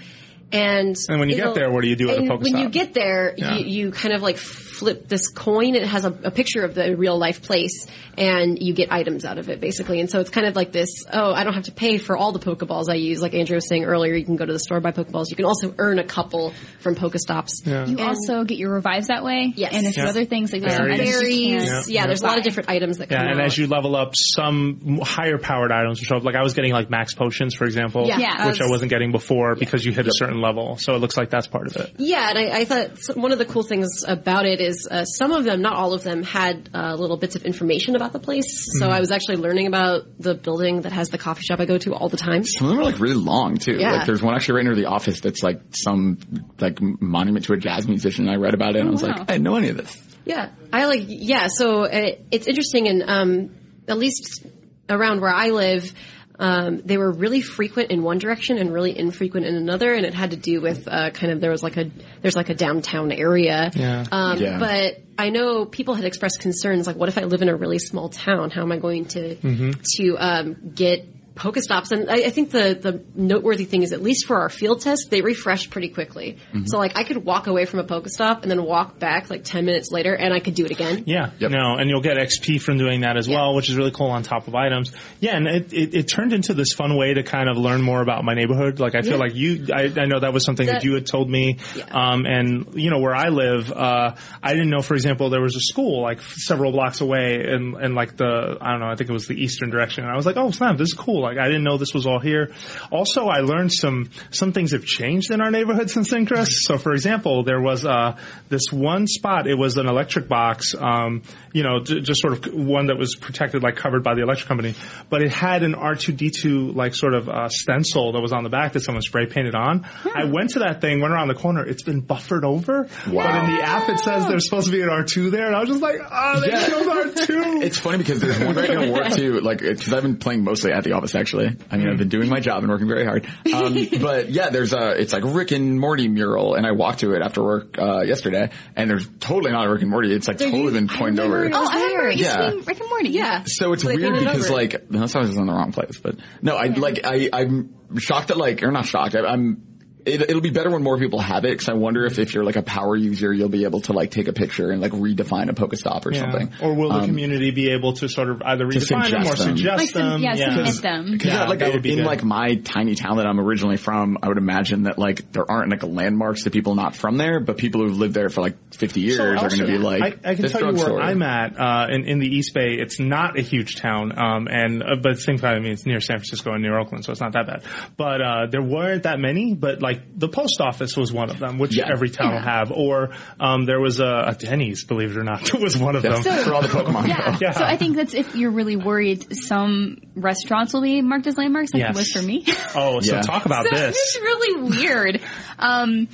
And, And when you get there, what do you do at a and When you get there, Yeah. you, you kind of like flip this coin. It has a, a picture of the real life place, and you get items out of it basically. And so it's kind of like this. Oh, I don't have to pay for all the Pokeballs I use. Like Andrew was saying earlier, you can go to the store buy Pokeballs. You can also earn a couple from Pokestops. You And- also get your revives that way. Yes. And a few Yeah. other things like Berries. berries. can't Yeah, there's a lot of different items that Yeah, come and out. as you level up, some higher powered items will show up. Like I was getting like max potions, for example, Yeah. Yeah. which I wasn't getting before because you hit a certain level. So it looks like that's part of it. Yeah, and I, I thought one of the cool things about it is uh, some of them, not all of them, had uh, little bits of information about the place. So I was actually learning about the building that has the coffee shop I go to all the time. Some of them are like really long too. Yeah. Like there's one actually right near the office that's like some like monument to a jazz musician. I read about it and I was wow. like, I didn't know any of this. Yeah, I like. Yeah, so uh, it's interesting, and um, at least around where I live. Um, they were really frequent in one direction and really infrequent in another, and it had to do with uh, kind of there was like a there's like a downtown area. Yeah. Um, Yeah. But I know people had expressed concerns like, what if I live in a really small town? How am I going to to um, get Pokestops? And I, I think the the noteworthy thing is at least for our field test, they refresh pretty quickly. So like I could walk away from a Pokestop and then walk back like ten minutes later, and I could do it again. Yeah, Yep. no, and you'll get XP from doing that as well, which is really cool on top of items. Yeah, and it, it, it turned into this fun way to kind of learn more about my neighborhood. Like I feel Yeah. like you, I, I know that was something that, That- you had told me. Yeah. Um, and you know where I live, uh, I didn't know, for example, there was a school like several blocks away, and and like the I don't know, I think it was the eastern direction. And I was like, oh snap, this is cool. Like I didn't know this was all here. Also, I learned some some things have changed in our neighborhood since Synchros. So, for example, there was uh, this one spot. It was an electric box. Um, you know, j- just sort of one that was protected, like covered by the electric company. But it had an R2D2 like sort of uh, stencil that was on the back that someone spray painted on. I went to that thing, went around the corner. It's been buffered over. Wow. But in the app, it says there's supposed to be an R2 there, and I was just like, oh, they Yeah. killed R2. It's funny because there's one right near work too, like, cause I've been playing mostly at the office actually. I mean, I've been doing my job and working very hard. Um, but yeah, there's a, it's like Rick and Morty mural and I walked to it after work, uh, yesterday and there's totally not a Rick and Morty. It's like totally been pointed over. Remember- Oh, I remember you Yeah. seeing Rick and Morty. Yeah. So it's they weird painted it because over. like unless I was in the wrong place, but no, I like I I'm shocked that like or not shocked. I, I'm it, it'll be better when more people have it because I wonder if if you're like a power user, you'll be able to like take a picture and like redefine a Pokestop or Yeah. something. Or will the Um, community be able to sort of either redefine them or suggest them. suggest Like, some- them? yeah, submit them. Because Yeah, like that would be in good. like my tiny town that I'm originally from, I would imagine that like there aren't like landmarks to people not from there, but people who've lived there for like 50 years So are going to be like, I, I can this tell you where drugstore. I'm at uh, in in the East Bay. It's not a huge town, um, and uh, but at the same time, I mean, it's near San Francisco and near Oakland, so it's not that bad. But uh, there weren't that many. But like the post office was one of them, which Yeah. every town will have. Or um, there was a, a Denny's, believe it or not, was one of Yeah, them. for all the Pokemon. Yeah. Yeah. So I think that's if you're really worried, some restaurants will be marked as landmarks, like Yes. it was for me. Oh, so Yeah. talk about so this. it's really weird. Um,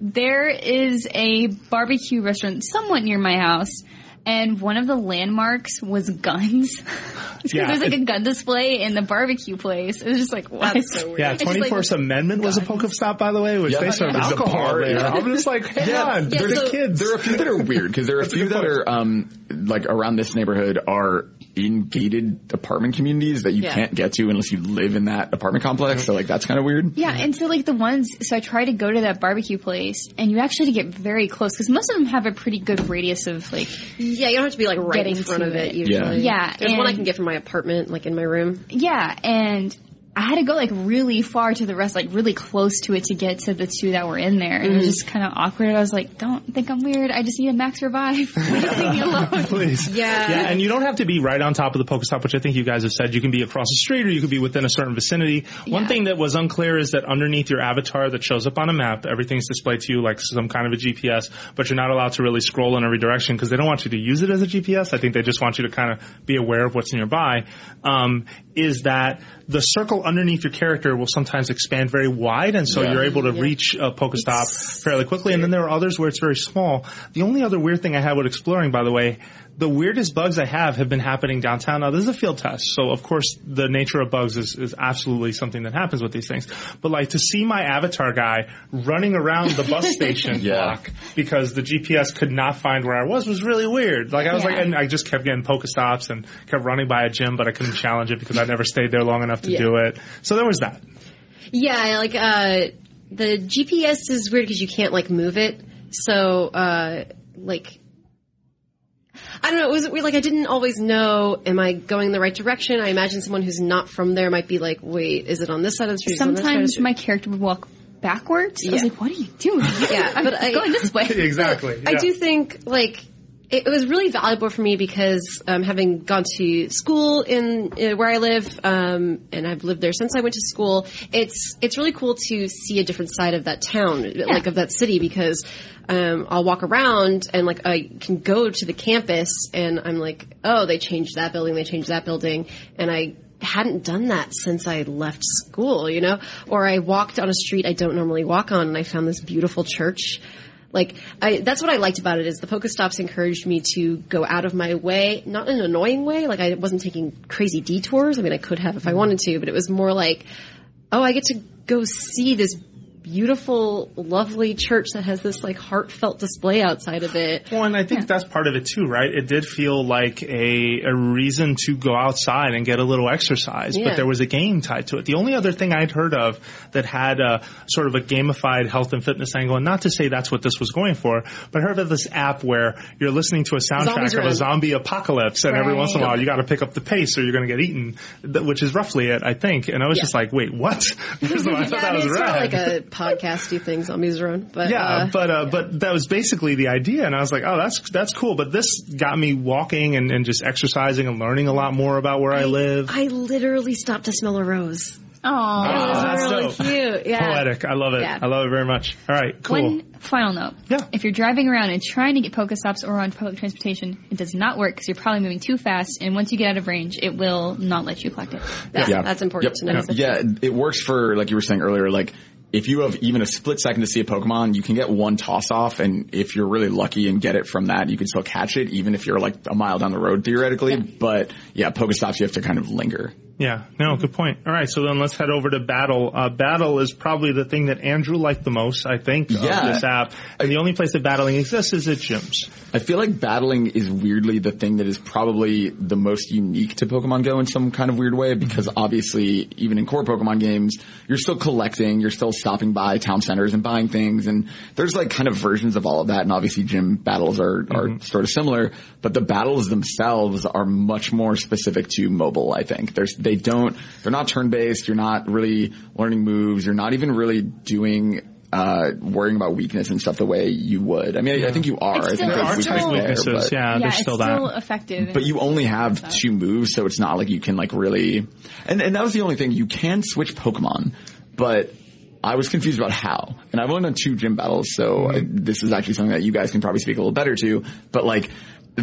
there is a barbecue restaurant somewhat near my house. And one of the landmarks was guns. Because Yeah. there's like a gun display in the barbecue place. It was just like, what? That's so weird. Yeah, It's just Twenty Fourth Amendment was a Pokestop, by the way, which Yeah. they serve There's a alcohol there. yeah. I'm just like, hey Yeah, on, Yeah, they're so- kids. There are a few that are weird because there are a few that are um like around this neighborhood are in gated apartment communities that you Yeah. can't get to unless you live in that apartment complex. So like that's kind of weird. Yeah, and so like the ones, so I try to go to that barbecue place, and you actually get very close because most of them have a pretty good radius of like, Yeah, you don't have to be like right in front of it it. usually. Yeah, There's one I can get from my apartment, like in my room. yeah, and I had to go like really far to the rest, like really close to it to get to the two that were in there, and it was just kind of awkward. I was like, don't think I'm weird. I just need a max revive. Please leave me alone. Please. Yeah. Yeah, and you don't have to be right on top of the Pokestop, which I think you guys have said. You can be across the street or you could be within a certain vicinity. One Yeah. thing that was unclear is that underneath your avatar that shows up on a map, everything's displayed to you like some kind of a GPS, but you're not allowed to really scroll in every direction because they don't want you to use it as a GPS. I think they just want you to kind of be aware of what's nearby. Um, is that the circle underneath your character will sometimes expand very wide, and so Yeah. you're able to reach a Pokestop fairly quickly. And then there are others where it's very small. The only other weird thing I had with exploring, by the way, the weirdest bugs I have have been happening downtown. Now, this is a field test, so of course the nature of bugs is, is absolutely something that happens with these things. But like to see my avatar guy running around the bus station Yeah. block because the GPS could not find where I was was really weird. Like I was Yeah. like, and I just kept getting Pokestops and kept running by a gym, but I couldn't challenge it because I never stayed there long enough to Yeah. do it. So there was that. Yeah, like uh the GPS is weird because you can't like move it. So uh, like. I don't know. It was weird. Like I didn't always know. Am I going the right direction? I imagine someone who's not from there might be like, "Wait, is it on this side of the street?" Is it on this side of the Sometimes street?" my character would walk backwards. I was like, what are you doing? Yeah, I'm but I- going this way. exactly. I do think like it, was really valuable for me because um, having gone to school in uh, where I live, um, and I've lived there since I went to school. It's it's really cool to see a different side of that town, like of that city, because um, I'll walk around and like I can go to the campus and I'm like, oh, they changed that building, they changed that building, and I hadn't done that since I left school, you know? Or I walked on a street I don't normally walk on and I found this beautiful church. Like, I, that's what I liked about it is the Pokestops encouraged me to go out of my way, not in an annoying way, like I wasn't taking crazy detours. I mean, I could have if I wanted to, but it was more like, oh, I get to go see this beautiful, lovely church that has this like heartfelt display outside of it. Well, and I think that's part of it too, right? It did feel like a, a reason to go outside and get a little exercise, Yeah. but there was a game tied to it. The only other thing I'd heard of that had a sort of a gamified health and fitness angle, and not to say that's what this was going for, but I heard of this app where you're listening to a soundtrack of a zombie apocalypse, and every once in a while you got to pick up the pace or you're going to get eaten, which is roughly it, I think. And I was Yeah. just like, wait, what? First of all, I thought Yeah, that was it's sort of like a podcasty thing, Zombies Run, but Yeah, uh, but uh, but that was basically the idea, and I was like, oh, that's that's cool. But this got me walking and, and just exercising and learning a lot more about where I, live. I literally stopped to smell a rose. Aw. Was that's really dope. cute. Yeah. Poetic, I love it. Yeah. I love it very much. All right, cool. One final note. Yeah. If you're driving around and trying to get Pokestops or on public transportation, it does not work because you're probably moving too fast, and once you get out of range, it will not let you collect it. Yeah, that's important to know. Yeah, it works for like you were saying earlier. Like if you have even a split second to see a Pokemon, you can get one toss off, and if you're really lucky and get it from that, you can still catch it, even if you're like a mile down the road theoretically. But yeah, Pokestops you have to kind of linger. Yeah, no, mm-hmm. good point. All right, so then let's head over to Battle. Uh, Battle is probably the thing that Andrew liked the most, I think, Yeah. of this app. And the only place that battling exists is at gyms. I feel like battling is weirdly the thing that is probably the most unique to Pokemon Go in some kind of weird way mm-hmm. because obviously even in core Pokemon games, you're still collecting, you're still stopping by town centers and buying things and there's like kind of versions of all of that and obviously gym battles are, are mm-hmm. sort of similar, but the battles themselves are much more specific to mobile, I think. There's, they don't, they're not turn-based, you're not really learning moves, you're not even really doing uh, worrying about weakness and stuff the way you would. I mean, I, I think you are. It's I think There there's are weakness type there, weaknesses, but, yeah, yeah, there's it's still still that. effective. but you only have two moves, so it's not like you can like really. And and that was the only thing. You can switch Pokemon, but. I was confused about how, and I've only done two gym battles, so I, this is actually something that you guys can probably speak a little better to. But like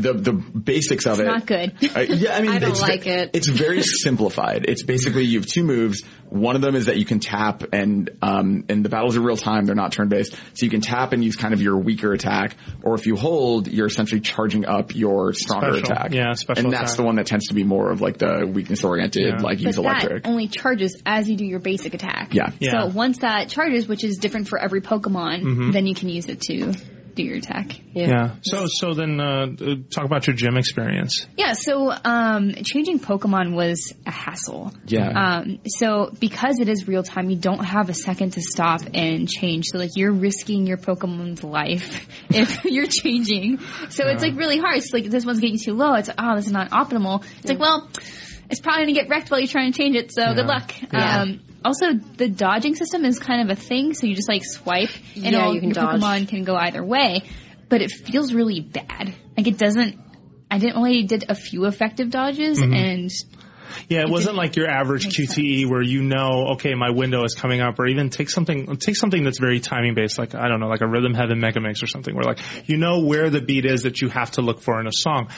the the basics of it. It's it, not good. uh, yeah, I mean, I don't it's, like it. It's very simplified. It's basically you have two moves. One of them is that you can tap, and um, and the battles are real time. They're not turn based, so you can tap and use kind of your weaker attack, or if you hold, you're essentially charging up your stronger Special. attack. Yeah, special And that's attack. the one that tends to be more of like the weakness oriented, Yeah. like use but electric. that only charges as you do your basic attack. Yeah. Yeah. So once that charges, which is different for every Pokemon, then you can use it to do your attack. Yeah. So, so then, uh, uh, talk about your gym experience. Yeah, so um, changing Pokemon was a hassle. Yeah. Um, so because it is real time, you don't have a second to stop and change. So like you're risking your Pokemon's life if you're changing. So it's like really hard. It's like this one's getting too low. It's like, oh, this is not optimal. It's like well, it's probably gonna get wrecked while you're trying to change it. So good luck. Yeah. Um, also, the dodging system is kind of a thing. So you just like swipe, and Yeah, all you can your dodge. Pokemon can go either way. But it feels really bad. Like it doesn't. I didn't only did a few effective dodges, Mm-hmm. and Yeah, it wasn't like your average QTE where you know, okay, my window is coming up, or even take something, take something that's very timing based, like I don't know, like a Rhythm Heaven Megamix or something, where like you know where the beat is that you have to look for in a song.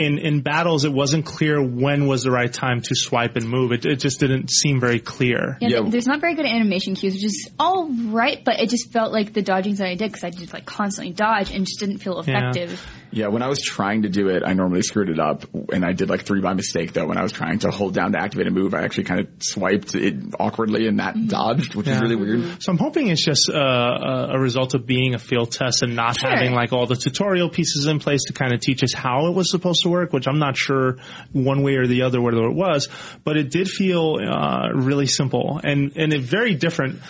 In in battles, it wasn't clear when was the right time to swipe and move. It it just didn't seem very clear. Yeah, Yeah. there's not very good animation cues, which is all right, but it just felt like the dodgings that I did because I just like constantly dodge and just didn't feel effective. Yeah, when I was trying to do it, I normally screwed it up, and I did like three by mistake. Though when I was trying to hold down to activate a move, I actually kind of swiped it awkwardly, and that dodged, which is really weird. So I'm hoping it's just uh, a, a result of being a field test and not Sure. having like all the tutorial pieces in place to kind of teach us how it was supposed to work, which I'm not sure one way or the other whether it was, but it did feel uh, really simple and and it very different.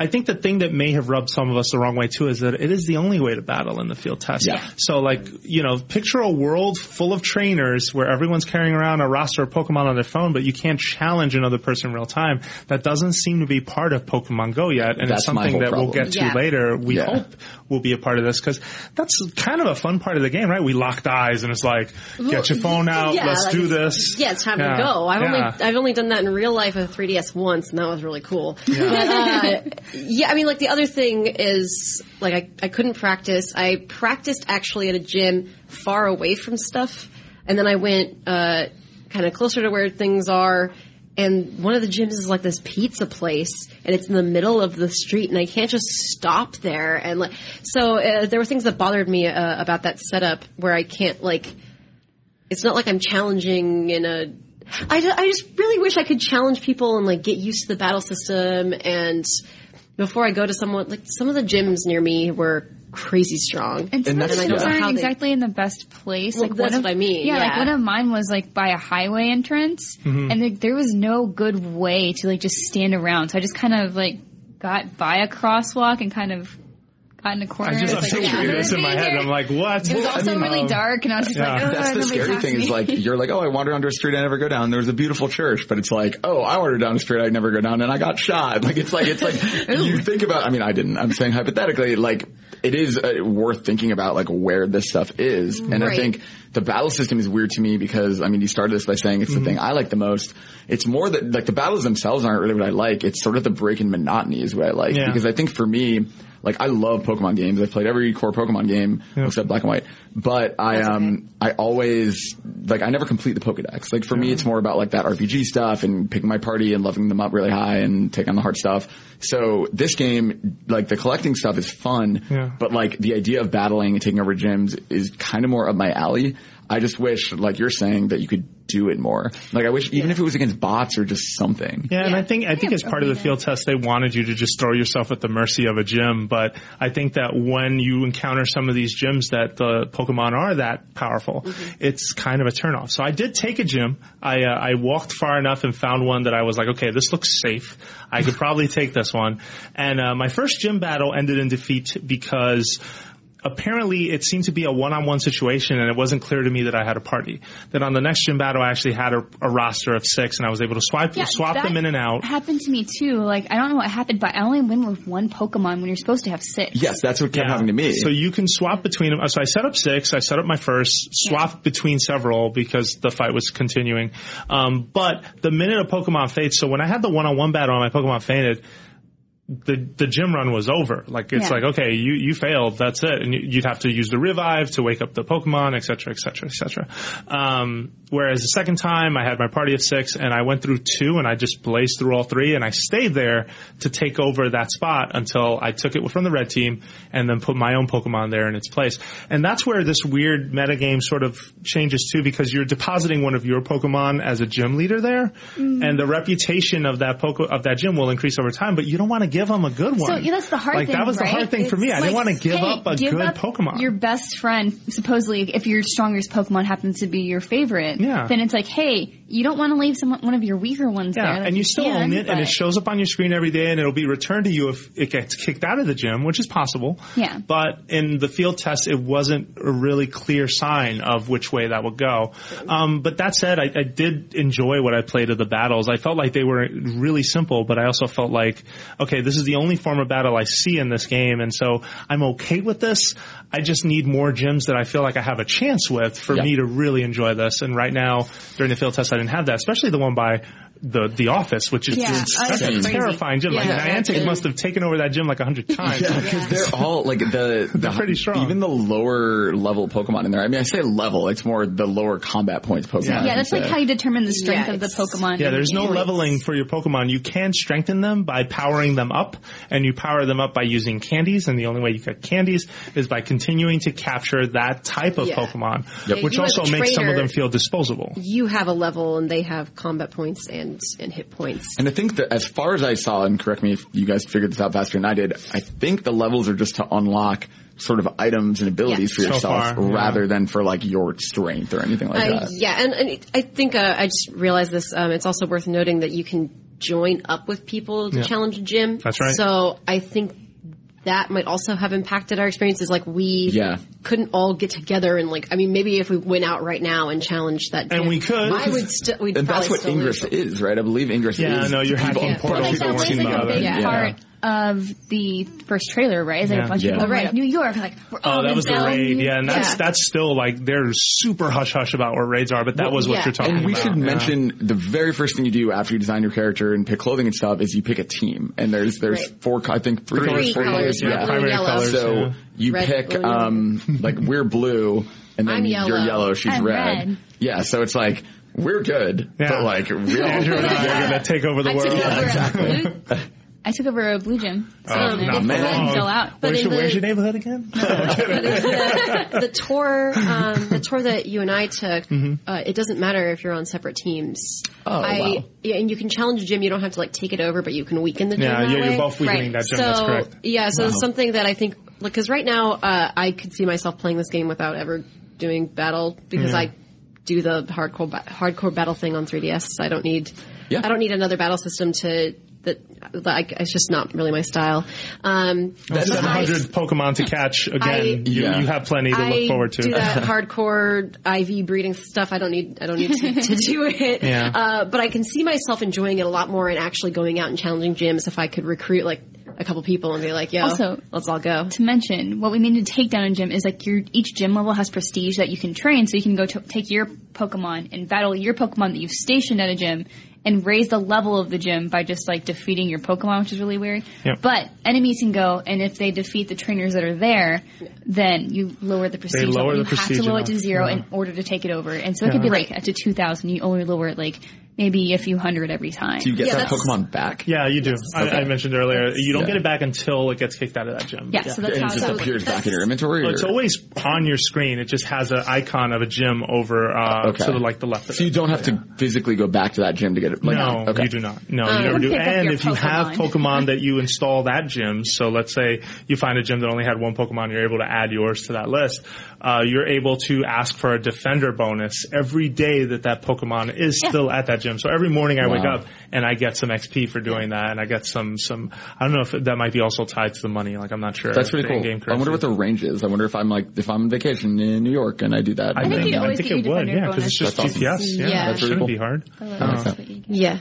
I think the thing that may have rubbed some of us the wrong way too is that it is the only way to battle in the field test. Yeah. So like, you know, picture a world full of trainers where everyone's carrying around a roster of Pokemon on their phone, but you can't challenge another person in real time. That doesn't seem to be part of Pokemon Go yet, and it's That's my something whole that we'll get to Yeah. later. We Yeah. hope will be a part of this because that's kind of a fun part of the game, right? We locked eyes and it's like, get your phone out, Yeah, let's like do this. Yeah, it's time Yeah. to go. I've Yeah. only I've only done that in real life with 3DS once, and that was really cool. But, uh, yeah, I mean, like the other thing is like I I couldn't practice. I practiced actually at a gym far away from stuff, and then I went uh, kind of closer to where things are. And one of the gyms is like this pizza place, and it's in the middle of the street, and I can't just stop there. And like, so uh, there were things that bothered me uh, about that setup where I can't like it's not like I'm challenging in a. I, I just really wish I could challenge people and like get used to the battle system and before I go to someone like some of the gyms near me were crazy strong. And some of that's- the gyms yeah. aren't How they- exactly in the best place. Well, like that's one of, what I mean, Yeah, like one of mine was like by a highway entrance, mm-hmm. and like, there was no good way to like just stand around. So I just kind of like got by a crosswalk and kind of got in a corner. I just, I'm and was like, picturing "Yeah, this in my head. here." I'm like, what? It was also really dark, and I was just yeah. like, oh, That's the scary passed thing is like you're like, oh, I wander under a street I never go down. There's a beautiful church, but it's like, oh, I wandered down a street I never go down, and I got shot. Like it's like it's like you think about. I mean, I didn't. I'm saying hypothetically, like it is uh, worth thinking about like where this stuff is, and I think the battle system is weird to me because I mean, you started this by saying it's the thing I like the most. It's more that like the battles themselves aren't really what I like. It's sort of the break in monotony is what I like Yeah. because I think for me. Like I love Pokemon games. I've played every core Pokemon game except Black and White. But I um I always like I never complete the Pokedex. Like for me, it's more about like that RPG stuff and picking my party and leveling them up really high and taking on the hard stuff. So this game, like the collecting stuff, is fun. Yeah. But like the idea of battling and taking over gyms is kind of more up my alley. I just wish, like you're saying, that you could do it more. Like I wish, even if it was against bots or just something. Yeah, and I think I think Yeah, as part of the field test, they wanted you to just throw yourself at the mercy of a gym. But I think that when you encounter some of these gyms that the Pokemon are that powerful, it's kind of a turnoff. So I did take a gym. I uh, I walked far enough and found one that I was like, okay, this looks safe. I could probably take this one. And uh, my first gym battle ended in defeat because apparently it seemed to be a one-on-one situation and it wasn't clear to me that I had a party. That on the next gym battle I actually had a, a roster of six and I was able to swipe, Yeah, swap them in and out. Happened to me too. Like I don't know what happened, but I only win with one Pokemon when you're supposed to have six. Yes, that's what kept Yeah. happening to me. So you can swap between them. So I set up six. I set up my first, swapped between several because the fight was continuing. Um, but the minute a Pokemon fades, so when I had the one-on-one battle and my Pokemon fainted, the the gym run was over. Like it's Yeah. like okay, you you failed. That's it, and you- you'd have to use the revive to wake up the Pokemon, et cetera, et cetera, et cetera. Um, whereas the second time, I had my party of six, and I went through two, and I just blazed through all three, and I stayed there to take over that spot until I took it from the red team, and then put my own Pokemon there in its place. And that's where this weird metagame sort of changes too, because you're depositing one of your Pokemon as a gym leader there, and the reputation of that Poke of that gym will increase over time. But you don't want to give them a good one. So yeah, that's the hard like, thing. That was right? the hard thing for me. I didn't want to give hey, up a give good up Pokemon. Your best friend, supposedly, if your strongest Pokemon happens to be your favorite, Yeah. then it's like, hey, you don't want to leave some one of your weaker ones Yeah, there. And you still can, own it, and it shows up on your screen every day, and it'll be returned to you if it gets kicked out of the gym, which is possible. Yeah. But in the field test, it wasn't a really clear sign of which way that would go. Um, but that said, I, I did enjoy what I played of the battles. I felt like they were really simple, but I also felt like, okay, this is the only form of battle I see in this game, and so I'm okay with this. I just need more gyms that I feel like I have a chance with for Yeah. me to really enjoy this. And right now, during the field test, I didn't have that, especially the one by the the office, which is Yeah, that's that's a terrifying gym. Like Yeah. Niantic must have taken over that gym like a hundred times. Yeah, because they're all like the, the pretty strong. Even the lower level Pokemon in there. I mean, I say level. It's more the lower combat points Pokemon. Yeah. yeah, that's I'd like how you determine the strength Yeah, of the Pokemon. Yeah, there's no game. leveling for your Pokemon. You can strengthen them by powering them up, and you power them up by using candies, and the only way you get candies is by continuing to capture that type of Yeah. Pokemon, Yep. which You as a also makes some of them feel disposable. You have a level and they have combat points and and hit points. And I think that as far as I saw, and correct me if you guys figured this out faster than I did, I think the levels are just to unlock sort of items and abilities Yeah. for So yourself far, yeah. rather than for like your strength or anything like Uh, that. yeah, and, and I think uh, I just realized this. Um, it's also worth noting that you can join up with people to challenge a gym. That's right. So I think that might also have impacted our experiences. Like we Yeah. couldn't all get together and like, I mean, maybe if we went out right now and challenged that gym. And we could. I would still, we'd And that's what still lose. Ingress is, right? I believe Ingress Yeah, is. no, you're people- hacking portals. Like People that was a about it. Yeah. part of the first trailer, right? Is like Yeah. a bunch Yeah. of people Right. right New York, like we're all Oh, that in was the raid, yeah, and that's Yeah. that's still like they're super hush hush about what raids are, but that was what yeah. you're talking about. And we about. should yeah. mention the very first thing you do after you design your character and pick clothing and stuff is you pick a team. And there's there's Right. four, I think three, Three colors, four colors, colors. yeah. Yeah. Primary yellow. colors. So yeah. you Red, pick, blue, um, like we're blue, and then I'm you're yellow. yellow, she's red. red. Yeah, so it's like we're good, Yeah. but like we all are gonna take over the I world. over a blue. I took over a blue gym. So Oh, then no, it man. fell out. But Where's in your, where's your neighborhood again? the, the tour, um, the tour that you and I took, Mm-hmm. uh, it doesn't matter if you're on separate teams. Oh, I, wow. Yeah, and you can challenge a gym. You don't have to like take it over, but you can weaken the gym. Yeah, that yeah, you're both weakening that gym, So that's correct. yeah, so it's something that I think because right now uh, I could see myself playing this game without ever doing battle because I do the hardcore ba- hardcore battle thing on 3ds. I don't need Yeah. I don't need another battle system to. That, like, it's just not really my style. Um, That's but I- 700 Pokemon to catch again. I- you, Yeah. you have plenty to I look forward to. do that hardcore IV breeding stuff. I don't need. I don't need to, to do it. Yeah. Uh, but I can see myself enjoying it a lot more and actually going out and challenging gyms if I could recruit like a couple people and be like, "Yo, Also- let's all go." to mention, what we mean to take down a gym is like your each gym level has prestige that you can train, so you can go to take your Pokemon and battle your Pokemon that you've stationed at a gym and raise the level of the gym by just like defeating your Pokemon, which is really weird. Yep. But enemies can go, and if they defeat the trainers that are there, then you lower the prestige. lower level. the you prestige have to lower it to zero yeah. in order to take it over, and so it could be like up to two thousand. You only lower it like maybe a few hundred every time. Do you get Yeah, that Pokemon back? yeah, you do. I, I mentioned earlier, you don't Yeah. get it back until it gets kicked out of that gym. yeah, so that's And how it just it appears back in your inventory? Well, or- It's always on your screen. It just has an icon of a gym over uh, Okay. to the like the left. Of So you don't have to physically go back to that gym to get it. Like, no, okay. you do not. No, Um, you never do. And your if you have Pokemon. Pokemon that you install that gym, so let's say you find a gym that only had one Pokemon, you're able to add yours to that list. Uh, you're able to ask for a defender bonus every day that that Pokemon is still at that gym. So every morning I wake up and I get some XP for doing that, and I get some some. I don't know if that might be also tied to the money. Like I'm not sure. That's if pretty cool. in-game I wonder what the range is. I wonder if I'm like if I'm on vacation in New York and I do that. I think think, you'd I always think get it your would, yeah, because it's just bonus. GPS. Yeah, Yeah. that That's shouldn't really be hard. That's what you can- Yeah.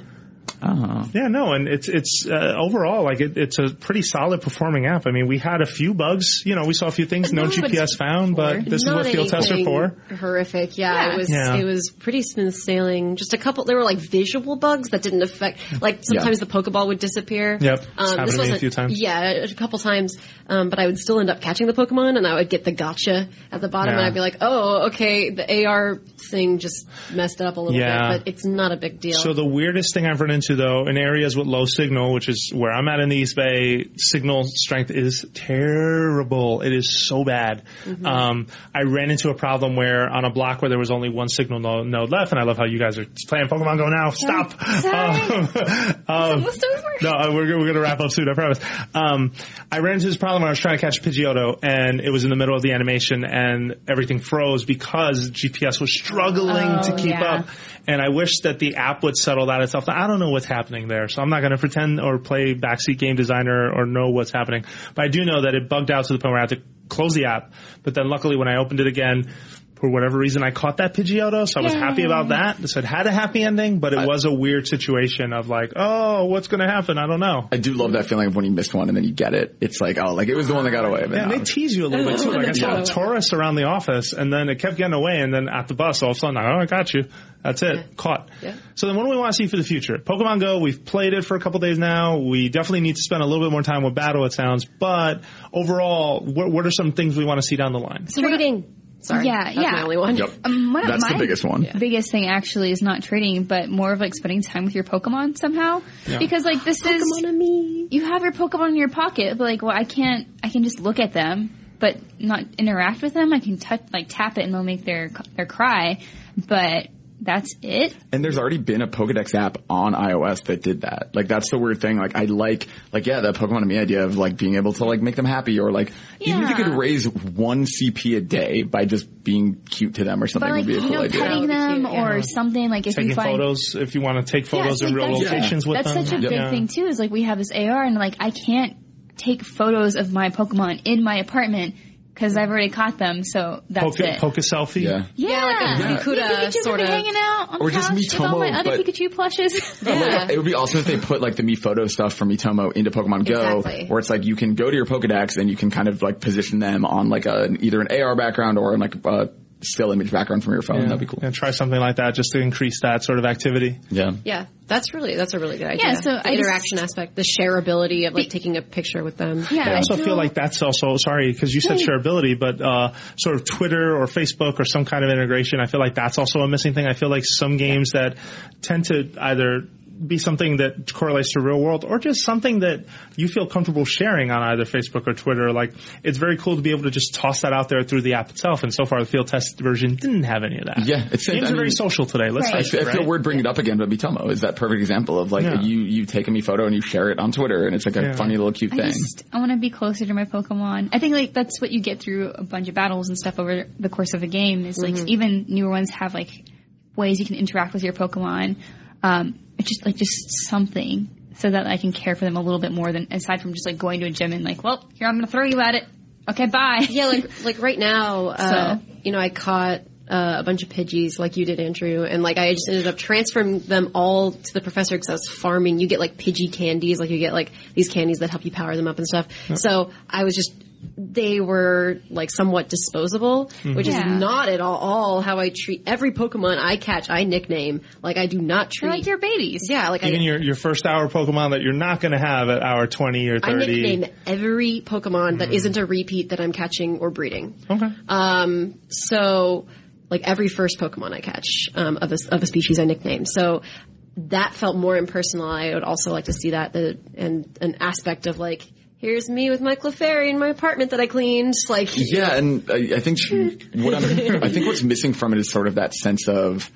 Oh. Yeah, no, and it's it's uh, overall like it, it's a pretty solid performing app. I mean, we had a few bugs. You know, we saw a few things no No, GPS found, but this is Not what field tests are anything for. Horrific. Yeah, Yeah. it was. Yeah. It was pretty smooth sailing. Just a couple. There were like visual bugs that didn't affect. Like sometimes the Pokeball would disappear. Yep. It's happened to me a wasn't- few times. Yeah, a couple times. Um, but I would still end up catching the Pokemon, and I would get the gotcha at the bottom, Yeah. and I'd be like, "Oh, okay, the AR thing just messed it up a little Yeah. bit, but it's not a big deal." So the weirdest thing I've run into though, in areas with low signal, which is where I'm at in the East Bay, signal strength is terrible. It is so bad. Mm-hmm. Um, I ran into a problem where on a block where there was only one signal no- node left, and I love how you guys are playing Pokemon Go now. Stop. Um, um, no, uh, we're, we're going to wrap up soon, I promise. Um, I ran into this problem where I was trying to catch Pidgeotto, and it was in the middle of the animation, and everything froze because GPS was struggling to Oh, keep yeah. up. And I wish that the app would settle that itself. I don't know what's happening there, so I'm not going to pretend or play backseat game designer or know what's happening. But I do know that it bugged out to the point where I had to close the app. But then luckily when I opened it again, for whatever reason, I caught that Pidgeotto, so I was Yay. happy about that. So it had a happy ending, but it was a weird situation of like, oh, what's going to happen? I don't know. I do love that feeling of when you missed one and then you get it. It's like, oh, like it was the one that got away. But Yeah, and no. they tease you a little bit too. Like I saw a Tauros around the office, and then it kept getting away, and then at the bus, all of a sudden, oh, I got you. That's it, caught. Yeah. So then, what do we want to see for the future? Pokemon Go. We've played it for a couple days now. We definitely need to spend a little bit more time with battle. It sounds, but overall, what, what are some things we want to see down the line? trading. Sorry, Yeah, that's yeah. my only one. Yep. Um, one of That's the biggest one. The biggest thing actually is not trading, but more of like spending time with your Pokemon somehow. Because like this is Pokemon-Amie. you have your Pokemon in your pocket, but like well I can't I can just look at them but not interact with them. I can touch like tap it and they'll make their their cry, but that's it. And there's already been a Pokedex app on iOS that did that. Like that's the weird thing. Like I like, like yeah, the Pokemon-Amie idea of like being able to like make them happy or like even if you could raise one CP a day by just being cute to them or something But like would be a you cool know, idea. petting That them cute, or yeah. something like if Taking you find photos if you want to take photos Yeah, in it's real like that's- locations with that's them. That's such a big Yeah. thing too. Is like we have this AR and like I can't take photos of my Pokemon in my apartment because I've already caught them. So that's Poke, it. poke a selfie. Yeah. yeah, like a Me Fukuda Pikachu sort of- hanging out on Or the just couch with all my other Pikachu plushes. Yeah. It would be awesome if they put like the Miifoto stuff from Miitomo into Pokemon Go, Exactly. where it's like you can go to your Pokedex and you can kind of like position them on like a either an AR background or like a still image background from your phone. That'd be cool. And try something like that just to increase that sort of activity. Yeah. Yeah, that's really that's a really good idea. Yeah, so the I just- interaction aspect, the shareability of like taking a picture with them. yeah, I also feel like that's also sorry because you said shareability, but uh, sort of Twitter or Facebook or some kind of integration. I feel like that's also a missing thing. I feel like some games that tend to either be something that correlates to real world or just something that you feel comfortable sharing on either Facebook or Twitter. Like it's very cool to be able to just toss that out there through the app itself. And so far, the field test version didn't have any of that. Yeah, it's- games I are very social today. Let's Right. I feel, it. I feel right? weird bringing it up again, but Miitomo is that perfect example of like Yeah. you you take a Miifoto and you share it on Twitter, and it's like a Yeah. funny little cute I thing. just I want to be closer to my Pokemon. I think like that's what you get through a bunch of battles and stuff over the course of a game. Is like Mm-hmm. even newer ones have like ways you can interact with your Pokemon. Um, it's just like just something so that I can care for them a little bit more than aside from just like going to a gym and like, well, here I'm going to throw you at it. Okay, bye. Yeah, like like right now, uh, So- you know, I caught uh, a bunch of Pidgeys like you did, Andrew, and like I just ended up transferring them all to the professor because I was farming. You get like Pidgey candies, like you get like these candies that help you power them up and stuff. So I was just they were like somewhat disposable, which Yeah. is not at all, all how I treat every Pokemon I catch. I nickname like I do not They're treat like your babies. yeah like Even I. your, your first hour Pokemon that you're not going to have at hour 20 or 30. I nickname every Pokemon that isn't a repeat that I'm catching or breeding. Okay. Um, so like every first Pokemon I catch um, of a of a species I nickname. So that felt more impersonal. I would also like to see that the and an aspect of like here's me with my Clefairy in my apartment that I cleaned. Like Yeah, and I, I think she- what I'm, I think what's missing from it is sort of that sense of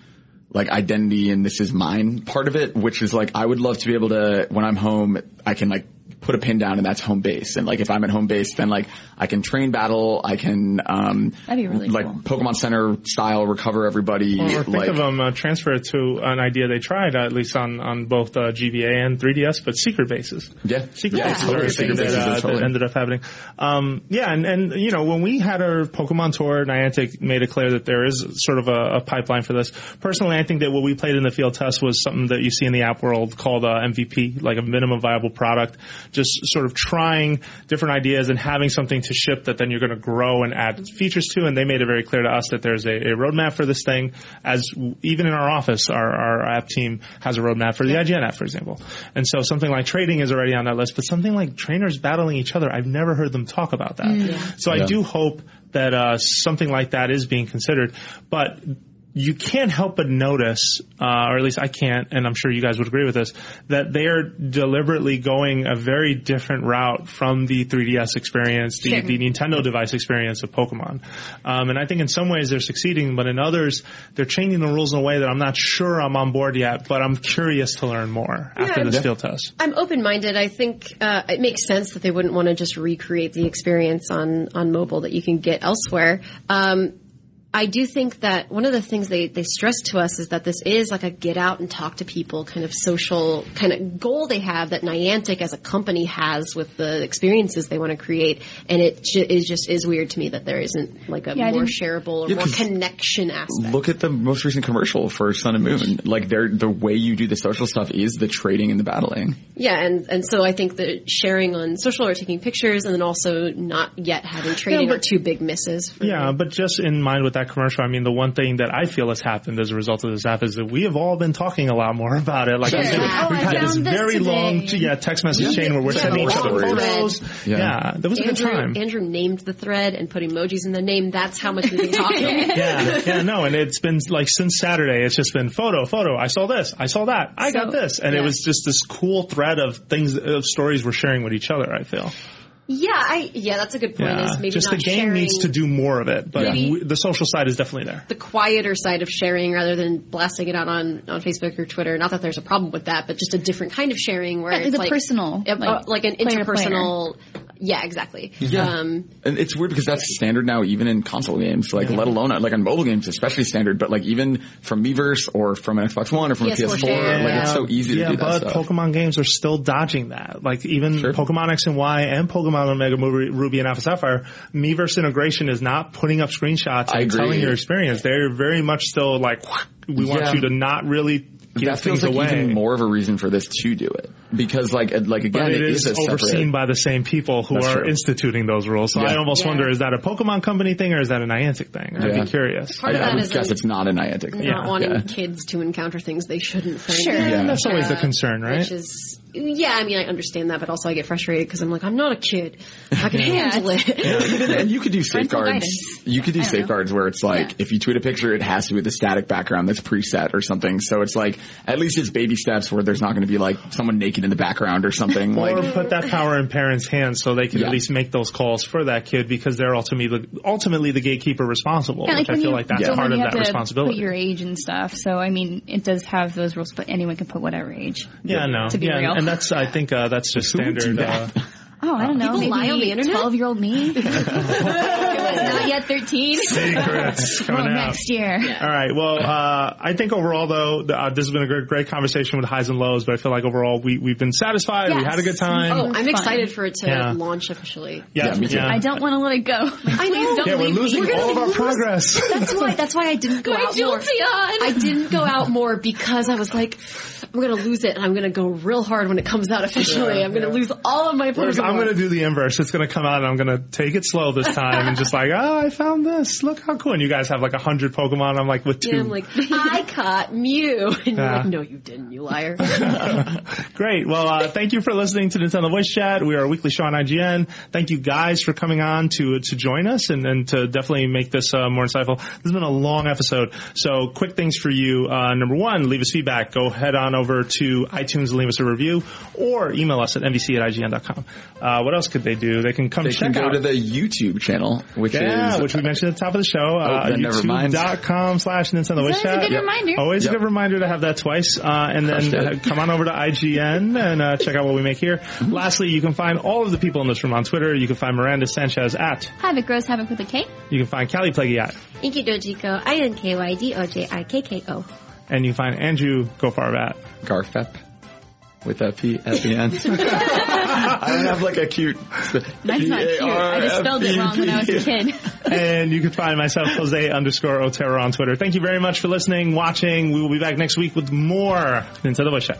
like identity and this is mine part of it, which is like I would love to be able to when I'm home, I can like put a pin down and that's home base. And like if I'm at home base, then like I can train battle, I can um That'd be really like cool. Pokemon Center style recover everybody. Or think like, of them uh, transfer it to an idea they tried, at least on, on both uh, GBA and 3DS, but secret bases. yeah, Secret yeah, bases totally. are a Secret thing bases that, uh, totally- that ended up happening. Um, yeah, and, and you know when we had our Pokemon tour, Niantic made it clear that there is sort of a, a pipeline for this. Personally, I think that what we played in the field test was something that you see in the app world called uh, MVP, like a minimum viable product. Just sort of trying different ideas and having something to ship that then you're going to grow and add features to. And they made it very clear to us that there's a, a roadmap for this thing. As w- even in our office, our, our app team has a roadmap for the IGN app, for example. And so something like trading is already on that list, but something like trainers battling each other, I've never heard them talk about that. So I do hope that uh, something like that is being considered, but you can't help but notice, uh, or at least I can't, and I'm sure you guys would agree with this, that they are deliberately going a very different route from the 3DS experience, the, Sure. the Nintendo device experience of Pokemon. Um, and I think in some ways they're succeeding, but in others they're changing the rules in a way that I'm not sure I'm on board yet, but I'm curious to learn more after Yeah. this Yeah. field test. I'm open minded. I think uh, it makes sense that they wouldn't want to just recreate the experience on on mobile that you can get elsewhere. Um, I do think that one of the things they, they stress to us is that this is like a get out and talk to people kind of social kind of goal they have that Niantic as a company has with the experiences they want to create. And it ju- is just is weird to me that there isn't like a Yeah, more shareable or Yeah, more 'cause connection aspect. Look at the most recent commercial for Sun and Moon. Like, they're, the way you do the social stuff is the trading and the battling. Yeah, and, and so I think that sharing on social or taking pictures and then also not yet having trading but- are two big misses. For Yeah, me. but just in mind with that commercial, I mean, the one thing that I feel has happened as a result of this app is that we have all been talking a lot more about it. Like, Sure. I think Oh, we've I had this found this very today. long, yeah, text message chain where we're Yeah. sending each other photos. Yeah. Yeah. that was a good Andrew, time. Andrew named the thread and put emojis in the name. That's how much we've been talking. yeah, yeah, no, and it's been like since Saturday, it's just been photo, photo. I saw this, I saw that, I got this, and it was just this cool thread of things, of stories we're sharing with each other. I feel. Yeah, I yeah, that's a good point. Yeah, Is maybe just not the game sharing needs to do more of it, but Maybe- we, the social side is definitely there. the quieter side of sharing rather than blasting it out on, on Facebook or Twitter. Not that there's a problem with that, but just a different kind of sharing where Yeah, it's the like personal, uh, like, like, an player to player. interpersonal. Yeah, exactly. Yeah. Um, And it's weird because that's standard now, even in console games. Like, let alone like on mobile games, especially standard. But like even from Miiverse or from an Xbox One or from a PS4 PS4, share, like it's so easy yeah, to do that but. Pokemon games are still dodging that. Like even Sure. Pokemon X and Y and Pokemon Omega Ruby, Ruby and Alpha Sapphire, Miiverse integration is not putting up screenshots I and agree. telling your experience. They're very much still like, we want Yeah. you to not really give that feels like away. even more of a reason for this to do it because like like again but it it is is overseen separate. by the same people who That's are true. instituting those rules. So Yeah. I almost Yeah. wonder, is that a Pokemon company thing or is that a Niantic thing? I'd Yeah. be curious. part of I that would is guess like it's not a Niantic. not Yeah. wanting Yeah. kids to encounter things they shouldn't. Frankly. Sure. Yeah. That's always the concern, right? Which is, yeah, I mean, I understand that, but also I get frustrated because I'm like, I'm not a kid. I can handle it. Even- and you could do safeguards. You could do I don't know. safeguards where it's like Yeah. if you tweet a picture, it has to be with a static background that's preset or something. So it's like at least it's baby steps where there's not going to be like someone naked in the background or something. or like put that power in parents' hands so they can Yeah. at least make those calls for that kid because they're ultimately ultimately the gatekeeper responsible. Yeah, which I feel you- like that's but part when of that to responsibility. Put your age and stuff. So I mean, it does have those rules, but anyone can put whatever age. yeah, no, To be yeah, real. and that's I think uh, that's just Who would do standard. Uh. Oh, I don't know. People maybe lie on the internet? Twelve-year-old me. Not yet thirteen. secrets coming well, out. next year. All right. Well, uh, I think overall, though, uh, this has been a great, great conversation with highs and lows. But I feel like overall, we we've been satisfied. We Yes. had a good time. Oh, I'm fun. excited for it to Yeah. launch officially. yeah, Yeah, me too. I don't want to let it go. I know. Don't Yeah, we're leave losing me. all of our progress. That's why. That's why I didn't go My out more. Jolteon. I didn't go out more because I was like, I'm gonna lose it, and I'm gonna go real hard when it comes out officially. I'm gonna lose all of my Whereas Pokemon. I'm going to do the inverse. It's going to come out and I'm going to take it slow this time and just like, oh, I found this. Look how cool. And you guys have like a hundred Pokemon. I'm like with two. Yeah, I'm like, I caught Mew, and you're Yeah. like, no, you didn't, you liar. Great. Well, uh, thank you for listening to Nintendo Voice Chat. We are a weekly show on IGN. Thank you guys for coming on to to join us and, and to definitely make this uh, more insightful. This has been a long episode. So quick things for you. Uh, number one, leave us feedback. Go head on over to iTunes and leave us a review or email us at nvc at ign.com. Uh, what else could they do? They can come they check can go out to the YouTube channel, which yeah, is which we mentioned at the top of the show. uh, then never. YouTube.com slash Nintendo Voice That's a Chat. good reminder. Always Yep. a good reminder to have that twice. Uh, and then Crushed uh, come on over to IGN and uh, check out what we make here. Mm-hmm. Lastly, you can find all of the people in this room on Twitter. You can find Miranda Sanchez at. Havoc grows havoc with a K. You can find Kallie Plagge at. Inky Dojikko, I N K Y D O J I K K O. And you can find Andrew Goldfarb at. Garfep with a P at the end. I don't have like a cute. Mine's not cute. I just spelled it wrong when I was a kid. and you can find myself, Jose underscore Otero on Twitter. Thank you very much for listening, watching. We will be back next week with more Nintendo Voice Chat.